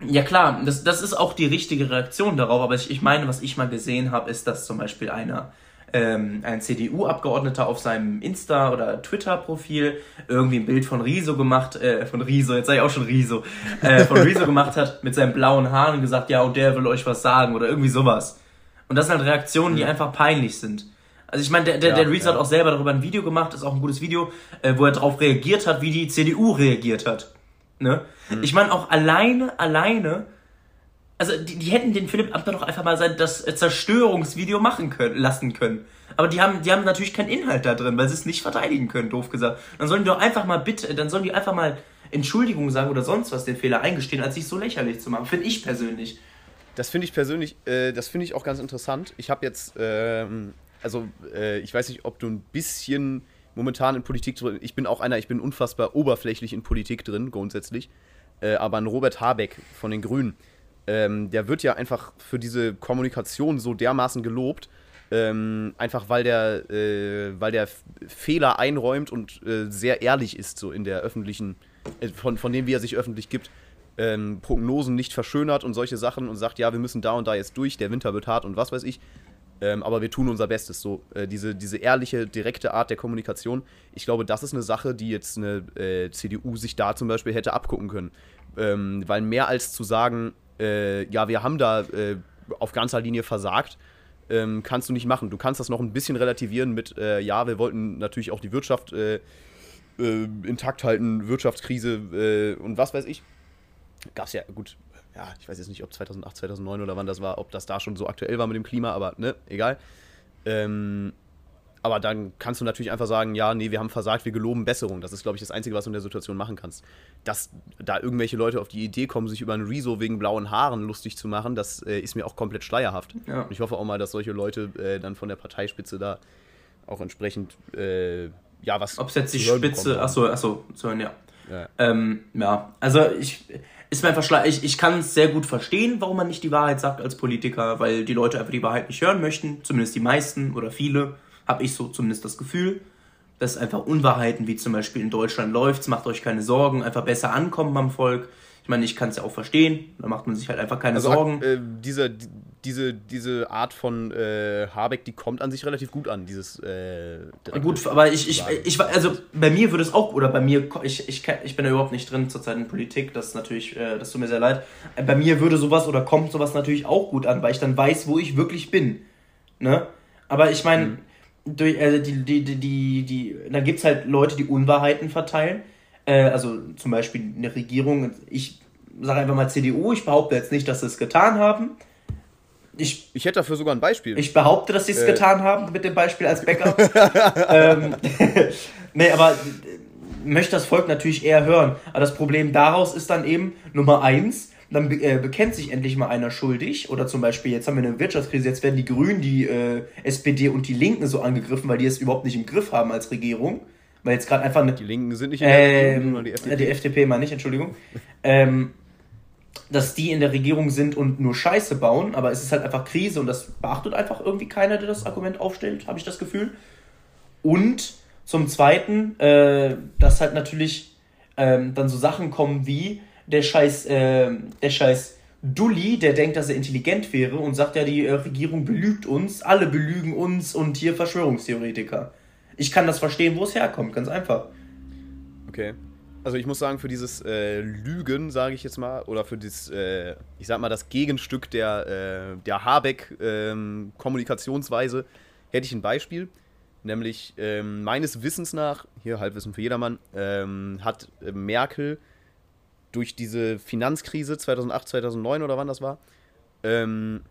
[SPEAKER 1] Ja klar, das, das ist auch die richtige Reaktion darauf, aber ich, ich meine, was ich mal gesehen habe, ist, dass zum Beispiel einer ähm, ein CDU-Abgeordneter auf seinem Insta- oder Twitter-Profil irgendwie ein Bild von Riso gemacht, äh, von Riso, jetzt sage ich auch schon Riso, äh, von Riso gemacht hat mit seinen blauen Haaren und gesagt, ja, und der will euch was sagen oder irgendwie sowas. Und das sind halt Reaktionen, die einfach peinlich sind. Also ich meine, der, der, ja, der Rezo ja. hat auch selber darüber ein Video gemacht, ist auch ein gutes Video, äh, wo er darauf reagiert hat, wie die CDU reagiert hat. Ne? Mhm. Ich meine, auch alleine, alleine also die, die hätten den Philipp Amthor doch einfach mal sein, das Zerstörungsvideo machen können, lassen können. Aber die haben, die haben natürlich keinen Inhalt da drin, weil sie es nicht verteidigen können, doof gesagt. Dann sollen die doch einfach mal bitte, dann sollen die einfach mal Entschuldigung sagen oder sonst was den Fehler eingestehen, als sich so lächerlich zu machen. Finde ich persönlich.
[SPEAKER 2] Das finde ich persönlich, äh, das finde ich auch ganz interessant. Ich habe jetzt, ähm, also äh, ich weiß nicht, ob du ein bisschen momentan in Politik drin, ich bin auch einer, ich bin unfassbar oberflächlich in Politik drin, grundsätzlich. Äh, aber ein Robert Habeck von den Grünen, ähm, der wird ja einfach für diese Kommunikation so dermaßen gelobt, ähm, einfach weil der, äh, weil der Fehler einräumt und äh, sehr ehrlich ist, so in der öffentlichen, äh, von, von dem, wie er sich öffentlich gibt, ähm, Prognosen nicht verschönert und solche Sachen und sagt, ja, wir müssen da und da jetzt durch, der Winter wird hart und was weiß ich. Ähm, aber wir tun unser Bestes. So, äh, diese, diese ehrliche, direkte Art der Kommunikation, ich glaube, das ist eine Sache, die jetzt eine äh, CDU sich da zum Beispiel hätte abgucken können. Ähm, weil mehr als zu sagen, äh, ja, wir haben da äh, auf ganzer Linie versagt, ähm, kannst du nicht machen. Du kannst das noch ein bisschen relativieren mit, äh, ja, wir wollten natürlich auch die Wirtschaft äh, äh, intakt halten, Wirtschaftskrise äh, und was weiß ich. Gab es ja, gut, ja, ich weiß jetzt nicht, ob 2008, 2009 oder wann das war, ob das da schon so aktuell war mit dem Klima, aber ne, egal. Ähm, aber dann kannst du natürlich einfach sagen, ja, nee, wir haben versagt, wir geloben Besserung. Das ist, glaube ich, das Einzige, was du in der Situation machen kannst. Dass da irgendwelche Leute auf die Idee kommen, sich über einen Rezo wegen blauen Haaren lustig zu machen, das äh, ist mir auch komplett schleierhaft. Ja. Und ich hoffe auch mal, dass solche Leute äh, dann von der Parteispitze da auch entsprechend, äh, ja, was.
[SPEAKER 1] Ob es jetzt die Spitze, achso, achso, so, ja. Ja. Ähm, ja, also ich, ist mir einfach ich, ich kann es sehr gut verstehen, warum man nicht die Wahrheit sagt als Politiker, weil die Leute einfach die Wahrheit nicht hören möchten, zumindest die meisten oder viele, habe ich so zumindest das Gefühl dass einfach Unwahrheiten wie zum Beispiel in Deutschland läuft, macht euch keine Sorgen, einfach besser ankommen beim Volk. Ich meine, ich kann es ja auch verstehen, da macht man sich halt einfach keine also, Sorgen.
[SPEAKER 2] Äh, diese, diese, diese Art von äh, Habeck, die kommt an sich relativ gut an, dieses. Äh,
[SPEAKER 1] gut, aber ich, ich, ich, also bei mir würde es auch, oder bei mir, ich, ich, ich bin da überhaupt nicht drin zurzeit in Politik, das ist natürlich, äh, das tut mir sehr leid. Bei mir würde sowas oder kommt sowas natürlich auch gut an, weil ich dann weiß, wo ich wirklich bin. Ne? Aber ich meine. Mhm durch, also die, die, die, die, die, da gibt es halt Leute, die Unwahrheiten verteilen. Äh, also zum Beispiel eine Regierung, ich sage einfach mal CDU, ich behaupte jetzt nicht, dass sie es getan haben.
[SPEAKER 2] Ich, ich hätte dafür sogar ein Beispiel.
[SPEAKER 1] Ich behaupte, dass sie es äh. getan haben, mit dem Beispiel als Backup. ähm, nee, aber möchte das Volk natürlich eher hören. Aber das Problem daraus ist dann eben, Nummer eins, dann be äh, bekennt sich endlich mal einer schuldig. Oder zum Beispiel, jetzt haben wir eine Wirtschaftskrise, jetzt werden die Grünen, die äh, SPD und die Linken so angegriffen, weil die es überhaupt nicht im Griff haben als Regierung. Weil jetzt gerade einfach eine.
[SPEAKER 2] Die Linken sind nicht in der
[SPEAKER 1] ähm, Regierung, die FDP. Die FDP mal nicht, Entschuldigung. ähm, dass die in der Regierung sind und nur Scheiße bauen, aber es ist halt einfach Krise und das beachtet einfach irgendwie keiner, der das Argument aufstellt, habe ich das Gefühl. Und zum Zweiten, äh, dass halt natürlich ähm, dann so Sachen kommen wie, der scheiß, äh, der scheiß Dulli, der denkt, dass er intelligent wäre und sagt ja, die äh, Regierung belügt uns, alle belügen uns und hier Verschwörungstheoretiker. Ich kann das verstehen, wo es herkommt, ganz einfach.
[SPEAKER 2] Okay. Also ich muss sagen, für dieses äh, Lügen, sage ich jetzt mal, oder für dieses, äh, ich sag mal, das Gegenstück der, äh, der Habeck-Kommunikationsweise, ähm, hätte ich ein Beispiel. Nämlich ähm, meines Wissens nach, hier Halbwissen für jedermann, ähm, hat Merkel durch diese Finanzkrise 2008, 2009 oder wann das war, ähm,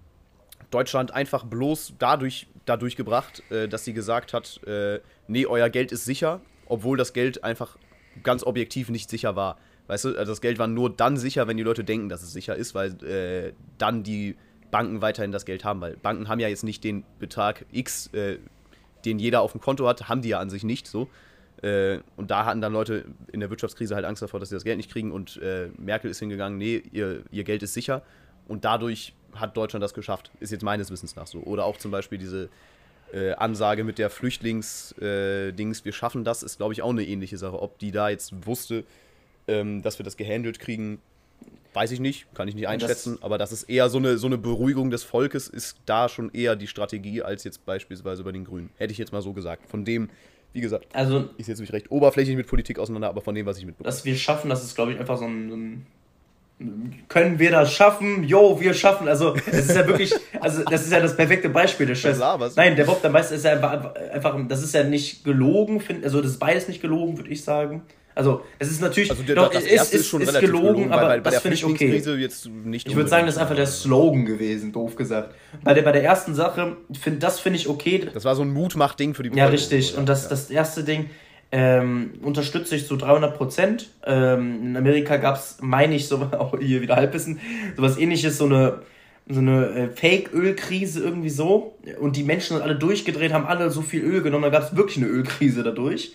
[SPEAKER 2] Deutschland einfach bloß dadurch, dadurch gebracht, äh, dass sie gesagt hat, äh, nee, euer Geld ist sicher, obwohl das Geld einfach ganz objektiv nicht sicher war. Weißt du, also das Geld war nur dann sicher, wenn die Leute denken, dass es sicher ist, weil äh, dann die Banken weiterhin das Geld haben, weil Banken haben ja jetzt nicht den Betrag X, äh, den jeder auf dem Konto hat, haben die ja an sich nicht so. Äh, und da hatten dann Leute in der Wirtschaftskrise halt Angst davor, dass sie das Geld nicht kriegen. Und äh, Merkel ist hingegangen, nee, ihr, ihr Geld ist sicher. Und dadurch hat Deutschland das geschafft. Ist jetzt meines Wissens nach so. Oder auch zum Beispiel diese äh, Ansage mit der Flüchtlings-Dings, äh, wir schaffen das, ist, glaube ich, auch eine ähnliche Sache. Ob die da jetzt wusste, ähm, dass wir das gehandelt kriegen, weiß ich nicht, kann ich nicht einschätzen. Das aber das ist eher so eine, so eine Beruhigung des Volkes, ist da schon eher die Strategie als jetzt beispielsweise bei den Grünen. Hätte ich jetzt mal so gesagt. Von dem, wie gesagt,
[SPEAKER 1] also,
[SPEAKER 2] ich setze mich recht oberflächlich mit Politik auseinander, aber von dem, was ich mitbekomme.
[SPEAKER 1] Dass wir schaffen, das ist, glaube ich, einfach so ein, so ein können wir das schaffen? Jo, wir schaffen. Also, es ist ja wirklich, also, das ist ja das perfekte Beispiel des Chefs. Nein, der Bob der Meister ist ja einfach, das ist ja nicht gelogen, find, also, das ist beides nicht gelogen, würde ich sagen. Also, es ist natürlich,
[SPEAKER 2] also der, doch, das ist, ist, schon ist relativ gelogen, gelogen
[SPEAKER 1] aber bei, bei das finde ich okay.
[SPEAKER 2] Jetzt nicht
[SPEAKER 1] ich würde sagen, das ist einfach der Slogan gewesen, doof gesagt. Bei der, bei der ersten Sache, find, das finde ich okay.
[SPEAKER 2] Das war so ein Mutmach-Ding für die
[SPEAKER 1] Ja, richtig. Und das, ja. das erste Ding ähm, unterstütze ich zu 300 Prozent. Ähm, in Amerika gab es, meine ich, so, auch hier wieder Halbwissen, sowas ähnliches, so eine so eine äh, Fake-Ölkrise irgendwie so. Und die Menschen sind alle durchgedreht, haben alle so viel Öl genommen, da gab es wirklich eine Ölkrise dadurch.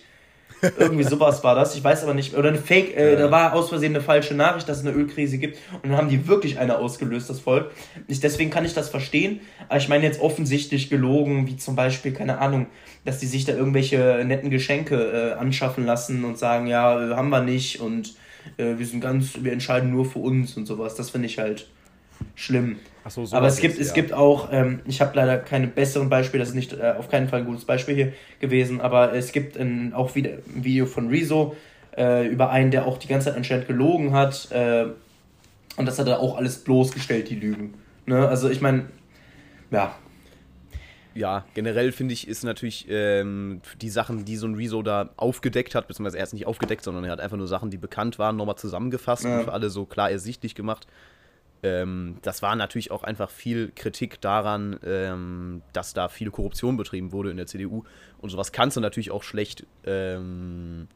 [SPEAKER 1] Irgendwie sowas war das. Ich weiß aber nicht. Oder eine Fake, äh, ja. da war aus Versehen eine falsche Nachricht, dass es eine Ölkrise gibt. Und dann haben die wirklich eine ausgelöst, das Volk. Ich, deswegen kann ich das verstehen. Aber ich meine jetzt offensichtlich gelogen, wie zum Beispiel, keine Ahnung, dass die sich da irgendwelche netten Geschenke äh, anschaffen lassen und sagen, ja, haben wir nicht und äh, wir sind ganz, wir entscheiden nur für uns und sowas. Das finde ich halt schlimm. So, so Aber es gibt, ist, es ja. gibt auch, ähm, ich habe leider keine besseren Beispiele, das ist nicht äh, auf keinen Fall ein gutes Beispiel hier gewesen, aber es gibt ein, auch wieder ein Video von Rezo äh, über einen, der auch die ganze Zeit anscheinend gelogen hat. Äh, und das hat er auch alles bloßgestellt, die Lügen. Ne? Also ich meine, ja.
[SPEAKER 2] Ja, generell finde ich, ist natürlich ähm, die Sachen, die so ein Rezo da aufgedeckt hat, beziehungsweise er ist nicht aufgedeckt, sondern er hat einfach nur Sachen, die bekannt waren, nochmal zusammengefasst ja. und für alle so klar ersichtlich gemacht. Ähm, das war natürlich auch einfach viel Kritik daran, ähm, dass da viel Korruption betrieben wurde in der CDU. Und sowas kannst du natürlich auch schlecht, ähm,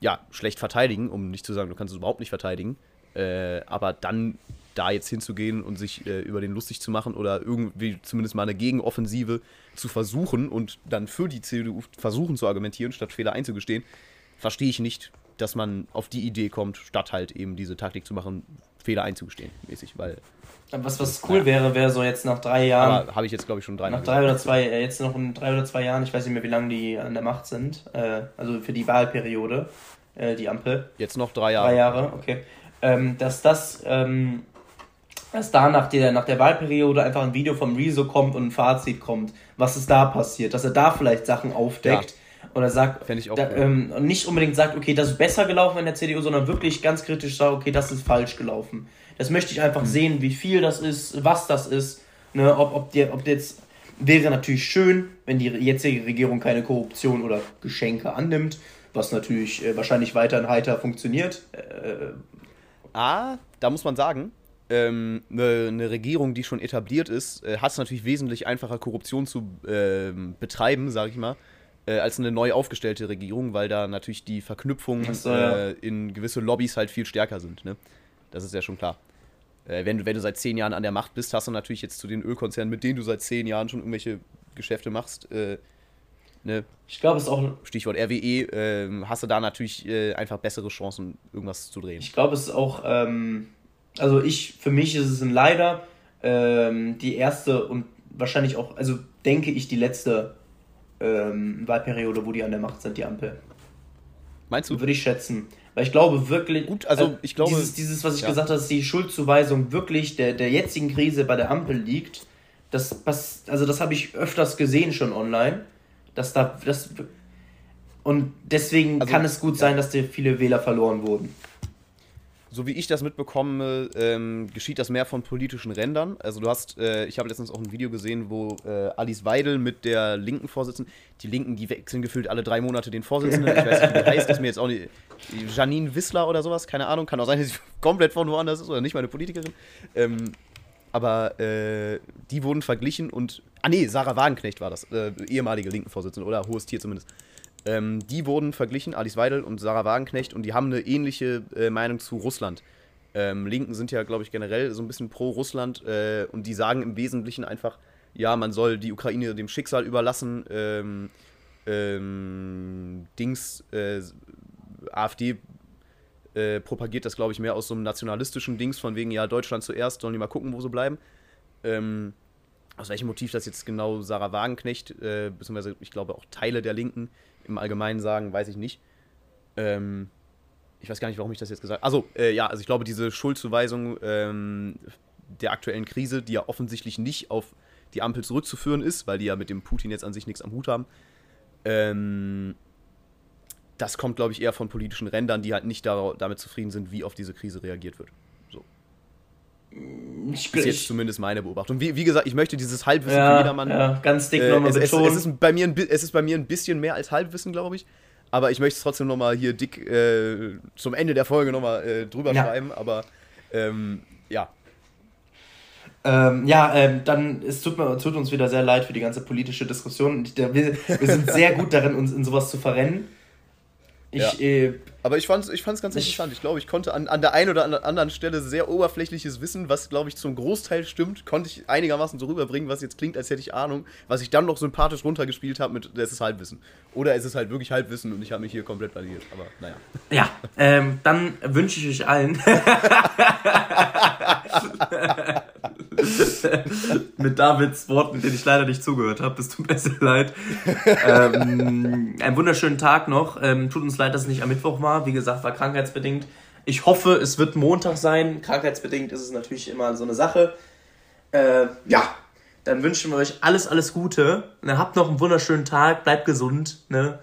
[SPEAKER 2] ja, schlecht verteidigen, um nicht zu sagen, du kannst es überhaupt nicht verteidigen. Äh, aber dann da jetzt hinzugehen und sich äh, über den lustig zu machen oder irgendwie zumindest mal eine Gegenoffensive zu versuchen und dann für die CDU versuchen zu argumentieren, statt Fehler einzugestehen, verstehe ich nicht, dass man auf die Idee kommt, statt halt eben diese Taktik zu machen, Fehler einzugestehen, mäßig, weil.
[SPEAKER 1] Was, was cool ja. wäre, wäre so jetzt nach drei Jahren.
[SPEAKER 2] habe ich jetzt, glaube ich, schon drei
[SPEAKER 1] Nach drei oder zwei, äh, jetzt noch in drei oder zwei Jahren, ich weiß nicht mehr, wie lange die an der Macht sind, äh, also für die Wahlperiode, äh, die Ampel.
[SPEAKER 2] Jetzt noch drei Jahre.
[SPEAKER 1] Drei Jahre, okay. Ähm, dass das, ähm, dass da nach der, nach der Wahlperiode einfach ein Video vom Rezo kommt und ein Fazit kommt, was ist da passiert, dass er da vielleicht Sachen aufdeckt. Ja oder sagt,
[SPEAKER 2] ich auch
[SPEAKER 1] da, ähm, nicht unbedingt sagt, okay, das ist besser gelaufen in der CDU, sondern wirklich ganz kritisch sagt, okay, das ist falsch gelaufen. Das möchte ich einfach mhm. sehen, wie viel das ist, was das ist, ne, ob, ob, die, ob jetzt wäre natürlich schön, wenn die jetzige Regierung keine Korruption oder Geschenke annimmt, was natürlich äh, wahrscheinlich weiterhin heiter funktioniert. Äh,
[SPEAKER 2] ah, da muss man sagen, ähm, eine, eine, Regierung, die schon etabliert ist, äh, hat es natürlich wesentlich einfacher, Korruption zu äh, betreiben, sage ich mal, äh, als eine neu aufgestellte Regierung, weil da natürlich die Verknüpfungen so, ja. Äh, in gewisse Lobbys halt viel stärker sind. Ne? Das ist ja schon klar. Äh, wenn, du, wenn du seit zehn Jahren an der Macht bist, hast du natürlich jetzt zu den Ölkonzernen, mit denen du seit zehn Jahren schon irgendwelche Geschäfte machst, äh, ne?
[SPEAKER 1] Ich glaube, es ist auch.
[SPEAKER 2] Stichwort RWE, äh, hast du da natürlich äh, einfach bessere Chancen, irgendwas zu drehen.
[SPEAKER 1] Ich glaube, es ist auch. Ähm, also, ich, für mich ist es ein Leider ähm, die erste und wahrscheinlich auch, also denke ich, die letzte ähm, Wahlperiode, wo die an der Macht sind, die Ampel.
[SPEAKER 2] Meinst du?
[SPEAKER 1] Würde ich schätzen. Weil ich glaube wirklich.
[SPEAKER 2] Gut, also äh, ich glaube.
[SPEAKER 1] Dieses, dieses was ich ja. gesagt habe, dass die Schuldzuweisung wirklich der, der jetzigen Krise bei der Ampel liegt, das, das, also das habe ich öfters gesehen schon online. Dass da. Das, und deswegen also, kann es gut sein, dass dir viele Wähler verloren wurden
[SPEAKER 2] so wie ich das mitbekomme, ähm, geschieht das mehr von politischen Rändern. Also du hast, äh, ich habe letztens auch ein Video gesehen, wo äh, Alice Weidel mit der linken Vorsitzenden, die Linken, die wechseln gefühlt alle drei Monate den Vorsitzenden. Ich weiß nicht, wie heißt, ist mir jetzt auch nicht. Janine Wissler oder sowas, keine Ahnung, kann auch sein, dass sie komplett von woanders ist oder nicht meine Politikerin. Ähm, aber äh, die wurden verglichen und. Ah nee, Sarah Wagenknecht war das, äh, ehemalige linken Vorsitzende oder hohes Tier zumindest. Ähm, die wurden verglichen, Alice Weidel und Sarah Wagenknecht, und die haben eine ähnliche äh, Meinung zu Russland. Ähm, Linken sind ja, glaube ich, generell so ein bisschen pro Russland äh, und die sagen im Wesentlichen einfach, ja, man soll die Ukraine dem Schicksal überlassen. Ähm, ähm Dings, äh, AfD äh, propagiert das, glaube ich, mehr aus so einem nationalistischen Dings, von wegen, ja, Deutschland zuerst, sollen die mal gucken, wo sie bleiben. Ähm, aus welchem Motiv das jetzt genau Sarah Wagenknecht, äh, beziehungsweise ich glaube auch Teile der Linken im Allgemeinen sagen, weiß ich nicht. Ähm, ich weiß gar nicht, warum ich das jetzt gesagt habe. Also, äh, ja, also ich glaube, diese Schuldzuweisung ähm, der aktuellen Krise, die ja offensichtlich nicht auf die Ampel zurückzuführen ist, weil die ja mit dem Putin jetzt an sich nichts am Hut haben, ähm, das kommt, glaube ich, eher von politischen Rändern, die halt nicht damit zufrieden sind, wie auf diese Krise reagiert wird. Ich, ist jetzt zumindest meine Beobachtung. Wie, wie, gesagt, ich möchte dieses Halbwissen
[SPEAKER 1] ja,
[SPEAKER 2] für jedermann.
[SPEAKER 1] Ja, ganz dick äh, nochmal
[SPEAKER 2] es, betonen. Es, es, ist bei mir ein, es ist bei mir ein bisschen mehr als Halbwissen, glaube ich. Aber ich möchte es trotzdem nochmal hier dick äh, zum Ende der Folge nochmal äh, drüber ja. schreiben. Aber ähm, ja.
[SPEAKER 1] Ähm, ja, ähm, dann es tut, mir, tut uns wieder sehr leid für die ganze politische Diskussion. Wir, wir sind sehr gut darin, uns in sowas zu verrennen.
[SPEAKER 2] Ich, ja. äh, aber ich fand es ich fand's ganz ich, interessant. Ich glaube, ich konnte an, an der einen oder anderen Stelle sehr oberflächliches Wissen, was, glaube ich, zum Großteil stimmt, konnte ich einigermaßen so rüberbringen, was jetzt klingt, als hätte ich Ahnung, was ich dann noch sympathisch runtergespielt habe mit, es ist Halbwissen. Oder es ist halt wirklich Halbwissen und ich habe mich hier komplett baliert. Aber naja.
[SPEAKER 1] Ja, ähm, dann wünsche ich euch allen. mit Davids Worten, denen ich leider nicht zugehört habe. Es tut mir leid. ähm, einen wunderschönen Tag noch. Ähm, tut uns leid, dass es nicht am Mittwoch war. Wie gesagt, war krankheitsbedingt. Ich hoffe, es wird Montag sein. Krankheitsbedingt ist es natürlich immer so eine Sache. Äh, ja, dann wünschen wir euch alles, alles Gute. Und habt noch einen wunderschönen Tag. Bleibt gesund. Ne?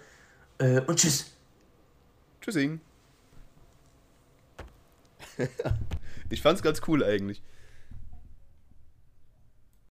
[SPEAKER 1] Äh, und tschüss.
[SPEAKER 2] Tschüssing. ich fand's ganz cool eigentlich.